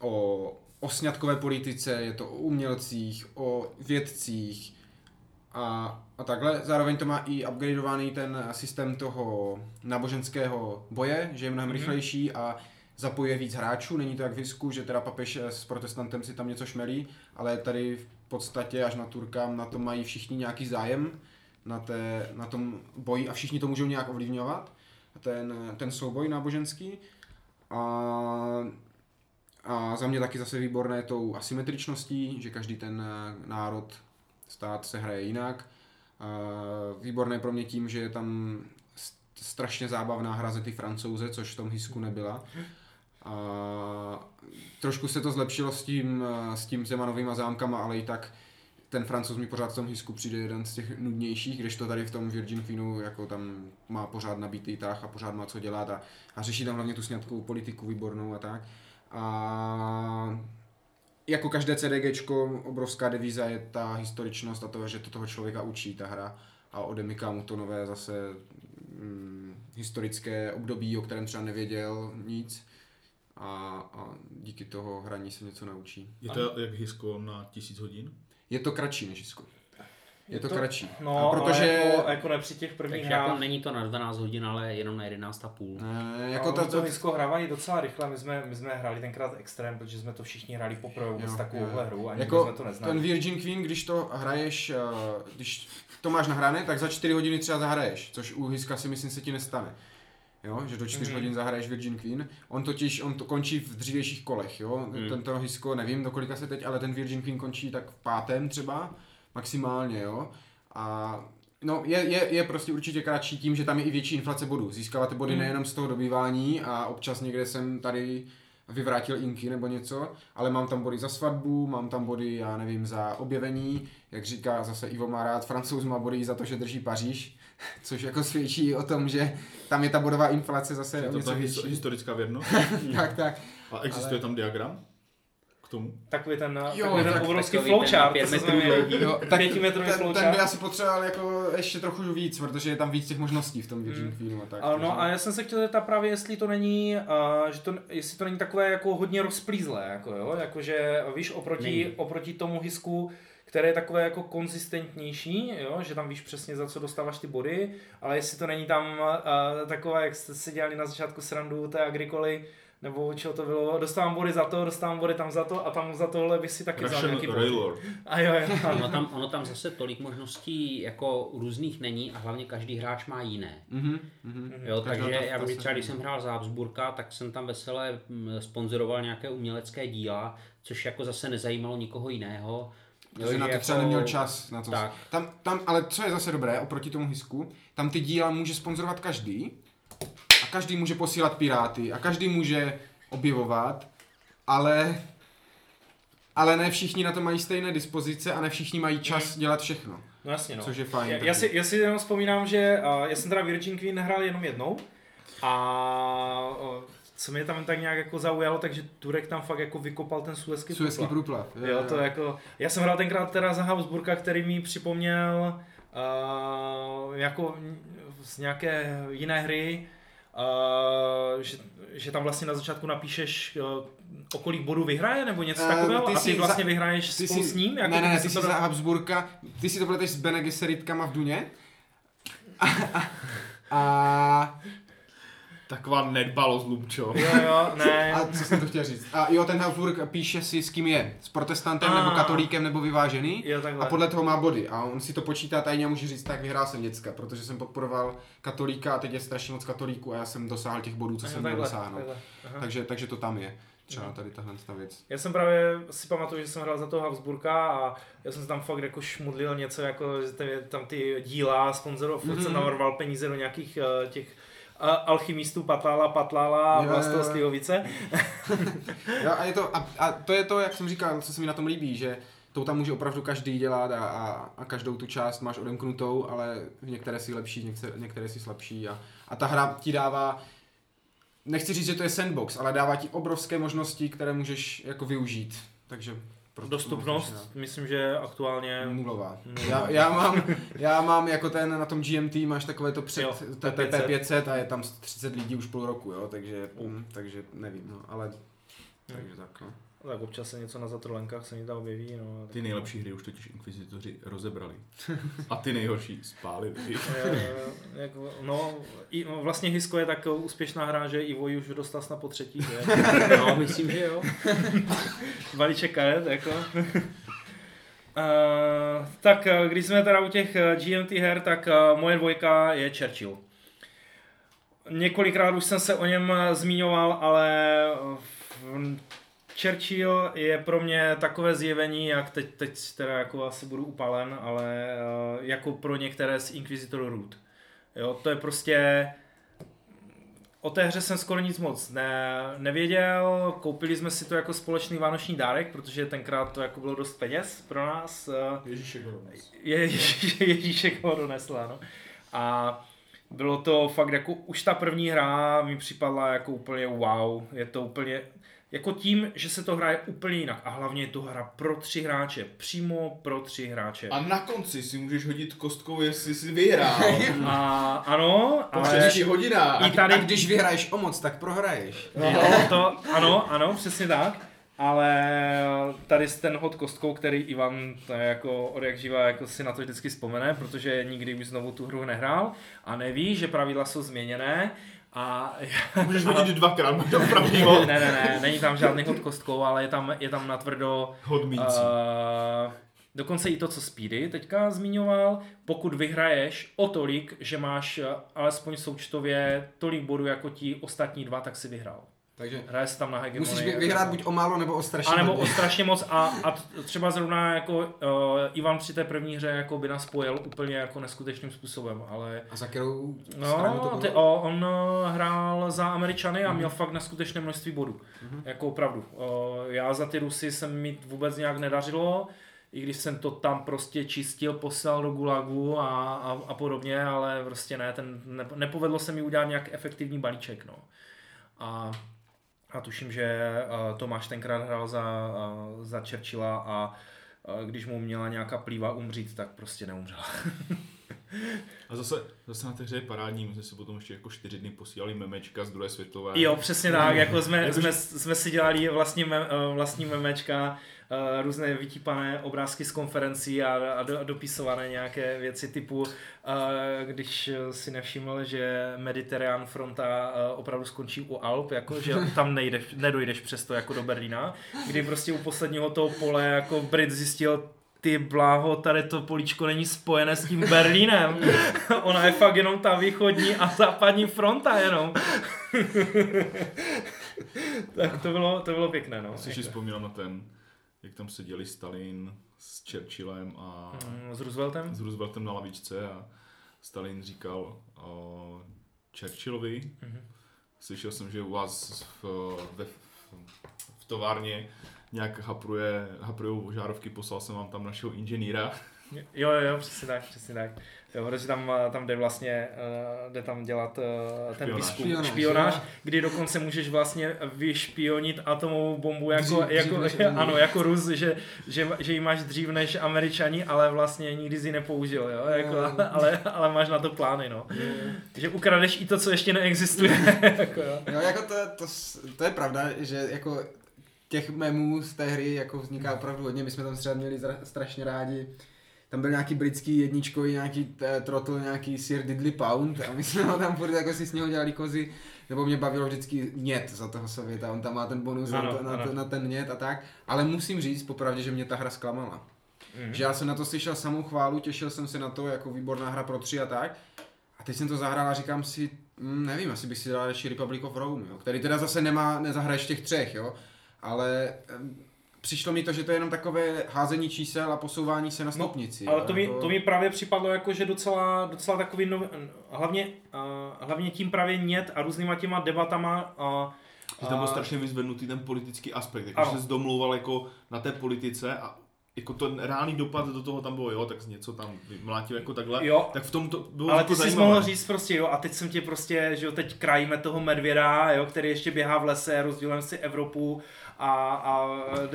o, o sňatkové politice, je to o umělcích, o vědcích a, a takhle. Zároveň to má i upgradeovaný ten systém toho náboženského boje, že je mnohem mm-hmm. rychlejší a zapojuje víc hráčů. Není to jak v Hisku, že teda papež s protestantem si tam něco šmelí, ale tady v podstatě až na Turkám na tom mají všichni nějaký zájem na, té, na tom boji a všichni to můžou nějak ovlivňovat. Ten, ten souboj náboženský. A, a za mě taky zase výborné tou asymetričností, že každý ten národ, stát se hraje jinak. A výborné pro mě tím, že je tam strašně zábavná hra ze ty francouze, což v tom Hisku nebyla. A trošku se to zlepšilo s tím, s tím těma novýma zámkama, ale i tak ten francouz mi pořád v tom hisku přijde jeden z těch nudnějších, když to tady v tom Virgin Queenu jako tam má pořád nabitý tah a pořád má co dělat a, a řeší tam hlavně tu sňatkovou politiku výbornou a tak. A jako každé CDGčko, obrovská devíza je ta historičnost a to, že to toho člověka učí ta hra a odemyká mu to nové zase hm, historické období, o kterém třeba nevěděl nic a, a díky toho hraní se něco naučí. Je to jak Hisko na tisíc hodin? Je to kratší než Hisko. Je to, to kratší. No, a protože... jako, jako ne při těch prvních Takže hrách... jako není to na 12 hodin, ale jenom na 11 a půl. Ne, jako to, to Hisko hrávají docela rychle. My jsme, my jsme hráli tenkrát extrém, protože jsme to všichni hráli poprvé vůbec takovouhle hru a jako jsme to neznali. Ten Virgin Queen, když to hraješ, eh, když to máš nahrané, tak za 4 hodiny třeba zahraješ, což u Hiska si myslím se ti nestane jo, že do 4 mm. hodin zahraješ Virgin Queen. On totiž, on to končí v dřívějších kolech, jo. Mm. Tento Hisko, nevím, do kolika se teď, ale ten Virgin Queen končí tak v pátém třeba, maximálně, jo. A No, je, je, je prostě určitě kratší tím, že tam je i větší inflace bodů. Získáváte body mm. nejenom z toho dobývání a občas někde jsem tady vyvrátil inky nebo něco, ale mám tam body za svatbu, mám tam body, já nevím, za objevení, jak říká zase Ivo má rád, francouz má body za to, že drží Paříž, což jako svědčí o tom, že tam je ta bodová inflace zase je to ta historická věrnost? tak, tak. A existuje ale... tam diagram? K tomu? Takový ten, jo, takový ten obrovský flowchart, pět metrů jo, tak pětimetrový ten, ten by asi potřeboval jako ještě trochu víc, protože je tam víc těch možností v tom Virgin hmm. Queenu a tak. A, no a já jsem se chtěl zeptat právě, jestli to není, uh, že to, jestli to není takové jako hodně rozplízlé, jako jo, jakože víš, oproti, oproti tomu hisku, které je takové jako konzistentnější, jo? že tam víš přesně za co dostáváš ty body, ale jestli to není tam uh, takové, jak jste si dělali na začátku srandu té agrikoly, nebo čeho to bylo, dostávám body za to, dostávám body tam za to a tam za tohle by si taky vzal nějaký body. A jo, jo. ono, tam, ono tam zase tolik možností jako různých není a hlavně každý hráč má jiné. Mm-hmm, mm-hmm. Jo, takže to, já vím, třeba když jsem hrál za Habsburka, tak jsem tam veselé mm, sponzoroval nějaké umělecké díla, což jako zase nezajímalo nikoho jiného Protože na to jako... třeba neměl čas. Na to. Tak. Tam, tam, ale co je zase dobré oproti tomu hisku, tam ty díla může sponzorovat každý a každý může posílat piráty a každý může objevovat, ale ale ne všichni na to mají stejné dispozice a ne všichni mají čas mm. dělat všechno. No jasně, no. Což je fajn. Já, já, si, já si jenom vzpomínám, že uh, já jsem teda Virgin Queen hrál jenom jednou a uh, co mě tam tak nějak jako zaujalo, takže Turek tam fakt jako vykopal ten suezký průplav. průplav. Jo, jo, to jako, já jsem hrál tenkrát teda za Habsburka, který mi připomněl uh, jako z nějaké jiné hry, uh, že, že tam vlastně na začátku napíšeš uh, o kolik bodů vyhraje, nebo něco uh, takového ty a ty vlastně za, vyhraješ ty spolu jsi, s ním? Jako ne, ne, ty, ty jsi to... za Habsburka, ty si to budeš s Bene Gesseриtkama v Duně a, a, a Taková nedbalost, Lubčo. Jo, jo, ne. A co jsem to chtěl říct? A jo, ten Habsburg píše si, s kým je. S protestantem, a. nebo katolíkem, nebo vyvážený. Jo, a podle toho má body. A on si to počítá tajně a může říct, tak vyhrál jsem děcka, protože jsem podporoval katolíka a teď je strašně moc katolíků a já jsem dosáhl těch bodů, co jo, jsem měl dosáhnout. Takže, takže to tam je třeba tady tahle ta věc. Já jsem právě si pamatuju, že jsem hrál za toho Habsburka a já jsem se tam fakt jako šmudlil něco, jako že tam ty díla sponzorov, mm-hmm. jsem navrval peníze do nějakých uh, těch alchymistů Patlala, Patlala a Vlastil Slivovice. jo, a, je to, a, a, to je to, jak jsem říkal, co se mi na tom líbí, že to tam může opravdu každý dělat a, a, a každou tu část máš odemknutou, ale některé si lepší, některé, některé si slabší a, a ta hra ti dává nechci říct, že to je sandbox, ale dává ti obrovské možnosti, které můžeš jako využít. Takže Dostupnost, myslím, že aktuálně... Nulová. Já, já, mám, já mám jako ten na tom GMT, máš takové to před Jo, TP500 a je tam 30 lidí už půl roku, jo, takže, takže nevím, no, ale takže tak, no. Tak občas se něco na zatrolenkách se mi tam objeví, no. Ty nejlepší hry už totiž inkvizitoři rozebrali. A ty nejhorší spálili. Jako, no, i, no, vlastně Hisko je tak úspěšná hra, že Ivo už dostal snad po třetí, že? No, myslím, že jo. Balíček karet, jako. Uh, tak eh, když jsme teda u těch GMT her, tak uh, moje dvojka je Churchill. Několikrát už jsem se o něm zmiňoval, ale v- Churchill je pro mě takové zjevení, jak teď, teď teda jako asi budu upalen, ale uh, jako pro některé z Inquisitor Root. Jo, to je prostě... O té hře jsem skoro nic moc ne, nevěděl, koupili jsme si to jako společný vánoční dárek, protože tenkrát to jako bylo dost peněz pro nás. eh, Ježíšek ho dones. je, Ježíš, Ježíšek ho donesla, no. A bylo to fakt jako, už ta první hra mi připadla jako úplně wow, je to úplně, jako tím, že se to hraje úplně jinak a hlavně je to hra pro tři hráče, přímo pro tři hráče. A na konci si můžeš hodit kostkou, jestli jsi vyhrál. A ano, Po ale... hodinách. I tady- A když vyhraješ o moc, tak prohraješ. Jo, to, ano, ano, přesně tak. Ale tady s ten hod kostkou, který Ivan to je jako od jak živa jako si na to vždycky vzpomene, protože nikdy už znovu tu hru nehrál a neví, že pravidla jsou změněné a Můžeš hodit dvakrát, máš tam pravý hod. ne, ne, ne, není tam žádný hod kostkou, ale je tam, je tam natvrdo Hod. Uh, dokonce i to, co Speedy teďka zmiňoval, pokud vyhraješ o tolik, že máš eh, alespoň součtově tolik bodů jako ti ostatní dva, tak si vyhrál. Takže Hraje se tam na hegemonii. musíš vy- vyhrát buď o málo, nebo o strašně a nebo hodně. o strašně moc a, a třeba zrovna jako uh, Ivan při té první hře jako by nás spojil úplně jako neskutečným způsobem, ale A za kterou stranu to No, bylo? ty, o, on eh, hrál za Američany a měl fakt neskutečné množství bodů. Jako opravdu. O, já za ty Rusy jsem mi vůbec nějak nedařilo, i když jsem to tam prostě čistil, poslal do gulagu a, a, a podobně, ale prostě ne, ten, ne, nepovedlo se mi udělat nějak efektivní balíček. No. A, a tuším, že eh, Tomáš tenkrát hrál za, eh, za Churchilla a eh, když mu měla nějaká plýva umřít, tak prostě neumřela. A zase, zase na té hře je parádní, my jsme si potom ještě jako čtyři dny posílali memečka z druhé světové. Jo, přesně tak, jako jsme, jsme, jsme si dělali vlastní, mem, eh, vlastní memečka, eh, různé vytípané obrázky z konferencí a, a do, dopisované nějaké věci typu, eh, když si nevšiml, že Mediterrán fronta opravdu skončí u Alp, jako, že tam nejdeš, nedojdeš přesto jako do Berlína, kdy prostě u posledního toho pole jako Brit zjistil, ty bláho, tady to políčko není spojené s tím Berlínem. Ona je fakt jenom ta východní a západní fronta jenom. tak to bylo, to bylo pěkné, no. Já si ještě vzpomínám na ten, jak tam seděli Stalin s Churchillem a Mm, S Rooseveltem? s Rooseveltem na lavičce a Stalin říkal o Churchillovi, Mhm. slyšel jsem, že u vás v, ve, v továrně nějak hapruje, haprujou žárovky, poslal jsem vám tam našeho inženýra. Jo, jo, jo, přesně tak, přesně tak. Jo, protože tam, eh, tam jde vlastně, uh, jde tam dělat uh, ten Špionáž. výzkum, Špionáž, špionáž, kdy dokonce můžeš vlastně vyšpionit atomovou bombu jako, Dřív- dřív jako, než oni. ano, jako Rus, že, že, že ji máš dřív než Američani, ale vlastně nikdy ji nepoužil, jo, jako, Jo. ale, ale máš na to plány, no. Že ukradeš i to, co ještě neexistuje, jako, jo. Jo, jako to, to, to, je pravda, že jako těch memů z té hry jako vzniká opravdu hodně, my jsme tam třeba měli zra- strašně rádi, tam byl nějaký britský jedničkový, nějaký eh, trotl, nějaký Sir Diddley Pound a my jsme ho tam furt jako si s něho dělali kozy, nebo mě bavilo vždycky nět za toho Sověta, on tam má ten bonus Ano, na, to, na, ano. to, na ten nět a tak, ale musím říct popravdě, že mě ta hra zklamala. Mhm. Že já jsem na to slyšel samou chválu, těšil jsem se na to jako výborná hra pro tři a tak. A teď jsem to zahrál a říkám si, mm, nevím, asi bych si dal ještě Republic of Rome, jo, který teda zase nemá, nezahraješ těch třech, jo. Ale přišlo mi to, že to je jenom takové házení čísel a posouvání se na stupnici. No, Ale to mi, jako... to mi právě připadlo jako, že docela, docela takový nov, hlavně, uh, hlavně tím právě nět a různýma těma debatama uh, Že tam byl strašně vyzvednutý ten politický aspekt, jako se zdomlouval jako na té politice a jako ten reálný dopad do toho tam bylo, jo, tak něco tam mlátil jako takhle, Jo. tak v tom to bylo Ale jako ty jsi mohl říct prostě, jo, a teď jsem tě prostě, že jo, teď krajíme toho medvěda, jo, který ještě běhá v lese, rozdělujeme si Evropu a, a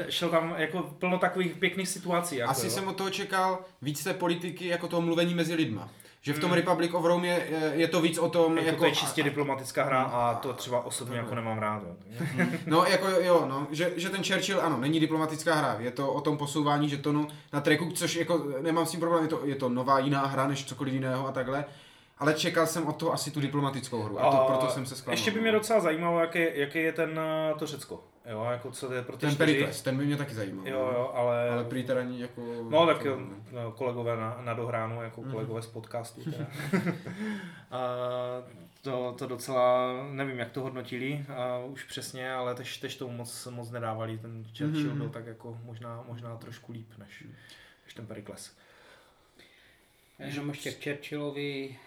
šel tam jako plno takových pěkných situací. Jako, Asi jo. jsem od toho čekal víc té politiky, jako toho mluvení mezi lidma. Že v tom Hmm. Republic of Rome je, je- to víc o tom, jako, jako... to je čistě diplomatická hra a to třeba osobně jako nemám rád. Jo. No, jako jo, jo, no, že, že ten Churchill, ano, není diplomatická hra, je to o tom posouvání žetonu na treku, což jako nemám s tím problém, je to, je to nová jiná hra než cokoliv jiného a takhle. Ale čekal jsem od toho asi tu diplomatickou hru a to, proto jsem se zklamal. Ještě by mě docela zajímalo, jaký, jaký je ten uh, to Řecko. Jo, jako co to je pro ty Ten. Perikles, ten by mě taky zajímal. Jo, jo, ale... Ale prý teda ani jako... No tak jo, no, kolegové na, na dohránu, jako kolegové z podcastu. Teda. a to, to docela, nevím jak to hodnotili a už přesně, ale tež, tež tomu moc, moc nedávali. Ten Churchill Mhm. byl tak jako možná, možná trošku líp než, než ten Perikles. Jenom ještě k Churchillovi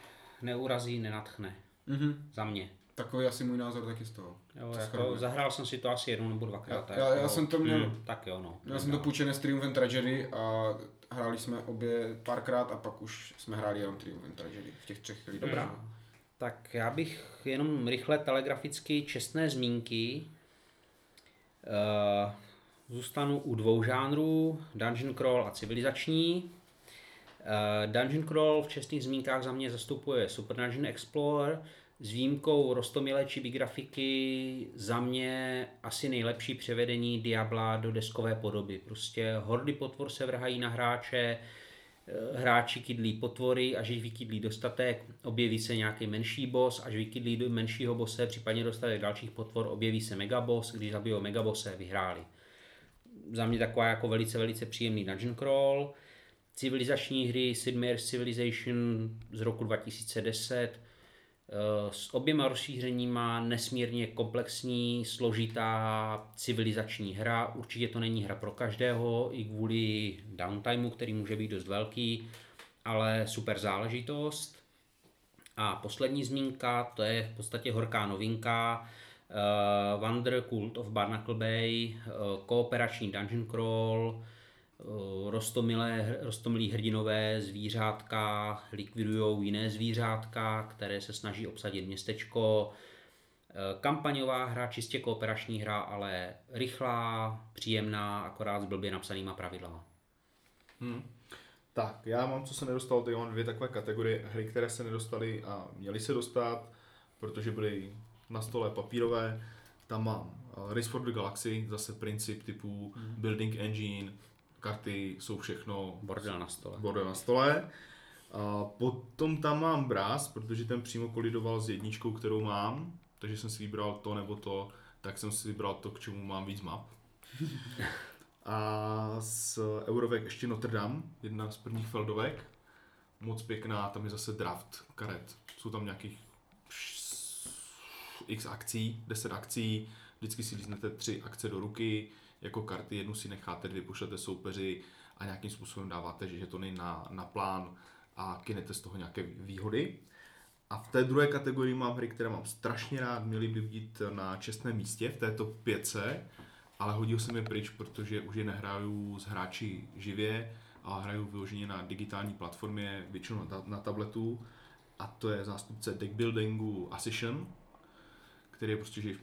neurazí, nenatchne. Mhm. Za mě. Takový asi můj názor taky z toho. Jo, jako, shrnuje. zahrál jsem si to asi jednou nebo dvakrát. Já- já- já jako- jsem to měl- Hmm, tak jo, no. Já jsem to půjčené z Triumph and Tragedy a hráli jsme obě párkrát a pak už jsme hráli jenom Triumph and Tragedy v těch třech lidech. Dobrá. Tak já bych jenom rychle telegraficky čestné zmínky. Uh, zůstanu u dvou žánrů, Dungeon Crawl a civilizační. Uh, Dungeon Crawl v čestných zmínkách za mě zastupuje Super Dungeon Explorer, s výjimkou rostomilé čibi grafiky za mě asi nejlepší převedení Diabla do deskové podoby. Prostě hordy potvor se vrhají na hráče, Eh, hráči kydlí potvory, až jich vykydlí dostatek, objeví se nějaký menší boss, až vykydlí do menšího bose, případně dostatek dalších potvor, objeví se megaboss, když zabijou megabose, vyhráli. Za mě taková jako velice, velice příjemný dungeon crawl. Civilizační hry Sid Meier's Civilization z roku 2010 eh, s oběma rozšířeníma nesmírně komplexní, složitá civilizační hra. Určitě to není hra pro každého, i kvůli downtimeu, který může být dost velký, ale super záležitost. A poslední zmínka, to je v podstatě horká novinka, uh, Wander Cult of Barnacle Bay, uh, kooperační dungeon crawl, rostomilé, rostomilí hrdinové zvířátka likvidují jiné zvířátka, které se snaží obsadit městečko. Uh, kampaňová hra, čistě kooperační hra, ale rychlá, příjemná, akorát s blbě napsanýma pravidlama. Hmm. Tak, já mám, co se nedostalo, tady mám dvě takové kategorie hry, které se nedostaly a měly se dostat, protože byly na stole papírové. Tam mám uh, Race for the Galaxy, zase princip typu building engine, karty jsou všechno Bordel na stole. bordel na stole. A potom tam mám Brass, protože ten přímo kolidoval s jedničkou, kterou mám, takže jsem si vybral to nebo to, tak jsem si vybral to, k čemu mám víc map. A z Eurovek ještě Notre Dame, jedna z prvních feldovek, moc pěkná, tam je zase draft karet. Jsou tam nějakých x akcí, 10 akcí, vždycky si líznete tři akce do ruky, jako karty, jednu si necháte, dvě pošlete soupeři a nějakým způsobem dáváte že to na, na plán a kinete z toho nějaké výhody. A v té druhé kategorii mám hry, které mám strašně rád, měly by být na čestném místě v této pětce, ale hodil jsem je pryč, protože už je nehraju s hráči živě a hraju vyloženě na digitální platformě, většinou na, ta- na tabletu. A to je zástupce deck buildingu Ascension, který je prostě, že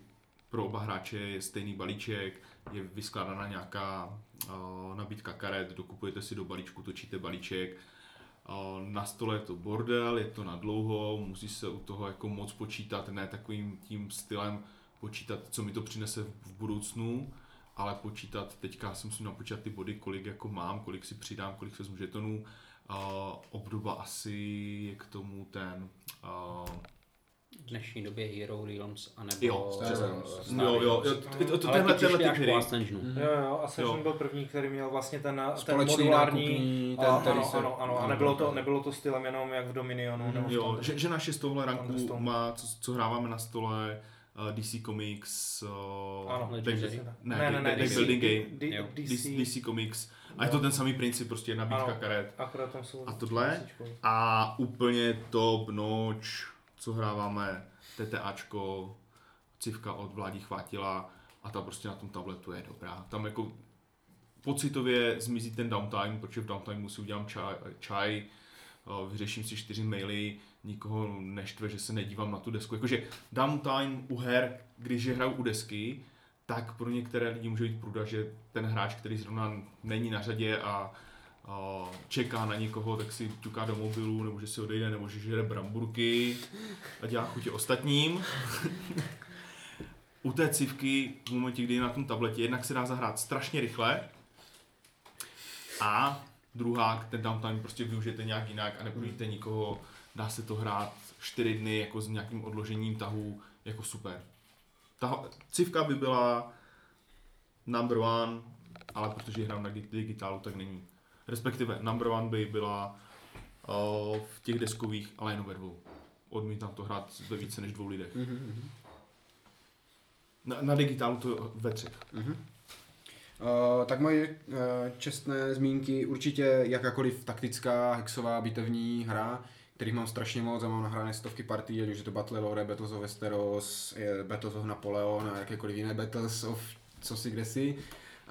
pro oba hráče je stejný balíček, je vyskládána nějaká uh, nabídka karet, dokupujete si do balíčku, točíte balíček, uh, na stole je to bordel, je to na dlouho, musí se u toho jako moc počítat, ne takovým tím stylem počítat, co mi to přinese v budoucnu, ale počítat, teďka si musím napočítat ty body, kolik jako mám, kolik si přidám, kolik vezmu žetonů. Uh, obdoba asi je k tomu ten V dnešní době Hero Realms, anebo... Jo, Star eh, Realms. Star jo, jo, jo, to, to, tenhle, ty tenhle po hry. Jo, jo, Ascension Jo. byl první, který měl vlastně ten, ten modulární... nákupní, ten, a, který ano, se- ano, ano, a nebylo to, nebylo to stylem jenom jak v Dominionu. nebo v Jo, že, že naše z tohle ranku má, co, co hráváme na stole, uh, DC Comics, uh, Ano, deck, ne, ne, ne, ne, deck building game. DC, DC, DC Comics. A je to ten samý princip, prostě nabídka Ano. karet. akorát tam jsou... A tohle? A úplně top noč, co hráváme, TTAčko, civka od Vládí Chvátila a ta prostě na tom tabletu je dobrá. Tam jako pocitově zmizí ten downtime, protože v downtime si udělám čaj, čaj uh, vyřeším si čtyři maily, nikoho neštve, že se nedívám na tu desku. Jakože downtime u her, když je hraju u desky, tak pro některé lidi může být průda, že ten hráč, který zrovna není na řadě a, a čeká na někoho, tak si ťuká do mobilu, nebo že si odejde, nebo že žere bramburky a dělá chutě ostatním. u té civky v momentě, kdy je na tom tabletě, jednak se dá zahrát strašně rychle a druhá, ten downtime prostě využijete nějak jinak a nebujíte nikoho, dá se to hrát čtyři dny jako s nějakým odložením tahu, jako super. Ta civka by byla number one, ale protože hrám na digitálu, tak není. Respektive number one by byla uh, v těch deskových, ale jenom ve dvou. Odmítám to hrát ve více než dvou lidech. Mm-hmm. Na, na digitálu to ve třech. Mm-hmm. Uh, tak moje uh, čestné zmínky určitě jakákoliv taktická, hexová, bitevní hra, kterých mám strašně moc a mám nahrané stovky partí, ať už je to Battle Lore, Battles of Westeros, Battles of Napoleon a jakékoliv jiné Battles of co si kde si.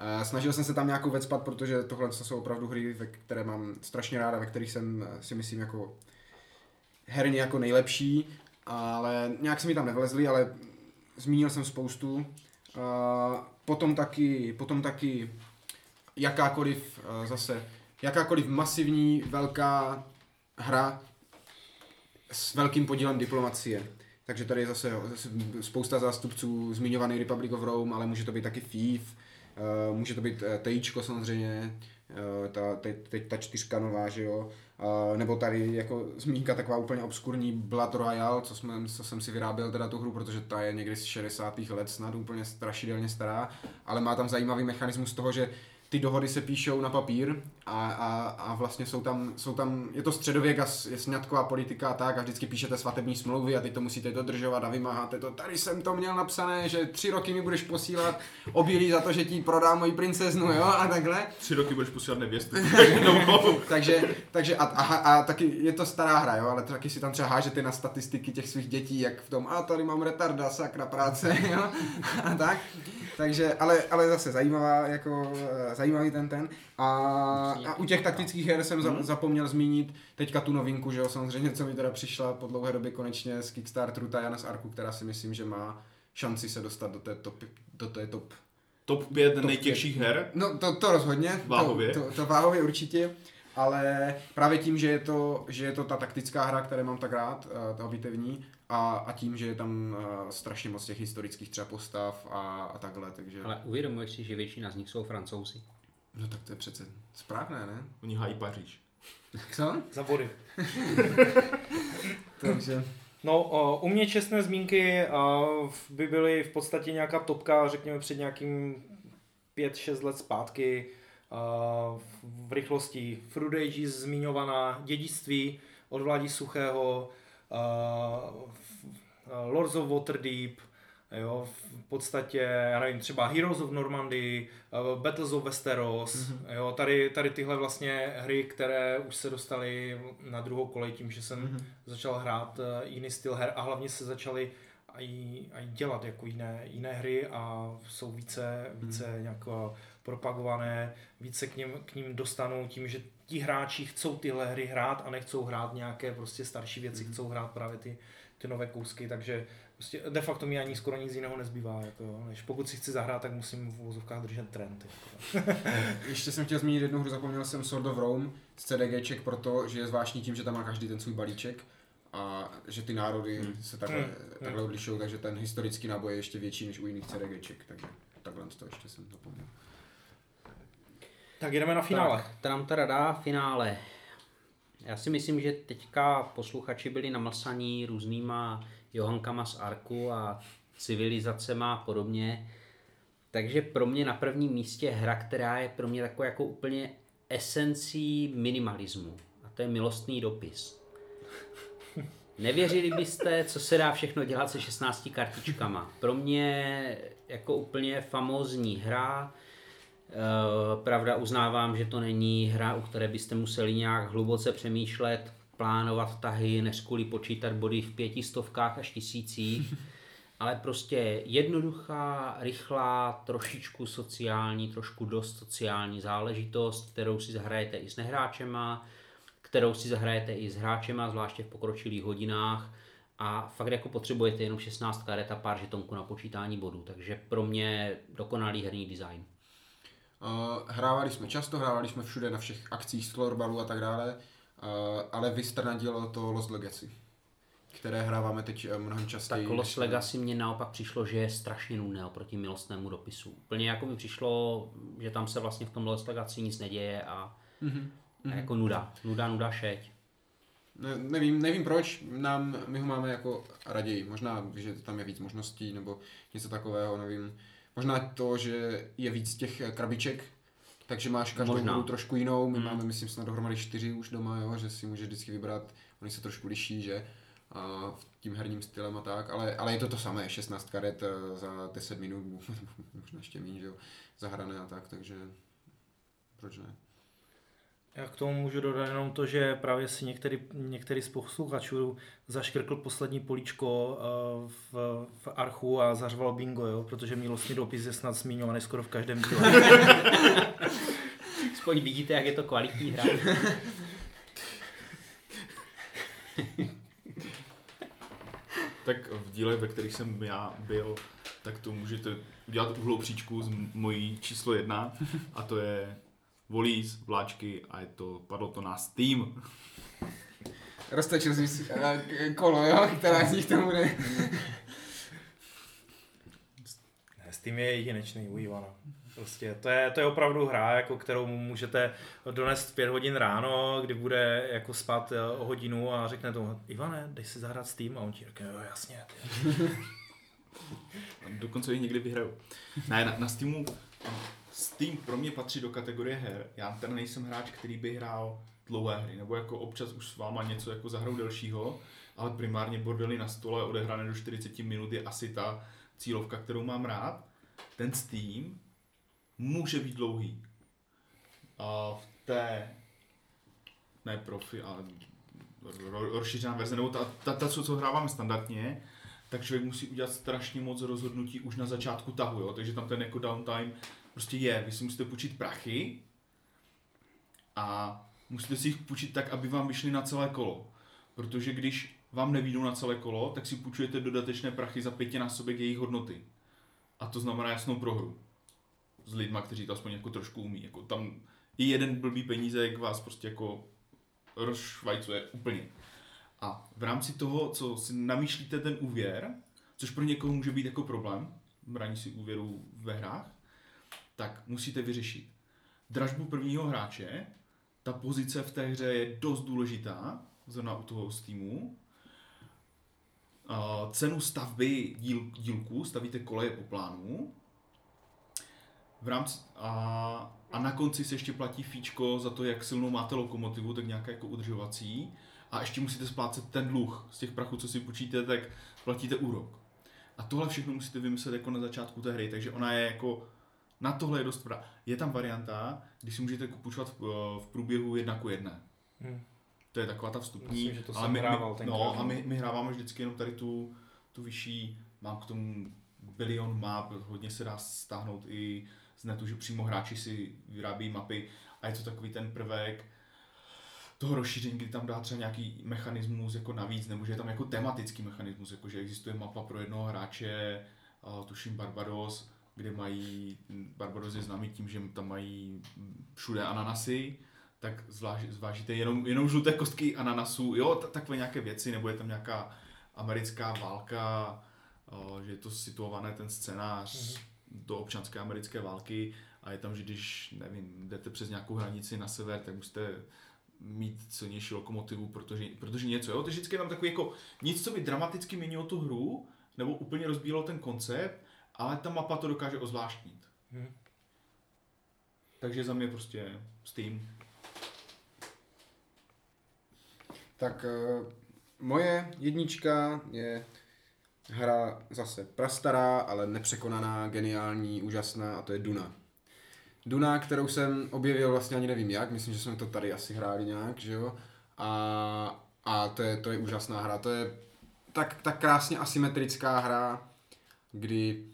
Uh, snažil jsem se tam nějakou věc spat, protože tohle jsou opravdu hry, ve které mám strašně ráda, ve kterých jsem si myslím jako herně jako nejlepší, ale nějak se mi tam nevlezli, ale zmínil jsem spoustu. Uh, potom taky, potom taky jakákoliv zase, jakákoliv masivní velká hra s velkým podílem diplomacie. Takže tady je zase, zase spousta zástupců zmiňovaný Republic of Rome, ale může to být taky uh, může to být uh, Tejčko samozřejmě, uh, ta, teď, teď ta čtyřka nová, že jo, uh, nebo tady jako zmínka taková úplně obskurní Blood Royale, co, jsme, co jsem si vyráběl teda tu hru, protože ta je někdy z 60. let snad úplně strašidelně stará, ale má tam zajímavý mechanismus toho, že ty dohody se píšou na papír a, a, a vlastně jsou tam, jsou tam, je to středověk a je sňatková politika a tak a vždycky píšete svatební smlouvy a ty to musíte dodržovat a vymáháte to. Tady jsem to měl napsané, že tři roky mi budeš posílat obilí za to, že ti prodám moji princeznu, jo, a takhle. Tři roky budeš posílat nevěstu. takže takže a, a, a, taky je to stará hra, jo, ale taky si tam třeba hážete na statistiky těch svých dětí, jak v tom, a tady mám retarda, sakra práce, jo, a tak. Takže, ale, ale zase zajímavá, jako eh, zajímavý ten ten. A, a u těch taktických her jsem hmm. zapomněl zmínit teďka tu novinku, že jo, samozřejmě, co mi teda přišla po dlouhé době konečně z Kickstarteru Tajana z Arku, která si myslím, že má šanci se dostat do té top, do té top Top 5 top nejtěžších her? No to, to rozhodně. Váhově? To, to, to váhově určitě. Ale právě tím, že je to, že je to ta taktická hra, které mám tak rád, eh, ta bitevní, a, a tím, že je tam uh, strašně moc těch historických třeba postav a, a takhle, takže... Ale uvědomuješ si, že většina z nich jsou francouzi? No tak to je přece správné, ne? Oni hájí Paříž. Co? Za body. takže... No, uh, u mě čestné zmínky uh, by byly v podstatě nějaká topka, řekněme před nějakým 5-6 let zpátky uh, v rychlosti. Fruit Ages zmiňovaná, dědictví od Vládi Suchého, Lords of Waterdeep, jo, v podstatě, já nevím, třeba Heroes of Normandy, uh, Battles of Westeros, mm-hmm. jo, tady, tady tyhle vlastně hry, které už se dostaly na druhou kolej tím, že jsem mm-hmm. začal hrát uh, jiný styl her a hlavně se začaly aj, aj dělat jako jiné, jiné hry a jsou více, více mm. nějak propagované, více k ním, k ním dostanou tím, že ti hráči chcou tyhle hry hrát a nechcou hrát nějaké prostě starší věci, mm. chcou hrát právě ty, ty nové kousky, takže prostě de facto mi ani skoro nic jiného nezbývá. Jako, než pokud si chci zahrát, tak musím v vozovkách držet trend. Jako. Ještě jsem chtěl zmínit jednu hru, zapomněl jsem Sword of Rome z CDGček, protože je zvláštní tím, že tam má každý ten svůj balíček a že ty národy hmm. se takhle, hmm. takhle hmm. odlišují, takže ten historický náboj je ještě větší než u jiných CDGček, takže takhle to ještě jsem zapomněl. Tak jdeme na finále. Tak, to nám teda dá finále. Já si myslím, že teďka posluchači byli namlsaní různýma Johankama z Arku a civilizacema a podobně. Takže pro mě na prvním místě hra, která je pro mě takovou jako úplně esencí minimalismu. A to je milostný dopis. Nevěřili byste, co se dá všechno dělat se 16 kartičkama. Pro mě jako úplně famózní hra, pravda uznávám, že to není hra, u které byste museli nějak hluboce přemýšlet, plánovat tahy, než kvůli počítat body v pětistovkách až tisících, ale prostě jednoduchá, rychlá, trošičku sociální, trošku dost sociální záležitost, kterou si zahrajete i s nehráčema, kterou si zahrajete i s hráčema, zvláště v pokročilých hodinách a fakt jako potřebujete jenom 16 karet a pár žetonků na počítání bodů, takže pro mě dokonalý herní design. Uh, hrávali jsme často, hrávali jsme všude na všech akcích z florbalu a tak dále, uh, ale vystrnadilo to Lost Legacy, které hráváme teď eh, mnohem častěji. Tak Lost Legacy mě naopak přišlo, že je strašně nudné oproti milostnému dopisu. Úplně jako mi přišlo, že tam se vlastně v tom Lost Legacy nic neděje a, mm-hmm. a jako nuda, nuda, nuda, šeť. Ne, nevím, nevím proč, nám, my ho máme jako raději, možná, že tam je víc možností nebo něco takového, nevím. Možná to, že je víc těch krabiček, takže máš každou Možná. hru trošku jinou. My hmm. máme, myslím, snad dohromady čtyři už doma, jo, že si můžeš vždycky vybrat. Oni se trošku liší, že? A v tím herním stylem a tak, ale, ale je to to samé, 16 karet eh, za 10 minut, možná ještě méně, že jo, zahrané a tak, takže proč ne? Já k tomu můžu dodat jenom to, že právě si některý, některý z posluchačů zaškrkl poslední políčko eh, v, v archu a zařval bingo, jo? protože milostný dopis je snad zmiňovaný skoro v každém díle. Aspoň vidíte, jak je to kvalitní hra. tak v díle, ve kterých jsem já byl, tak to můžete udělat uhlou příčku z mojí číslo jedna a to je volíz, vláčky a je to, padlo to na Steam. Roztačil jsi si eh, kolo, jo, která z nich tomu jde. Steam je jedinečný u Ivana. Prostě to je, to je opravdu hra, jako kterou můžete donést v pět hodin ráno, kdy bude jako spát eh, o hodinu a řekne tomu, Ivane, dej si zahrát Steam a on ti řekne, jo jasně. Dokonce ji někdy vyhraju. Ne, na, na Steamu Steam pro mě patří do kategorie her. Já teda nejsem hráč, který by hrál dlouhé hry, nebo jako občas už s váma něco jako zahrou delšího, ale primárně bordely na stole odehrané do 40 minut je asi ta cílovka, kterou mám rád. Ten Steam může být dlouhý. A v té, ne profi, ale rozšířená verze, nebo ta, ta, ta co, co hráváme standardně, tak člověk musí udělat strašně moc rozhodnutí už na začátku tahu, jo? takže tam ten jako downtime prostě je, vy si musíte půjčit prachy a musíte si jich půjčit tak, aby vám vyšly na celé kolo. Protože když vám nevídou na celé kolo, tak si půjčujete dodatečné prachy za pětinásobek jejich hodnoty. A to znamená jasnou prohru. S lidma, kteří to aspoň jako trošku umí. Jako tam i jeden blbý peníze, jak vás prostě jako rozšvajcuje úplně. A v rámci toho, co si namýšlíte ten úvěr, což pro někoho může být jako problém, brání si úvěru ve hrách, tak musíte vyřešit dražbu prvního hráče, ta pozice v té hře je dost důležitá, zrovna u toho Steamu. Uh, cenu stavby díl, dílku, stavíte koleje po plánu. V rámci, a, a na konci se ještě platí fíčko za to, jak silnou máte lokomotivu, tak nějaké jako udržovací. A ještě musíte splácet ten dluh z těch prachů, co si počíte, tak platíte úrok. A tohle všechno musíte vymyslet jako na začátku té hry, takže ona je jako na tohle je dost dobrá. Je tam varianta, když si můžete půjčovat v, v průběhu jedna ku jedné. Hmm. To je taková ta vstupní. Myslím, že to ale my, hrával my, no, a my, my hráváme vždycky jenom tady tu, tu vyšší, mám k tomu bilion map, hodně se dá stáhnout i z netu, že přímo hráči si vyrábí mapy a je to takový ten prvek toho rozšíření, kdy tam dá třeba nějaký mechanismus jako navíc, nebo že je tam jako tematický mechanismus, jako že existuje mapa pro jednoho hráče, tuším Barbados, kde mají, Barbados je známý tím, že tam mají všude ananasy, tak zvláž, zvážíte jenom, jenom žluté kostky ananasů, jo, t- takové nějaké věci, nebo je tam nějaká americká válka, o, že je to situované ten scénář mm-hmm. do občanské americké války a je tam, že když, nevím, jdete přes nějakou hranici na sever, tak musíte mít silnější lokomotivu, protože, protože něco, jo, to vždycky je tam takový jako nic, co by dramaticky měnilo tu hru, nebo úplně rozbíjelo ten koncept, ale ta mapa to dokáže ozvláštnit. Hmm. Takže za mě prostě Steam. Tak uh, moje jednička je hra zase prastará, ale nepřekonaná, geniální, úžasná a to je Duna. Duna, kterou jsem objevil vlastně ani nevím jak, myslím, že jsme to tady asi hráli nějak, že jo? A, a to, je, to je úžasná hra, to je tak, tak krásně asymetrická hra, kdy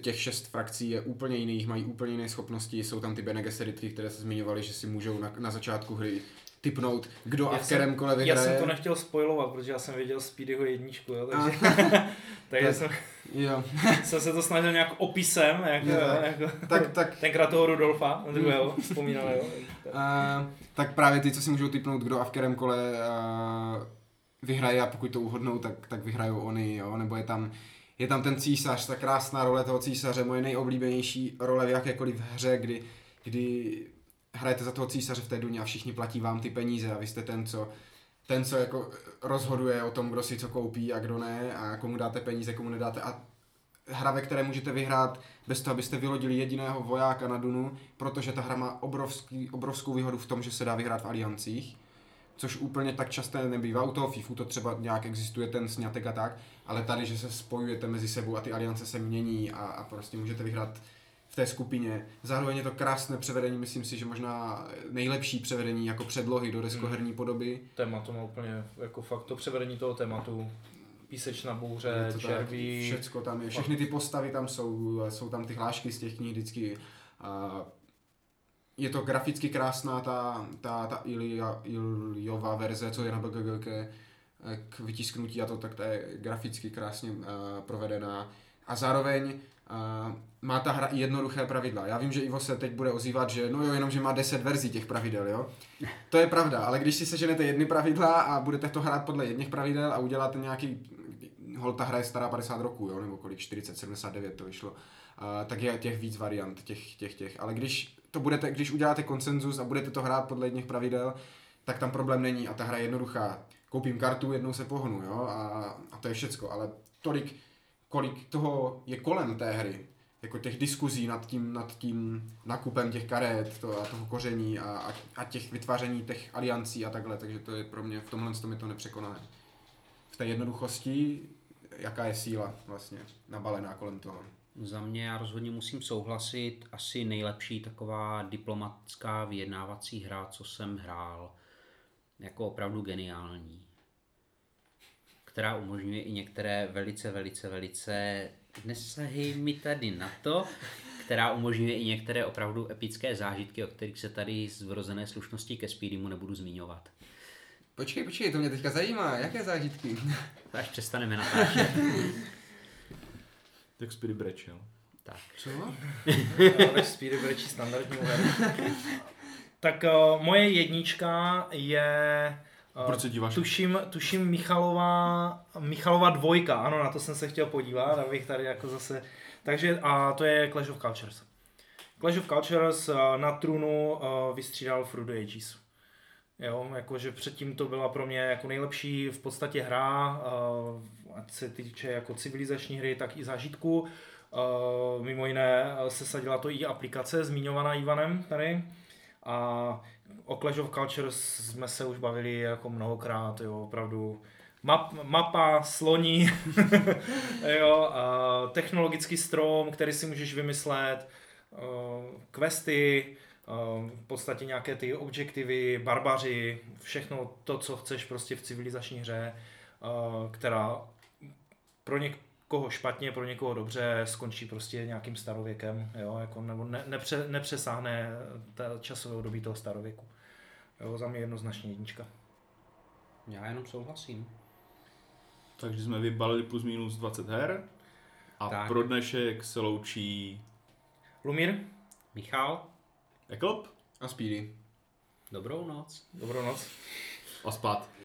těch šest frakcí je úplně jiných, mají úplně jiné schopnosti, jsou tam ty Bene Gesseritky, které se zmiňovali, že si můžou na, na začátku hry typnout, kdo já a v kterém kole vyhraje. Já jsem to nechtěl spojovat, protože já jsem věděl Speedyho jedničku, jo, takže, takže jsem, jo. jsem se to snažil nějak opisem, jako, jo, jako, tak, tak, tenkrát toho Rudolfa, druhého, vzpomínal, jo. Uh, tak právě ty, co si můžou typnout, kdo a v kterém kole uh, vyhraje a pokud to uhodnou, tak, tak vyhrajou oni, jo, nebo je tam je tam ten císař, ta krásná role toho císaře, moje nejoblíbenější role v jakékoliv hře, kdy, kdy hrajete za toho císaře v té duně a všichni platí vám ty peníze a vy jste ten, co, ten, co jako rozhoduje o tom, kdo si co koupí a kdo ne a komu dáte peníze, komu nedáte. A hra, ve které můžete vyhrát bez toho, abyste vylodili jediného vojáka na Dunu, protože ta hra má obrovský, obrovskou výhodu v tom, že se dá vyhrát v aliancích, což úplně tak časté nebývá. U toho FIFU to třeba nějak existuje ten snětek a tak, ale tady, že se spojujete mezi sebou a ty aliance se mění a, a prostě můžete vyhrát v té skupině. Zároveň je to krásné převedení, myslím si, že možná nejlepší převedení jako předlohy do deskoherní hmm. podoby. Tématu má úplně, jako fakt to převedení toho tématu písečná bouře, červí. Všecko tam je, všechny ty postavy tam jsou, jsou tam ty hlášky z těch knih vždycky. A je to graficky krásná ta, ta, ta Ilia, Iliová verze, co je na BGG k vytisknutí a to, tak to je graficky krásně uh, provedená. A zároveň uh, má ta hra i jednoduché pravidla. Já vím, že Ivo se teď bude ozývat, že no jo, jenom, že má 10 verzí těch pravidel, jo. To je pravda, ale když si seženete jedny pravidla a budete to hrát podle jedných pravidel a uděláte nějaký, hol ta hra je stará 50 roků, jo, nebo kolik, 40, 79 to vyšlo, uh, tak je těch víc variant, těch, těch, těch. Ale když to budete, když uděláte konsenzus a budete to hrát podle jedných pravidel, tak tam problém není a ta hra je jednoduchá. Koupím kartu, jednou se pohnu, jo, a, a to je všecko, ale tolik, kolik toho je kolem té hry, jako těch diskuzí nad tím, nad tím nakupem těch karet to, a toho koření a, a, a těch vytváření těch aliancí a takhle, takže to je pro mě, v tomhle tom je to nepřekonané. V té jednoduchosti, jaká je síla vlastně nabalená kolem toho. Za mě já rozhodně musím souhlasit, asi nejlepší taková diplomatická vyjednávací hra, co jsem hrál, jako opravdu geniální, která umožňuje i některé velice, velice, velice, nesahej mi tady na to, která umožňuje i některé opravdu epické zážitky, o kterých se tady z vrozené slušnosti ke Speedymu nebudu zmiňovat. Počkej, počkej, to mě teďka zajímá, jaké zážitky? Až přestaneme natáčet. Tak Speedy brečel. Tak. Co? Ale Speedy brečí standardní Tak uh, moje jednička je Uh, Proč se díváš? Tuším, tuším Michalova, Michalova dvojka, ano, na to jsem se chtěl podívat, abych tady jako zase, takže a to je Clash of Cultures. Clash of Cultures uh, na trůnu uh, vystřídal the Ages. Jo, jakože předtím to byla pro mě jako nejlepší v podstatě hra, uh, ať se týče jako civilizační hry, tak i zážitku. Uh, mimo jiné se sadila to i aplikace zmiňovaná Ivanem tady. A o Clash of Cultures jsme se už bavili jako mnohokrát, jo, opravdu map, mapa, sloní, jo, a technologický strom, který si můžeš vymyslet, uh, questy, v podstatě nějaké ty objektivy, barbaři, všechno to, co chceš prostě v civilizační hře, která pro, něk, koho špatně, pro někoho dobře, skončí prostě nějakým starověkem, jo, jako, nebo ne, nepře, nepřesáhne ta časové období toho starověku. Jo, za mě jednoznačně jednička. Já jenom souhlasím. Takže jsme vybalili plus minus 20 her a tak. pro dnešek se loučí Lumír, Michal, Eklop a Speedy. Dobrou noc. Dobrou noc. A spát.